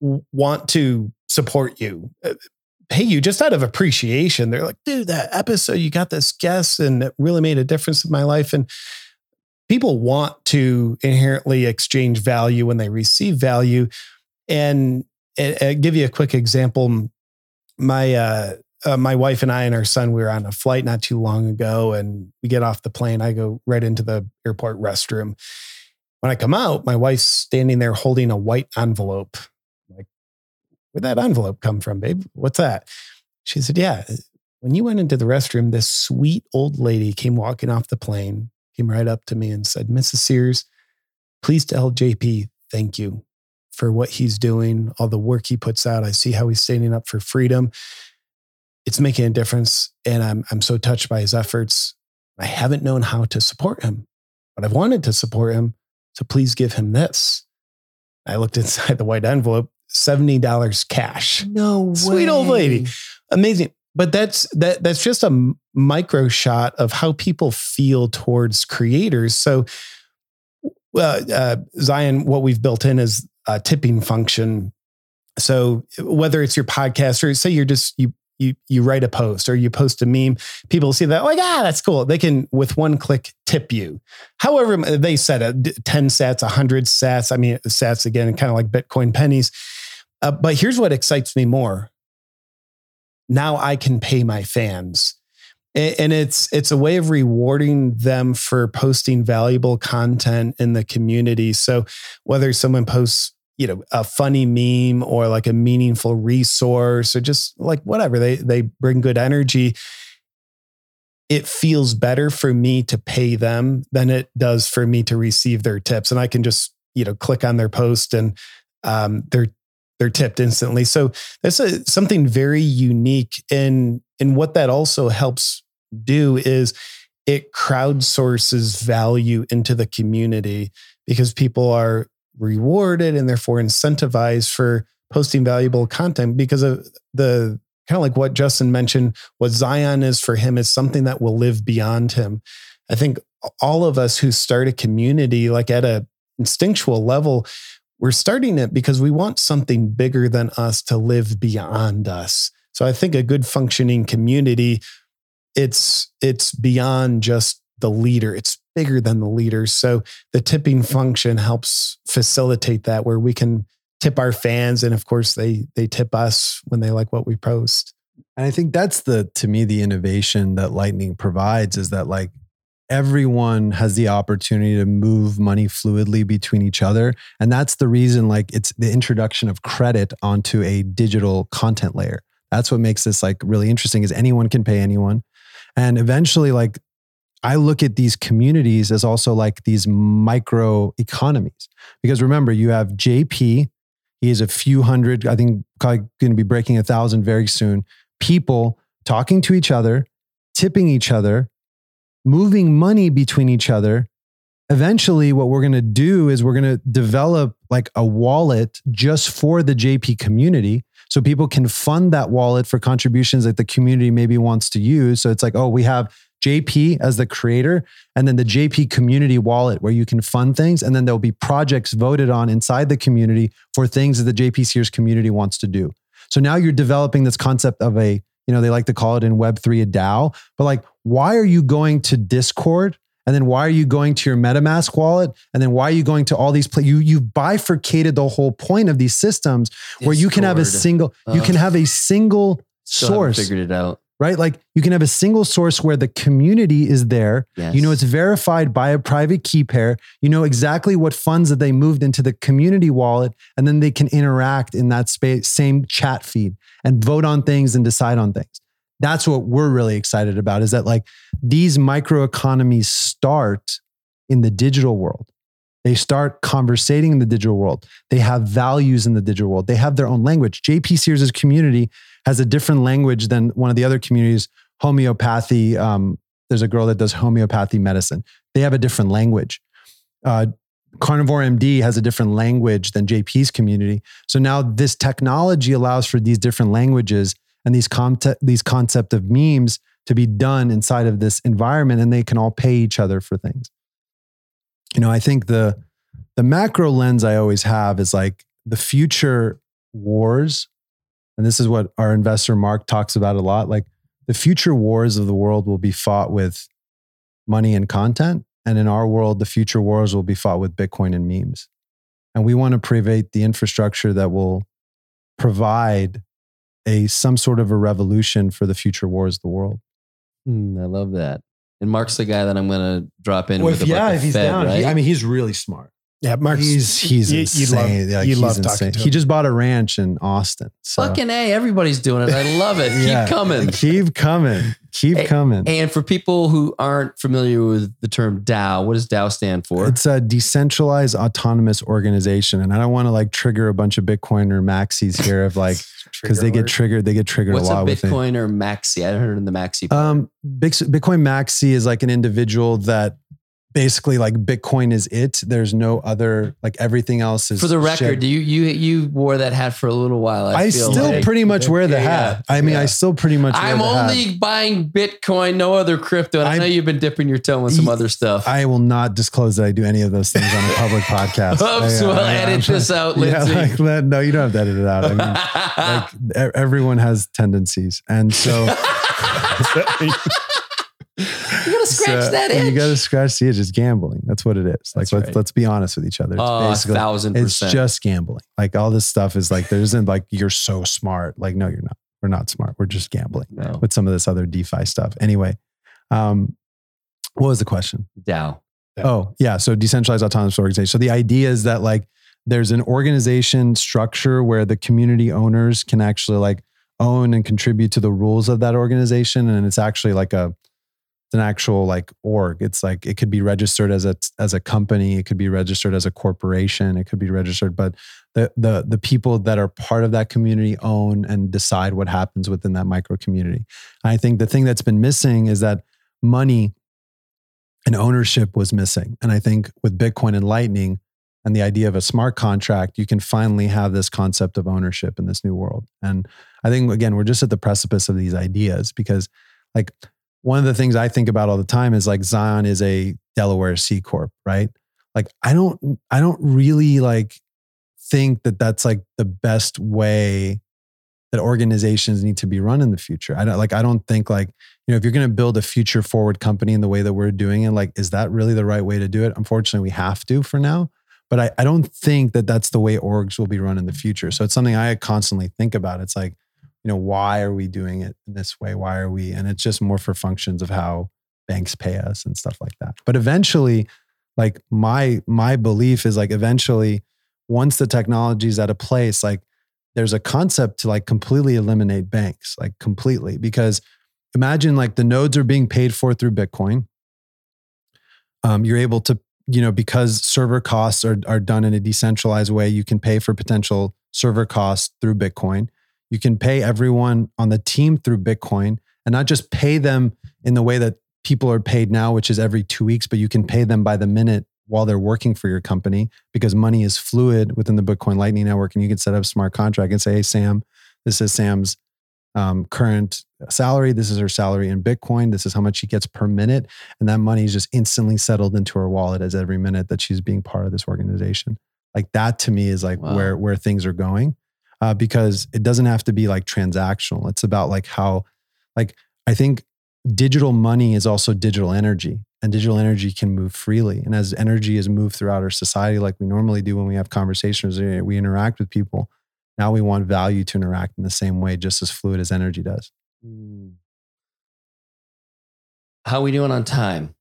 want to support you, uh, pay you just out of appreciation. They're like, dude, that episode, you got this guest and it really made a difference in my life. And people want to inherently exchange value when they receive value. And give you a quick example. My, uh, uh, my wife and I and our son, we were on a flight not too long ago, and we get off the plane. I go right into the airport restroom. When I come out, my wife's standing there holding a white envelope Where'd that envelope come from, babe? What's that? She said, Yeah. When you went into the restroom, this sweet old lady came walking off the plane, came right up to me and said, Mrs. Sears, please tell JP thank you for what he's doing, all the work he puts out. I see how he's standing up for freedom. It's making a difference. And I'm, I'm so touched by his efforts. I haven't known how to support him, but I've wanted to support him. So please give him this. I looked inside the white envelope. $70 cash. No way. Sweet old lady. Amazing. But that's that that's just a micro shot of how people feel towards creators. So Well, uh, Zion, what we've built in is a tipping function. So whether it's your podcast or say you're just you you you write a post or you post a meme, people see that like ah that's cool. They can with one click tip you. However they set it, ten sats, hundred sats. I mean sats again, kind of like Bitcoin pennies. Uh, but here's what excites me more. Now I can pay my fans and it's it's a way of rewarding them for posting valuable content in the community so whether someone posts you know a funny meme or like a meaningful resource or just like whatever. They they bring good energy. It feels better for me to pay them than it does for me to receive their tips. And i can just you know click on their post and um, they're they're tipped instantly. So that's a, something very unique and and what that also helps do is it crowdsources value into the community because people are rewarded and therefore incentivized for posting valuable content because of the kind of like what Justin mentioned, what Zion is for him is something that will live beyond him. I think all of us who start a community, like at a instinctual level, we're starting it because we want something bigger than us to live beyond us. So I think a good functioning community, it's it's beyond just the leader. It's bigger than the leaders. So the tipping function helps facilitate that where we can tip our fans and of course they they tip us when they like what we post. And I think that's the to me the innovation that Lightning provides is that like everyone has the opportunity to move money fluidly between each other and that's the reason like it's the introduction of credit onto a digital content layer that's what makes this like really interesting is anyone can pay anyone and eventually like I look at these communities as also like these micro economies because remember you have JP he is a few hundred I think probably going to be breaking a thousand very soon people talking to each other tipping each other moving money between each other eventually what we're going to do is we're going to develop like a wallet just for the JP community so people can fund that wallet for contributions that the community maybe wants to use. So it's like, oh, we have JP as the creator, and then the JP community wallet where you can fund things. And then there'll be projects voted on inside the community for things that the JP Sears community wants to do. So now you're developing this concept of a, you know, they like to call it in Web3 a DAO, but like, why are you going to Discord and then why are you going to your MetaMask wallet? And then why are you going to all these pla- you you've bifurcated the whole point of these systems Discord. where you can have a single uh, you can have a single source. Figured it out. Right? Like you can have a single source where the community is there. Yes. You know it's verified by a private key pair. You know exactly what funds that they moved into the community wallet and then they can interact in that space same chat feed and vote on things and decide on things that's what we're really excited about is that like these microeconomies start in the digital world. They start conversating in the digital world. They have values in the digital world. They have their own language. JP Sears' community has a different language than one of the other communities. Homeopathy, um, there's a girl that does homeopathy medicine. They have a different language. Uh, Carnivore MD has a different language than JP's community. So now this technology allows for these different languages and these concept these concept of memes to be done inside of this environment and they can all pay each other for things you know i think the the macro lens i always have is like the future wars and this is what our investor mark talks about a lot like the future wars of the world will be fought with money and content and in our world the future wars will be fought with bitcoin and memes and we want to create the infrastructure that will provide a some sort of a revolution for the future wars of the world. Mm, I love that. And Mark's the guy that I'm going to drop in well, with. If, yeah, if he's Fed, down, right? he, I mean, he's really smart. Yeah, Mark's he's he's you, insane. Love, like, you he's love insane. He just bought a ranch in Austin. So. Fucking a, everybody's doing it. I love it. yeah, Keep coming. Keep coming. Keep hey, coming. And for people who aren't familiar with the term DAO, what does DAO stand for? It's a decentralized autonomous organization, and I don't want to like trigger a bunch of Bitcoiner maxis here of like because they get triggered. They get triggered What's a lot. What's a Bitcoin or maxi? I heard in the maxi. Part. Um, Bitcoin maxi is like an individual that basically like Bitcoin is it. There's no other like everything else is For the record, shit. you you you wore that hat for a little while. I, I still like. pretty much wear the Yeah, hat. I mean, yeah. I still pretty much. Wear I'm only buying Bitcoin, no other crypto. And I, I- know you've been dipping your toe in some other stuff. I will not disclose that I do any of those things on a public podcast. Oops, I- uh, we'll I- edit I'm- this out, Yeah, Lindsay. like. No, you don't have to edit it out. I mean, like everyone has tendencies, and so scratch so that itch. You got to scratch the itch. It's gambling. That's what it is. Like That's let's right. let's be honest with each other. It's oh, a basically thousand it's percent. just gambling. Like all this stuff is like there isn't like you're so smart. Like no, you're not. We're not smart. We're just gambling no with some of this other DeFi stuff. Anyway, um, what was the question? DAO. Oh, yeah. So decentralized autonomous organization. So the idea is that like there's an organization structure where the community owners can actually like own and contribute to the rules of that organization. And it's actually like a it's an actual like org. It's like it could be registered as a as a company, it could be registered as a corporation, it could be registered, but the the the people that are part of that community own and decide what happens within that micro community. I think the thing that's been missing is that money and ownership was missing. And I think with Bitcoin and Lightning and the idea of a smart contract, you can finally have this concept of ownership in this new world. And I think, again, we're just at the precipice of these ideas because, like, one of the things I think about all the time is like Zion is a Delaware C corp, right? Like, I don't, I don't really like think that that's like the best way that organizations need to be run in the future. I don't like, I don't think like, you know, if you're going to build a future forward company in the way that we're doing it, like, is that really the right way to do it? Unfortunately, we have to for now. But I, I don't think that that's the way orgs will be run in the future. So it's something I constantly think about. It's like, you know, why are we doing it in this way? Why are we? And it's just more for functions of how banks pay us and stuff like that. But eventually, like my my belief is like eventually, once the technology is at a place, like there's a concept to like completely eliminate banks, like completely. Because imagine like the nodes are being paid for through Bitcoin. Um, you're able to, you know, because server costs are, are done in a decentralized way, you can pay for potential server costs through Bitcoin. You can pay everyone on the team through Bitcoin and not just pay them in the way that people are paid now, which is every two weeks, but you can pay them by the minute while they're working for your company because money is fluid within the Bitcoin Lightning Network. And you can set up a smart contract and say, hey, Sam, this is Sam's um, current salary. This is her salary in Bitcoin. This is how much she gets per minute. And that money is just instantly settled into her wallet as every minute that she's being part of this organization. Like that to me is like Wow. where, where things are going uh, because it doesn't have to be like transactional. It's about like how, like, I think digital money is also digital energy and digital energy can move freely. And as energy is moved throughout our society, like we normally do when we have conversations, we interact with people. Now we want value to interact in the same way, just as fluid as energy does. Hmm. How are we doing on time?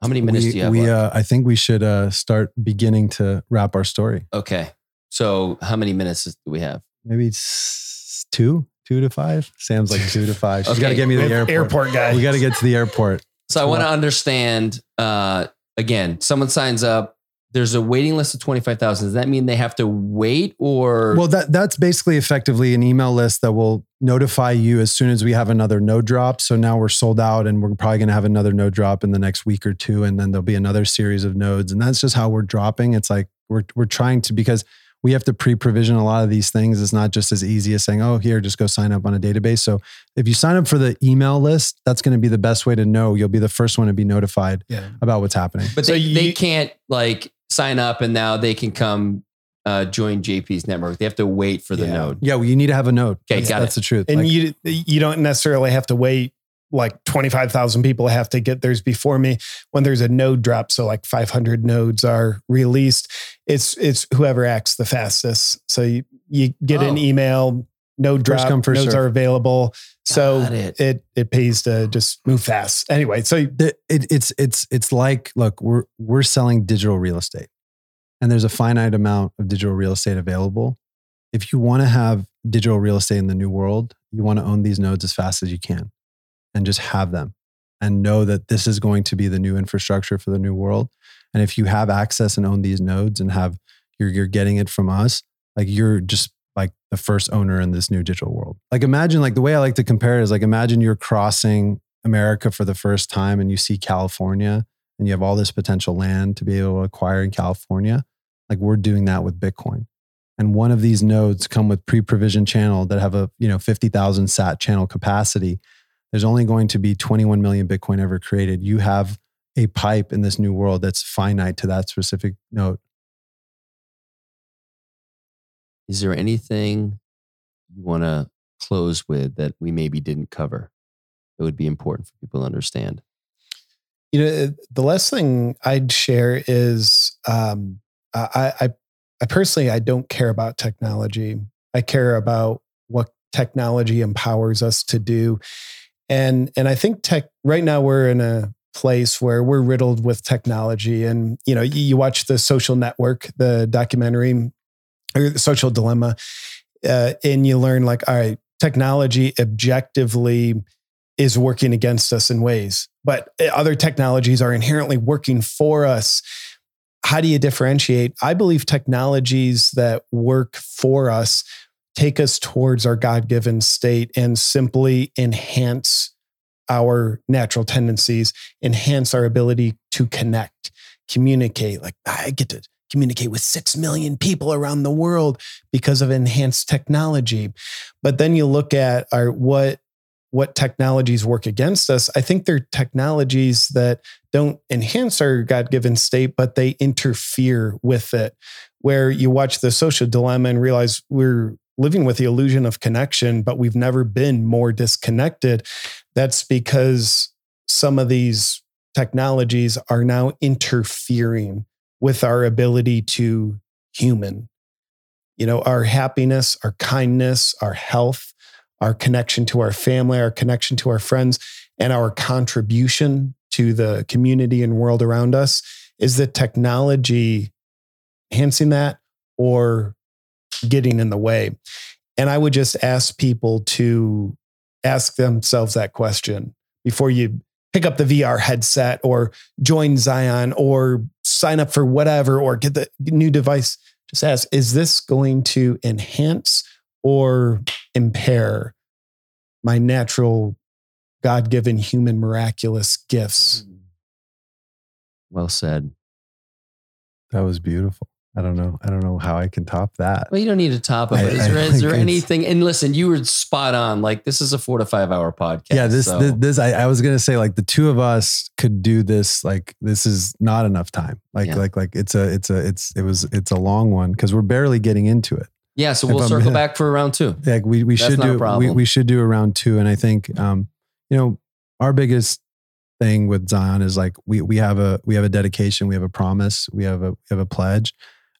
How many minutes we, do you have we, uh, I think we should uh, start beginning to wrap our story. okay. So how many minutes do we have? Maybe it's two, two to five. Sam's like two to five. She's Okay. got to get me to the airport. Airport guy. We got to get to the airport. So I want to understand. Uh, again, someone signs up. There's a waiting list of twenty five thousand. Does that mean they have to wait, or Well, that that's basically effectively an email list that will notify you as soon as we have another node drop. So now we're sold out, and we're probably going to have another node drop in the next week or two, and then there'll be another series of nodes, and that's just how we're dropping. It's like we're we're trying to because we have to pre-provision a lot of these things. It's not just as easy as saying, "Oh, here, just go sign up on a database." So if you sign up for the email list, that's going to be the best way to know. You'll be the first one to be notified Yeah. about what's happening. but So they, they can't like sign up and now they can come uh, join JP's network. They have to wait for the Yeah. node. Yeah, well, you need to have a node. Okay, that's, got that's the truth. and Like- you you don't necessarily have to wait like 25,000 people have to get theirs before me when there's a node drop so like 500 nodes are released it's it's whoever acts the fastest so you, you get Oh. an email node drop come, nodes serve. are available so it. it it pays to just move fast anyway so the, it, it's it's it's like look we're we're selling digital real estate and there's a finite amount of digital real estate available if you want to have digital real estate in the new world you want to own these nodes as fast as you can and just have them and know that this is going to be the new infrastructure for the new world and if you have access and own these nodes and have you're you're getting it from us like you're just like the first owner in this new digital world like imagine like the way i like to compare it is like imagine you're crossing America for the first time and you see California and you have all this potential land to be able to acquire in California, like we're doing that with Bitcoin. And one of these nodes come with pre-provisioned channel that have a, you know, 50,000 sat channel capacity. There's only going to be 21 million Bitcoin ever created. You have a pipe in this new world that's finite to that specific node. Is there anything you want to close with that we maybe didn't cover that would be important for people to understand? You know, the last thing I'd share is um, I, I, I personally I don't care about technology. I care about what technology empowers us to do, and and I think tech right now we're in a place where we're riddled with technology, and you know you, you watch the Social Network, the documentary, or the Social Dilemma, uh, and you learn like all right, technology objectively is working against us in ways, but eh, other technologies are inherently working for us. How do you differentiate? I believe technologies that work for us take us towards our God given state and simply enhance our natural tendencies, enhance our ability to connect, communicate. Like, I get to communicate with 6 million people around the world because of enhanced technology. But then you look at our what what technologies work against us, I think they're technologies that don't enhance our God given state, but they interfere with it. Where you watch the social dilemma and realize we're living with the illusion of connection, but we've never been more disconnected. That's because some of these technologies are now interfering with our ability to human. You know, our happiness, our kindness, our health, our connection to our family, our connection to our friends, and our contribution to the community and world around us? Is the technology enhancing that or getting in the way? And I would just ask people to ask themselves that question before you pick up the VR headset or join Zion or sign up for whatever or get the new device. Just ask, is this going to enhance or impair my natural God given human miraculous gifts. Well said. That was beautiful. I don't know. I don't know how I can top that. Well, you don't need to top it. I- is there, is there anything? And listen, you were spot on. Like this is a four to five hour podcast. yeah, this, so- this, this, I, I was gonna say like the two of us could do this. Like this is not enough time. Like, Yeah. like, like it's a, it's a, it's, it was, it's a long one because we're barely getting into it. yeah. So we'll circle back for round two. Like we, we That's should do, we, we should do a round two. And I think, um, you know, our biggest thing with Zion is like we we have a we have a dedication, we have a promise, we have a we have a pledge.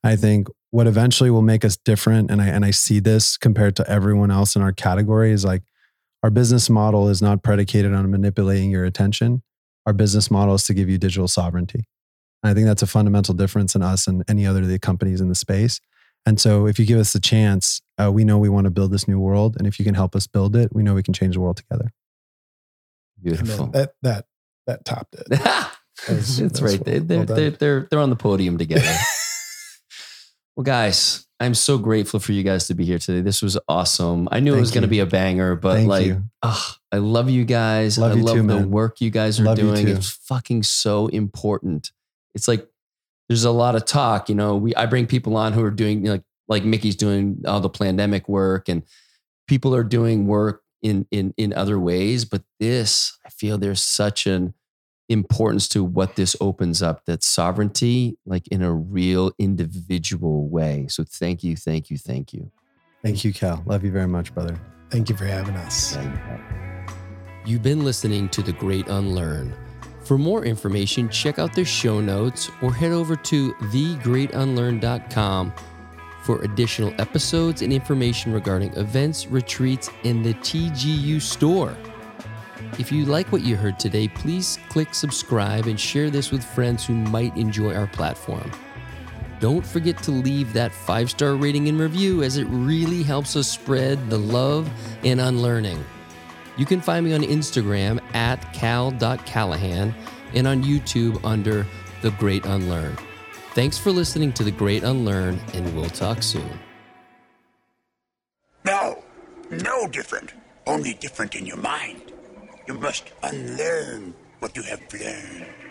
I think what eventually will make us different, and I and I see this compared to everyone else in our category is like our business model is not predicated on manipulating your attention. Our business model is to give you digital sovereignty. And I think that's a fundamental difference in us and any other of the companies in the space. And so, if you give us the chance, uh, we know we want to build this new world, and if you can help us build it, we know we can change the world together. Beautiful. that that that topped it. was- That's that's right. They, well- they're, well they're, they're, they're on the podium together. Well, guys, I'm so grateful for you guys to be here today. This was awesome. I knew it was going to be a banger, but Thank like, you. ah, I love you guys. Love I you love too, the man. work you guys are Love doing. It's fucking so important. It's like there's a lot of talk. You know, we I bring people on who are doing like like Mikki's doing all the pandemic work, and people are doing work in in in other ways. But this, I feel there's such an importance to what this opens up that sovereignty like in a real individual way so thank you thank you thank you Thank you, Cal. Love you very much, brother. Thank you for having us. You've been listening to The Great Unlearn. For more information, check out the show notes or head over to thegreatunlearn.com for additional episodes and information regarding events, retreats, and the TGU store. If you like what you heard today, please click subscribe and share this with friends who might enjoy our platform. Don't forget to leave that five star rating and review as it really helps us spread the love and unlearning. You can find me on Instagram at cal.callahan and on YouTube under The Great Unlearn. Thanks for listening to The Great Unlearn, and we'll talk soon. No, no different. Only different in your mind. You must unlearn what you have learned.